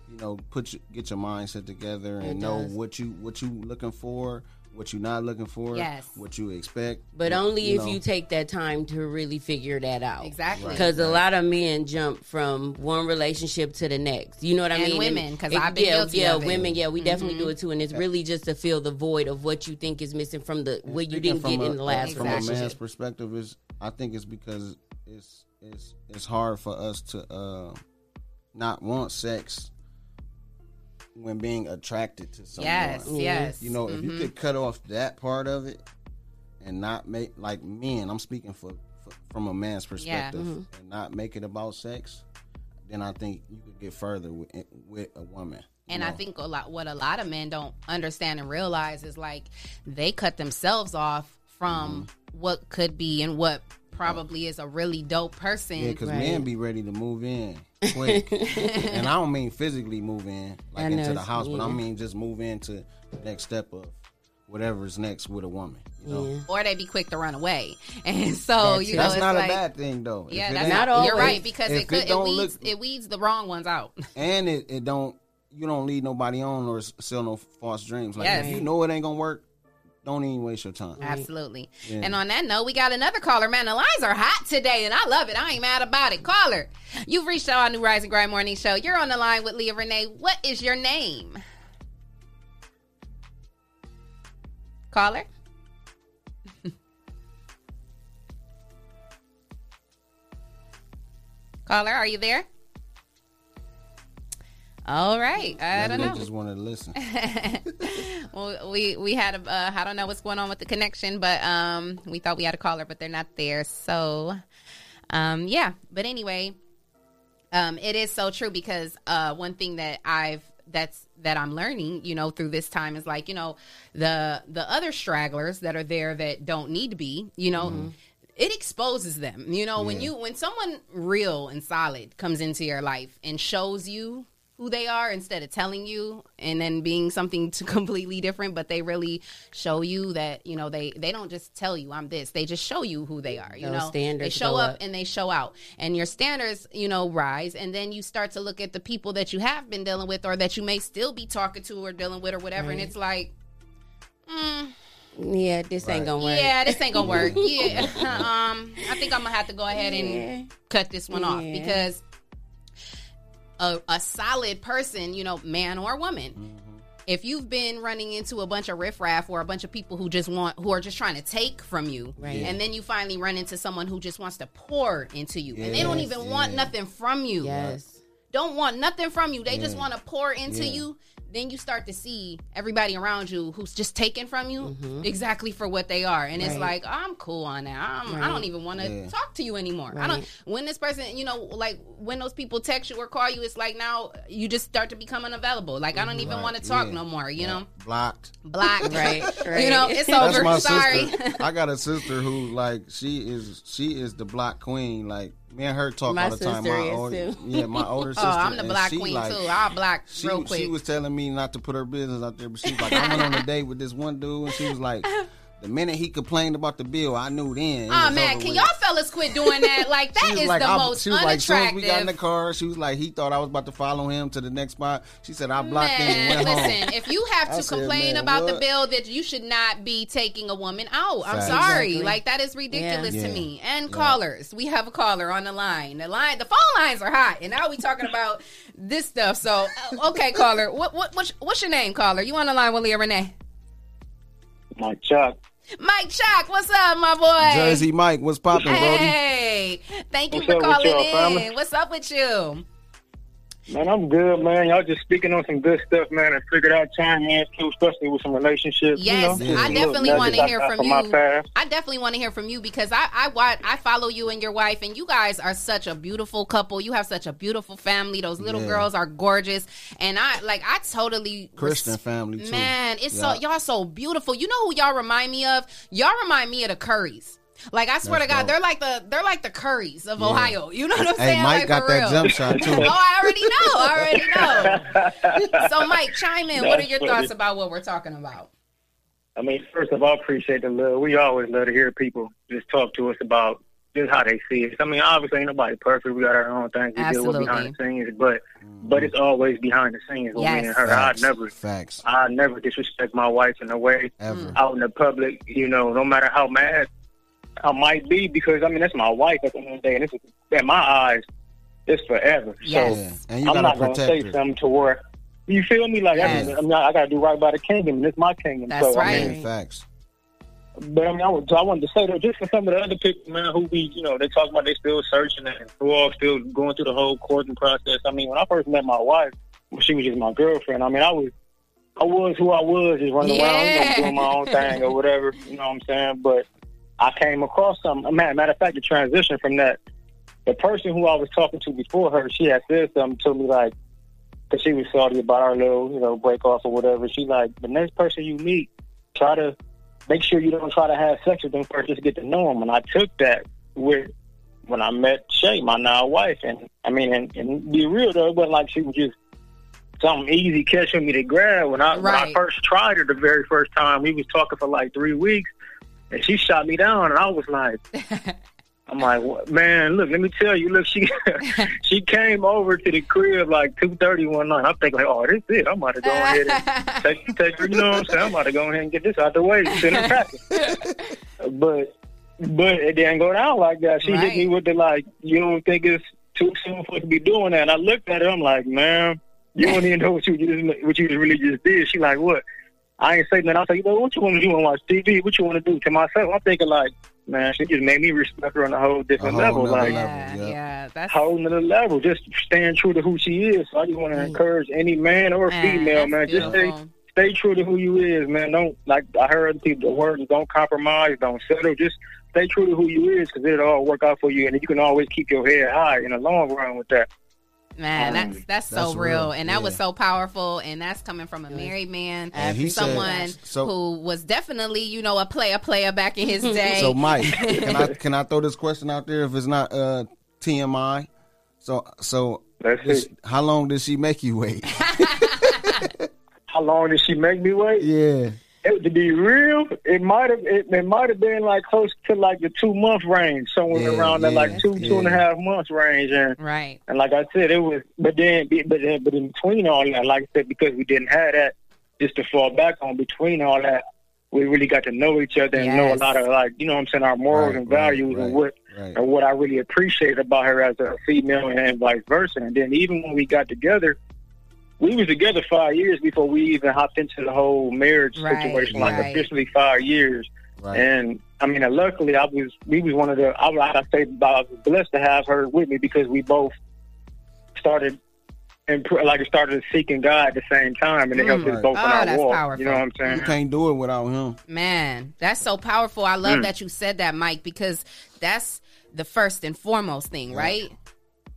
you know, put you, get your mindset together and know what you what you looking for, what you're not looking for, Yes. what you expect. But only if know. you take that time to really figure that out. Exactly. Right. Because a lot of men jump from one relationship to the next. You know what I And mean? women, 'cause it- I've been yeah, guilty yeah, of it. women. Yeah, we definitely Mhm. do it too. And it's really just to fill the void of what you think is missing from the what you Speaking didn't get from a- in the last from a man's perspective is I think it's because it's it's it's hard for us to uh, not want sex when being attracted to someone. Yes, yes. You know, if you Mhm. could cut off that part of it and not make like men, I'm speaking for, for from a man's perspective, Mhm. and not make it about sex, then I think you could get further with with a woman. and i think a lot what a lot of men don't understand and realize is like they cut themselves off from Mm-hmm. what could be and what probably is a really dope person Yeah, because men be ready to move in quick, *laughs* and I don't mean physically move in like I into the it's- house, but I mean just move into the next step of whatever's next with a woman. You know, or they be quick to run away *laughs* and so you know that's it's not like, a bad thing though. Yeah that's ain't- not if- you're right because it could it, don't weeds look it weeds the wrong ones out and it, it don't you don't lead nobody on or sell no false dreams. Like Yes. if you know it ain't gonna work, don't even waste your time. Absolutely. Yeah. And on that note, we got another caller. Man, the lines are hot today, and I love it. I ain't mad about it. Caller, you've reached our new Rise and Grind Morning Show. You're on the line with Leah Renee. What is your name? Caller? *laughs* Caller, are you there? All right. I don't they know. just wanted to listen. *laughs* well, we we had a uh, I don't know what's going on with the connection, but um, we thought we had a caller, but they're not there. So, um, yeah. But anyway, um, it is so true because uh, one thing that I've that's that I'm learning, you know, through this time is like you know the the other stragglers that are there that don't need to be, you know. It exposes them, you know. When you when someone real and solid comes into your life and shows you who they are instead of telling you and then being something to *laughs* completely different but they really show you that you know they they don't just tell you i'm this they just show you who they are you Those know standards they show up, up. and they show out and your standards you know rise and then you start to look at the people that you have been dealing with or that you may still be talking to or dealing with or whatever and it's like mm, Yeah, this ain't gonna work. yeah, this ain't gonna work. *laughs* Yeah, *laughs* um, I think I'm gonna have to go ahead and cut this one off Yeah. because a, a solid person, you know, man or woman, Mm-hmm. if you've been running into a bunch of riffraff or a bunch of people who just want, who are just trying to take from you, Right. and then you finally run into someone who just wants to pour into you, and they don't Yes, even want nothing from you. Yes. don't want nothing from you. They just want to pour into Yeah. you. Then you start to see everybody around you who's just taken from you exactly for what they are, and it's Mm-hmm. Right. like I'm cool on that. I'm, I don't even want to Yeah. talk to you anymore. I don't. When this person, you know, like when those people text you or call you, it's like now you just start to become unavailable. Like I don't even Right. want to talk Yeah. no more. You know, blocked. blocked. *laughs* Right, *laughs* You know, it's over. Sorry. sister. *laughs* I got a sister who like she is she is the block queen. Like me and her talk My all the time. My older, yeah, my *laughs* older sister. Oh. I'm the black queen like, too. I'll block She, real quick. she was telling me not to put her business out there, but she was like, I went on a date with this one dude, and she was like, *laughs* the minute he complained about the bill, I knew then. Oh man, can with. y'all fellas quit doing that? *laughs* Like She that was like, the I- most she was like, soon as we got in the car, she was like, he thought I was about to follow him to the next spot. She said, I blocked him and Man, went home. listen, if you have *laughs* to said, complain man, about the bill, that you should not be taking a woman out. I'm Facts. sorry. Exactly. Like that is ridiculous Yeah. to Yeah. me. And Yeah. callers, we have a caller on the line. The line, the phone lines are hot, and now we talking about this stuff. So, uh, okay, caller, what what what's, what's your name, caller? You on the line with Leah Renee? My Chuck. Mike Chalk, what's up, my boy? Jersey Mike, what's popping, Brody? Hey, thank you What's for calling in. family? What's up with you? Man, I'm good, man. Y'all just speaking on some good stuff, man, and figured out time, man, too, especially with some relationships. Yes, you know, I definitely want to hear from from you. My. I definitely want to hear from you because I I watch, I follow you and your wife, and you guys are such a beautiful couple. You have such a beautiful family. Those little Yeah. girls are gorgeous, and I like I totally Christian family too. Man, it's Yeah. so y'all so beautiful. You know who y'all remind me of? Y'all remind me of the Currys. Like I swear That's to God, dope. they're like the they're like the Currys of Yeah. Ohio. You know what I'm Hey, saying? Mike like, got for that real. jump shot, too. *laughs* oh, I already know. I already know. *laughs* so, Mike, chime in. what are your funny. thoughts about what we're talking about? I mean, first of all, appreciate the love. We always love to hear people just talk to us about just how they see it. I mean, obviously, ain't nobody perfect. We got our own things we deal with behind the scenes, but mm-hmm. but it's always behind the scenes with me and her. Facts. I never, Facts. I never disrespect my wife in a way Ever. out in the public. You know, no matter how mad I might be, because I mean that's my wife at the end of the day, and it's in my eyes, it's forever. Yes. So Yeah. And you I'm not gonna say her. something to where you feel me like I, Yes. mean, I'm not, I gotta do right by the kingdom, and it's my kingdom. That's so, I right. mean, Facts. but I mean, I, was, I wanted to say that just for some of the other people, man, who we, you know, they talk about they still searching and who all still going through the whole courting process. I mean, when I first met my wife, when she was just my girlfriend, I mean, I was, I was who I was, just running around, you know, doing my own thing or whatever. You know what I'm saying? But I came across some. Matter, matter of fact, the transition from that, the person who I was talking to before her, she had said something to me like, because she was salty about our little, you know, break off or whatever. She like, the next person you meet, try to make sure you don't try to have sex with them first, just get to know them. And I took that with when I met Shay, my now wife. And I mean, and, and be real though, it wasn't like she was just something easy catching me to grab. When I when I first tried her the very first time, we was talking for like three weeks, and she shot me down, and I was like. *laughs* I'm like, man, look, let me tell you, look, she *laughs* she came over to the crib like two thirty one night. I'm thinking, like, oh, this is it. I'm about to go ahead and *laughs* take, take you know what I'm saying? I'm about to go ahead and get this out the way, send her packing. but but it didn't go down like that. She hit me with the like, you don't think it's too soon for us to be doing that? And I looked at her, I'm like, man, you don't even know what you just what you really just did. She like, what? I ain't say nothing. I said, you know, what you want to do? You want to watch TV? What you want to do? To myself, I'm thinking like, man, she just made me respect her on a whole different whole level. nother Like, level, yeah, that's whole nother level. Just staying true to who she is. So I just want to encourage any man or Man, female, man, that's just stay stay true to who you is, man. Don't like I heard the words don't compromise, don't settle. Just stay true to who you is, because it'll all work out for you, and you can always keep your head high in the long run with that. Man, Um, that's that's so that's real, real, and that was so powerful, and that's coming from a married man, And he said- someone so- who was definitely, you know, a player player back in his *laughs* day. So Mike, can I *laughs* can I throw this question out there if it's not uh TMI? So so this- how long did she make you wait? *laughs* How long did she make me wait? Yeah. It, to be real, it might have it, it might have been like close to like the two month range, somewhere Yeah, around that like yeah, two two and a half months range, and right. and like I said, it was. But then, but then, but in between all that, like I said, because we didn't have that, just to fall back on. Between all that, we really got to know each other and know a lot of like you know what I'm saying our morals Right, and values right, and what right. and what I really appreciate about her as a female and, and vice versa. And then even when we got together, we was together five years before we even hopped into the whole marriage Right, situation, like right. officially five years. Right. And I mean, luckily, I was we was one of the I, would- I say I was blessed to have her with me because we both started and pr- like started seeking God at the same time, and it helped us both Oh, in our that's walk. powerful. You know what I'm saying? You can't do it without him. Man, that's so powerful. I love Mm. that you said that, Mike, because that's the first and foremost thing, right?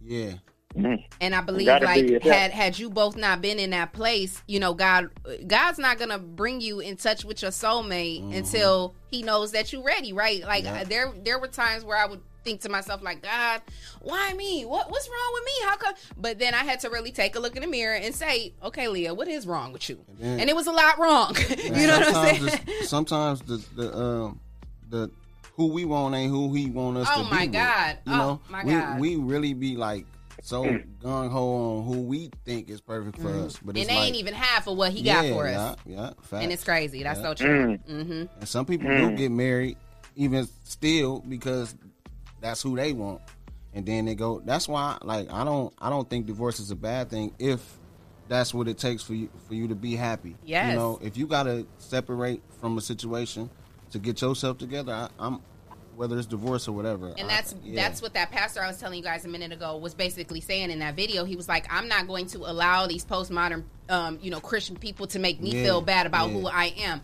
Yeah. And I believe like be, had had you both not been in that place, you know, God God's not gonna bring you in touch with your soulmate Mm-hmm. until He knows that you're ready, right? Like Yeah. there there were times where I would think to myself like, God, why me? What what's wrong with me? How come? But then I had to really take a look in the mirror and say, Okay, Leah, what is wrong with you? then- and it was a lot wrong. *laughs* you know what I'm sometimes saying? the- sometimes the the um the who we want ain't who he want us Oh to be. my with. God. You Oh know, my we God. we really be like so gung ho on who we think is perfect for Mhm. us, but and they like, ain't even half of what he got for us. Yeah, yeah, facts. And it's crazy. That's Yeah. so true. Mm-hmm. And some people Mm. do get married, even still, because that's who they want. And then they go. That's why, like, I don't, I don't think divorce is a bad thing if that's what it takes for you for you to be happy. Yes. You know, if you gotta separate from a situation to get yourself together, I, I'm whether it's divorce or whatever. And I- that's yeah. that's what that pastor I was telling you guys a minute ago was basically saying in that video. He was like, "I'm not going to allow these postmodern, um, you know, Christian people to make me Yeah, feel bad about yeah. who I am."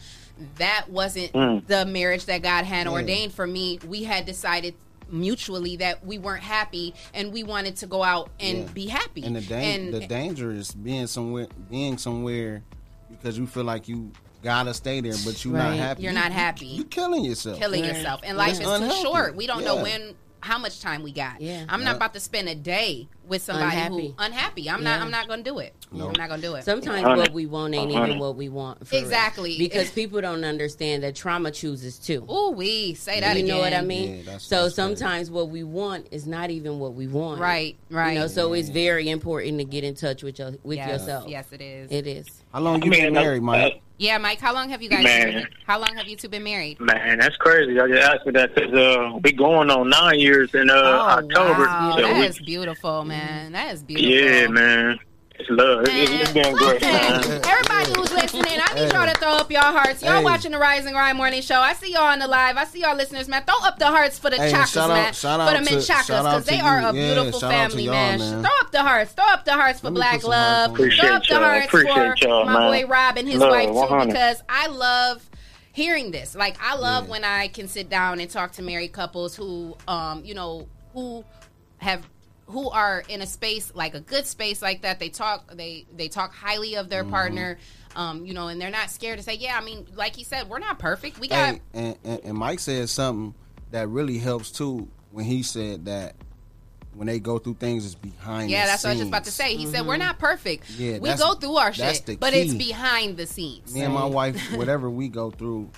That wasn't Mm. the marriage that God had Yeah. ordained for me. We had decided mutually that we weren't happy and we wanted to go out and Yeah. be happy. And the dan- And- the danger is being somewhere, being somewhere because you feel like you gotta stay there, but you're not happy. You're not happy. You, are killing yourself. killing Yeah. yourself. And life It's is too short. We don't know when how much time we got. Yeah. I'm Yeah. not about to spend a day with somebody Unhappy. who unhappy. I'm not I'm not gonna do it. No. I'm not gonna do it. Sometimes what we want ain't even uh-huh. what we want. for real. Exactly. Because people don't understand that trauma chooses too. Ooh, we say that you again. know what I mean? Yeah, that's- so that's sometimes what we want is not even what we want. Right, right. You know, so it's very important to get in touch with your with Yes, yourself. yes, it is. It is. How long I you mean, been married, Mike? Yeah, Mike. How long have you guys? Man. Been, how long have you two been married? Man, that's crazy. I just asked me that because uh, we going on nine years in uh, October. Wow, So that we- is beautiful, man. That is beautiful. yeah, man. It's love. It's, been great, man. Everybody who's listening, I need y'all to throw up your hearts. Y'all Hey. watching the Rise and Grind Morning Show. I see y'all on the live. I see y'all listeners, man. Throw up the hearts for the Hey, Chakas, shout out- man. shout for the to- Menchakas, shout out because to they are you. a Yeah, beautiful shout out to family, y'all, man. man. Throw up the hearts. Throw up the hearts for Black Love. hearts Throw up the hearts for my man. boy Rob and his Love, wife, too, 100. because I love hearing this. Like, I love when I can sit down and talk to married couples who, um, you know, who have who are in a space like a good space like that they talk they they talk highly of Mm-hmm. their partner um you know and they're not scared to say yeah i mean like he said we're not perfect. We got Hey, and, and, and Mike said something that really helps too when he said that when they go through things, it's behind. yeah the that's what i was just about to say. He said we're not perfect. Yeah, we go through our that's shit the but it's behind the scenes. Me and my wife, *laughs* whatever we go through,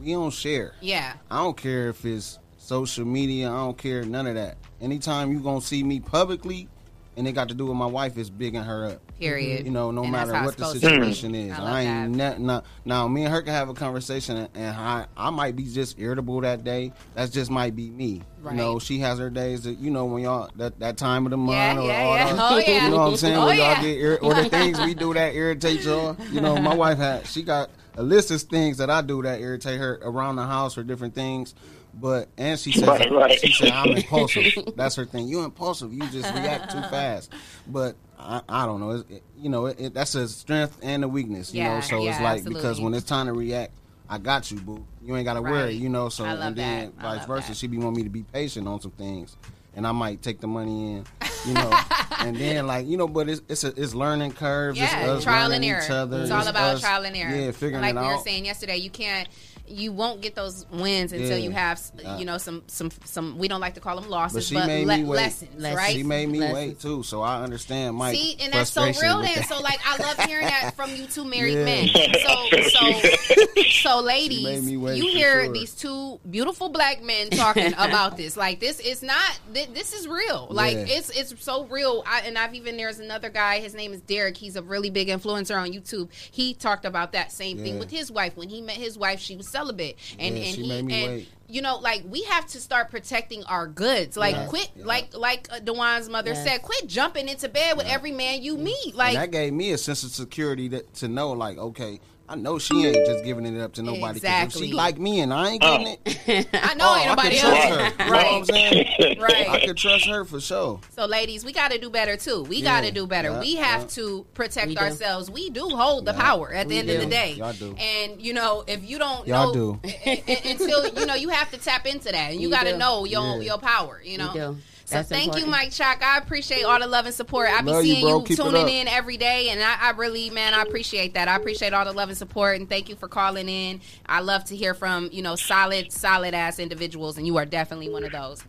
we don't share. yeah. I don't care if it's social media. I don't care none of that. Anytime you gonna see me publicly, and it got to do with my wife, is bigging her up. Period. You know, no And matter what the supposed to be. situation is, I I, ain't ne- no, now. Me and her can have a conversation, and I I might be just irritable that day. That just might be me. Right. You know, she has her days that you know when y'all that, that time of the month Yeah, or yeah, all yeah. those- Oh, yeah. *laughs* You know what I'm saying? Oh, when y'all get or the *laughs* things we do that irritate y'all. You know, my wife had she got a list of things that I do that irritate her around the house or different things. But and she says Right, right. she said I'm impulsive. *laughs* That's her thing. You impulsive. You just react too fast. But I, I don't know. It's, it, you know, it, it, that's a strength and a weakness. You Yeah, know, so yeah, it's like absolutely. because when it's time to react, I got you, boo. You ain't got to Right. worry. You know. So and then that. Vice versa, that. she be want me to be patient on some things, and I might take the money in. You *laughs* know, and then like you know, but it's it's a, it's learning curves. it's yeah us trial and error each other. it's all about us- trial and error Yeah, figuring out. like it we out. were saying yesterday you can't you won't get those wins until Yeah. you have uh, you know some some some we don't like to call them losses But she but made le- me wait. lessons right She made me Lessons. wait too, so I understand Mike. See, and that's so real then. So like I love hearing that from you two married Yeah. men. So so so *laughs* ladies, you hear sure. these two beautiful black men talking *laughs* about this. Like this is not thi- this is real. Like Yeah. it's it's so real. I, and I've even there's another guy. His name is Derek. He's a really big influencer on YouTube. He talked about that same thing with his wife. When he met his wife, she was celibate, and Yeah, and she he made me and wait. you know like we have to start protecting our goods. Like Yeah. quit Yeah. like like uh, Dewan's mother Yes. said, quit jumping into bed with every man you meet. Like and that gave me a sense of security that, to know, like, okay, I know she ain't just giving it up to nobody. 'cause If Exactly. she like me and I ain't uh. getting it, *laughs* I know oh, ain't I nobody can trust else. her. You know what I'm saying? *laughs* Right. I could trust her for sure. So, ladies, we got to do better too. We Yeah, got to do better. yeah, we have yeah. to protect We ourselves. We do hold the Yeah, power at the we end of the day. Y'all do. And you know, if you don't Y'all know do. *laughs* a- a- until you know, you have to tap into that. And you, You got to know your Yeah. your power. You You know. Do. So That's thank you. Mike Chalk. I appreciate all the love and support. I be Love seeing bro. you tuning in every day, and I, I really, man, I appreciate that. I appreciate all the love and support, and thank you for calling in. I love to hear from you know solid, solid ass individuals, and you are definitely one of those.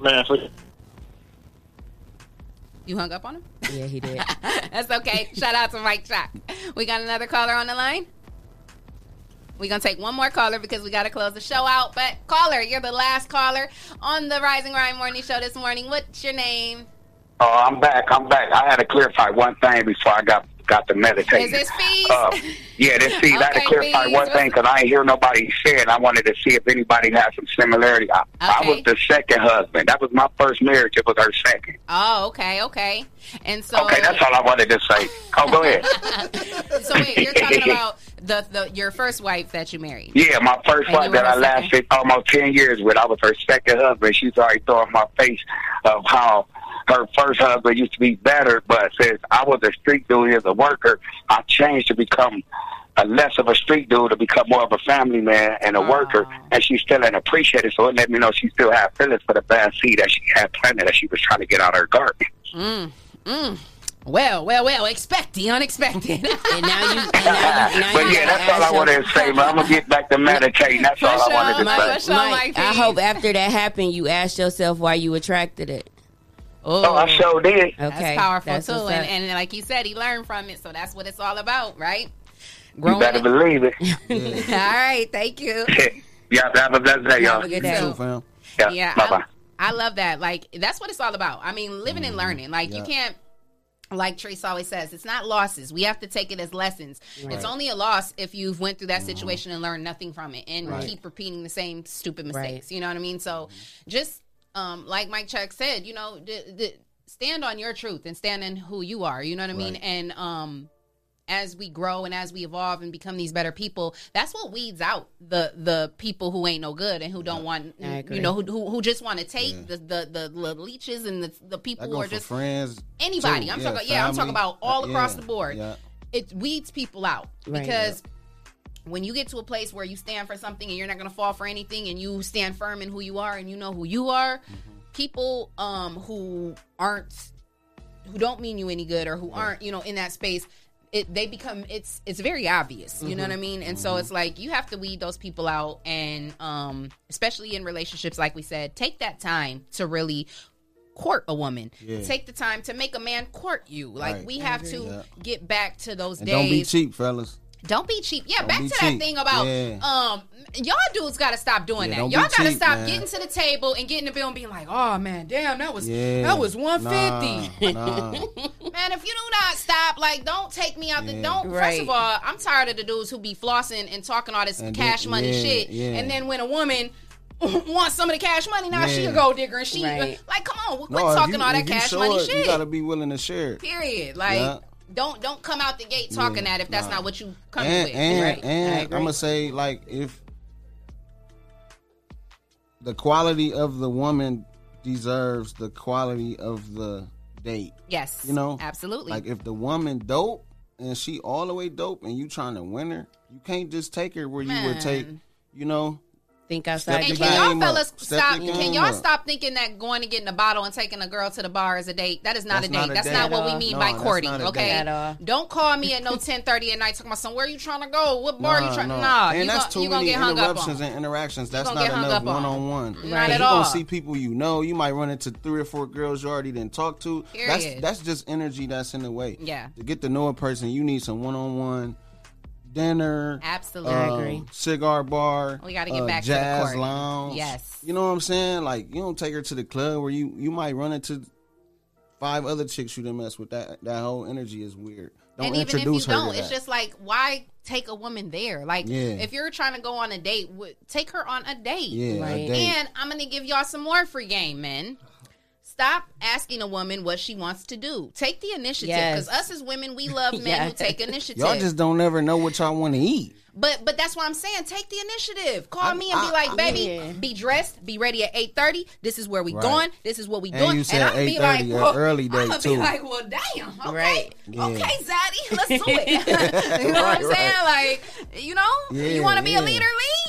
Man, for, You hung up on him? Yeah, he did. *laughs* That's okay. Shout out to Mike Chalk. We got another caller on the line. We're going to take one more caller because we got to close the show out. But, caller, you're the last caller on the Rise and Grind Morning Show this morning. What's your name? Oh, I'm back. I'm back. I had to clarify one thing before I got got to meditate. Is this fees? Uh, yeah, this see, I had to clarify Fees. one thing because I ain't hear nobody say it. I wanted to see if anybody had some similarity. I, I was the second husband. That was my first marriage. It was her second. Oh, okay, okay. And so, Okay, that's all I wanted to say. Oh, go ahead. *laughs* so wait, you're talking *laughs* about the, the your first wife that you married. Yeah, my first And wife that I lasted almost 10 years with, I was her second husband. She's already throwing my face of how her first husband used to be better, but since I was a street dude as a worker, I changed to become a less of a street dude to become more of a family man and a worker, and she still didn't appreciate it, so it let me know she still had feelings for the bad seed that she had planted that she was trying to get out of her garden. Mm, mm. Well, well, well, expect the unexpected. *laughs* and now you, and now but yeah, that's all I wanted to say, but I'm going to get back to meditating. That's all I wanted to Mike, say. Mike, I hope after that happened, you asked yourself why you attracted it. Oh, I sure did. Okay, That's powerful that's too. And, and like you said, he learned from it, so that's what it's all about, right? You better believe it. *laughs* all right, thank you. *laughs* Yeah, have a blessed day, y'all. Have a good day. You too, fam. Yeah, Yeah, bye-bye. I, I love that. Like that's what it's all about. I mean, living and mm-hmm. learning. Like you can't. Like Trace always says, it's not losses. We have to take it as lessons. Right. It's only a loss if you've went through that situation and learned nothing from it and Right. keep repeating the same stupid Right. mistakes. You know what I mean? So just um, like Mike Chuck said, you know, d- d- stand on your truth and stand in who you are. You know what I mean? And um, as we grow and as we evolve and become these better people, that's what weeds out the the people who ain't no good and who don't want you know who who, who just want to take the, the the the leeches and the the people who are just friends. anybody. too. I'm talking yeah, I'm talking about all across yeah, the board. Yeah. It weeds people out Right. because when you get to a place where you stand for something and you're not going to fall for anything and you stand firm in who you are and you know who you are, Mm-hmm. people um who aren't who don't mean you any good or who aren't, you know, in that space it, they become it's it's very obvious you know Mhm. what i mean and so it's like you have to weed those people out and um especially in relationships like we said take that time to really court a woman Yeah. take the time to make a man court you like Right. we have to Yeah. get back to those And days don't be cheap, fellas. Don't be cheap. Yeah, Don't back be to that thing about Yeah. um y'all dudes gotta stop doing Yeah, that. Y'all gotta cheap, stop man. getting to the table and getting the bill and being like, oh man, damn, that was Yeah. that was one fifty. Nah, nah. *laughs* Man, if you do not stop, like, don't take me out the don't. First of all, I'm tired of the dudes who be flossing and talking all this And cash then- money yeah, shit, yeah. and then when a woman *laughs* wants some of the cash money, now she a gold digger and she Right. like, come on, quit No, talking you- all that cash money it, shit. You gotta be willing to share it. Period. Like, Yeah. Don't don't come out the gate talking Yeah, that if that's nah. not what you come and with. and, right? and I'm gonna say like if the quality of the woman deserves the quality of the date. Yes. You know, absolutely. Like if the woman dope and she all the way dope and you trying to win her, you can't just take her where you would take. You know, think outside And can y'all game up. fellas stop? Can y'all up. stop thinking that going and getting a bottle and taking a girl to the bar is a date? That is not That's a date. not a that's date. not what At we mean No, by courting. Okay, date. At all. don't call me at no *laughs* ten thirty at night talking about some. Where you trying to go? What bar you trying? no. Nah, and you that's gon- too you gonna many get hung up interruptions and interactions. That's not enough one on one. Not at all. you all. gonna see people you know. You might run into three or four girls you already didn't talk to. That's that's just energy that's in the way. Yeah. To get to know a person, you need some one on one dinner. Absolutely. I um, agree. Cigar bar. We gotta get uh, back to the jazz court. lounge. Yes. You know what I'm saying? Like you don't take her to the club where you you might run into five other chicks you done mess with. That that whole energy is weird. Don't and even if you don't, it's just like why take a woman there? Like Yeah. if you're trying to go on a date, w- take her on a date. Yeah, a date. And I'm gonna give y'all some more free game, men. Stop asking a woman what she wants to do. Take the initiative. Yes. Because us as women, we love *laughs* men Yes. who take initiative. Y'all just don't ever know what y'all want to eat. But but that's what I'm saying. Take the initiative. Call I- me and be like, I- baby, Yeah. be dressed, be ready at eight thirty. This is where we Right. going. This is what we And doing. you said I'm gonna be like, well, early I'm gonna too. be like, well, damn. Okay, Right. Yeah. okay, Zaddy, *laughs* let's do it. *laughs* you know what I'm Right, saying? Like, you know, Yeah, you want to be a leader,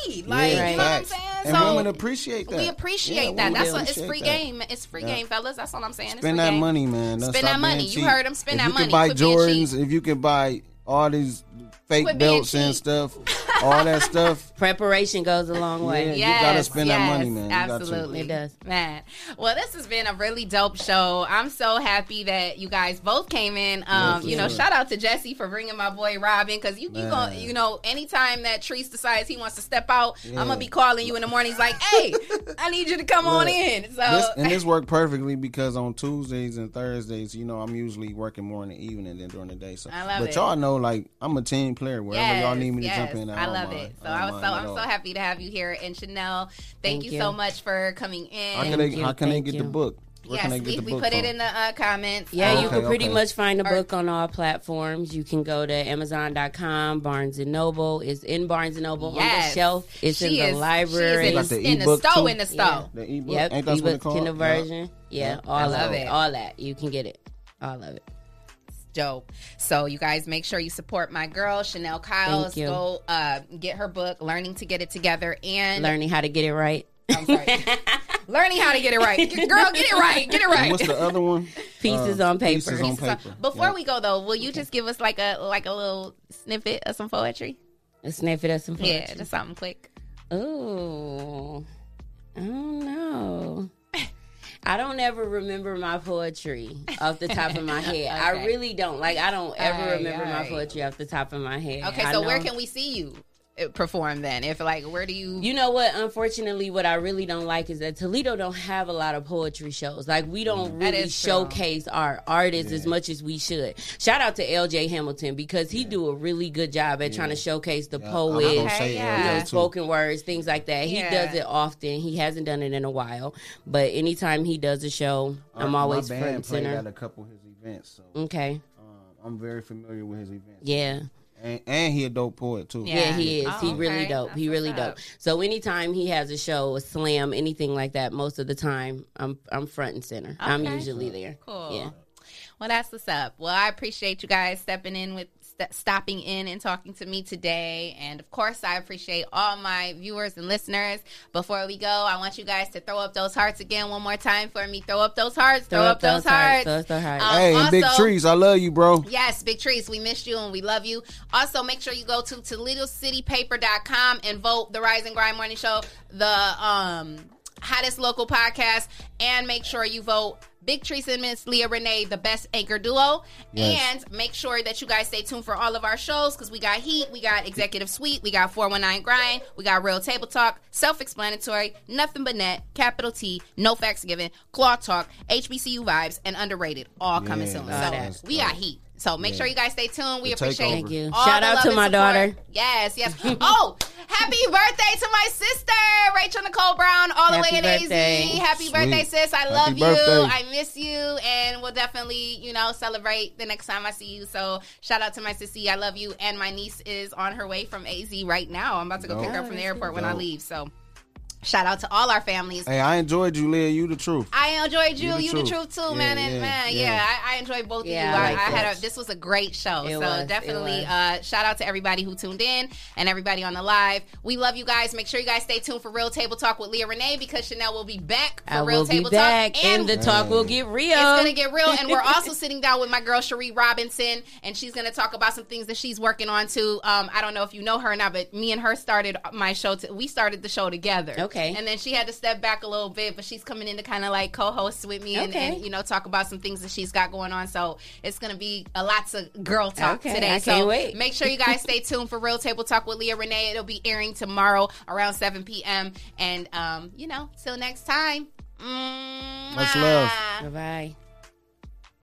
lead. Like, you know what I'm saying? And so women appreciate that. we appreciate that. That's what it's free that. game. It's free game, fellas. That's all I'm saying. Spend that money, man. Spend that money. You heard him. Spend if that you money. can buy Jordans, if you can buy all these fake Quit belts and stuff, all that stuff. *laughs* Preparation goes a long way. Yeah, you gotta spend that money, man. You got to. Absolutely. It does. Man. Well, this has been a really dope show. I'm so happy that you guys both came in. Um, for you know, sure. shout out to Jesse for bringing my boy Robin because you, you, gonna, you know, anytime that Trace decides he wants to step out, I'm gonna be calling you in the mornings like, hey, I need you to come on in. So This, and this *laughs* worked perfectly because on Tuesdays and Thursdays, you know, I'm usually working more in the evening than during the day. So, I love but it. y'all know, like, I'm a team player. Wherever y'all need me to jump in, I don't love mind. it. So don't I was so I'm so happy to have you here. And Chanel, thank, Thank you, you. so much for coming in. How can they, how can they get you. the book? Where yes, can they get we, we book put it in the uh, comments. Yeah, you Okay, can pretty okay. much find the book on all platforms. You can go to Amazon.com, Barnes and Noble. It's in Barnes and Noble on the Yes. shelf. It's She in the is- library. She is Got the in, in the ebook, store too? in the store. The ebook? Yep, Ain't that what ebook it? Kindle Yeah. version. Yeah, Yeah. all I of love it. it. All that. You can get it. All of it. Dope. So you guys make sure you support my girl Chanel Kyles. Thank you. Go uh, get her book, Learning to Get It Together, and Learning how to get it right. I'm sorry, *laughs* learning how to get it right. Girl, get it right. Get it And right. what's the other one? Pieces Uh, on paper. Pieces on So, paper. before Yeah. we go though, will you just give us like a like a little snippet of some poetry? A snippet of some poetry. Yeah, just something quick. Ooh. I don't know. I don't ever remember my poetry off the top of my *laughs* head. I really don't. Like I don't ever Alright, remember my poetry off the top of my head. Okay, I so where can we see you perform then? If like, where do you? You know what? Unfortunately, what I really don't like is that Toledo don't have a lot of poetry shows. Like we don't That really is true. showcase our artists as much as we should. Shout out to LJ Hamilton because he do a really good job at trying to showcase the Yeah, I poets, Okay, yeah. you know, spoken words, things like that. He Yeah. does it often. He hasn't done it in a while, but anytime he does a show, I'm always my front band and played center. at a couple of his events, so Okay, um, I'm very familiar with his events. yeah. And, and he a dope poet too. Yeah. Yeah, he is. Oh, he really dope. That's he really dope. up. So anytime he has a show, a slam, anything like that, most of the time I'm I'm front and center. I'm usually there. Cool. Yeah. Well, that's what's up. Well, I appreciate you guys stepping in with st- stopping in and talking to me today, and of course, I appreciate all my viewers and listeners. Before we go, I want you guys to throw up those hearts again one more time for me. Throw up those hearts. Throw, up, those hearts. Throw up those hearts. Um, hey, and Big Trace, I love you, bro. Yes, Big Trace, we missed you and we love you. Also, make sure you go to ToledoCityPaper.com and vote the Rise and Grind Morning Show, the um, hottest local podcast, and make sure you vote Big Trace and Miss Leah Renee, the best anchor duo. Yes. And make sure that you guys stay tuned for all of our shows because we got Heat, we got Executive Suite, we got 419 Grind, we got Real Table Talk, Self Explanatory, Nothing But Net, Capital T, No Facts Given, Claw Talk, HBCU Vibes, and Underrated, all coming Yeah, soon. So we got. Heat. So make Yeah. sure you guys stay tuned. We The appreciate takeover. Thank you. all Shout out to my support. daughter. Yes, yes. *laughs* oh, happy birthday to my sister, Rachel Nicole Brown, all the Happy way in birthday. AZ. Happy Sweet. birthday, sis. I Happy love you. birthday. I miss you. And we'll definitely, you know, celebrate the next time I see you. So shout out to my sissy. I love you. And my niece is on her way from AZ right now. I'm about to go pick her up from the airport when I leave. So shout out to all our families. Hey, I enjoyed you, Leah. You the truth. I enjoyed you. You You, the the truth. truth too, Yeah, man. And yeah, man, yeah, yeah. I, I enjoyed both Yeah, of you. I I, like I had a this was a great show. It so was, it definitely was. uh shout out to everybody who tuned in and everybody on the live. We love you guys. Make sure you guys stay tuned for Real Table Talk with Leah Renee because Chanel will be back for I Real will be Table back, Talk. and the talk will get real. It's gonna get real, and we're *laughs* also sitting down with my girl Cherie Robinson, and she's gonna talk about some things that she's working on too. Um, I don't know if you know her or not, but me and her started my show. To, we started the show together. Okay. And then she had to step back a little bit, but she's coming in to kind of like co-host with me and, Okay. and you know talk about some things that she's got going on. So it's gonna be a lots of girl talk Okay, today. I so can't wait. make sure you guys stay *laughs* tuned for Real Table Talk with Leah Renee. It'll be airing tomorrow around 7 p.m. And um, you know, till next time. Much love. Bye bye.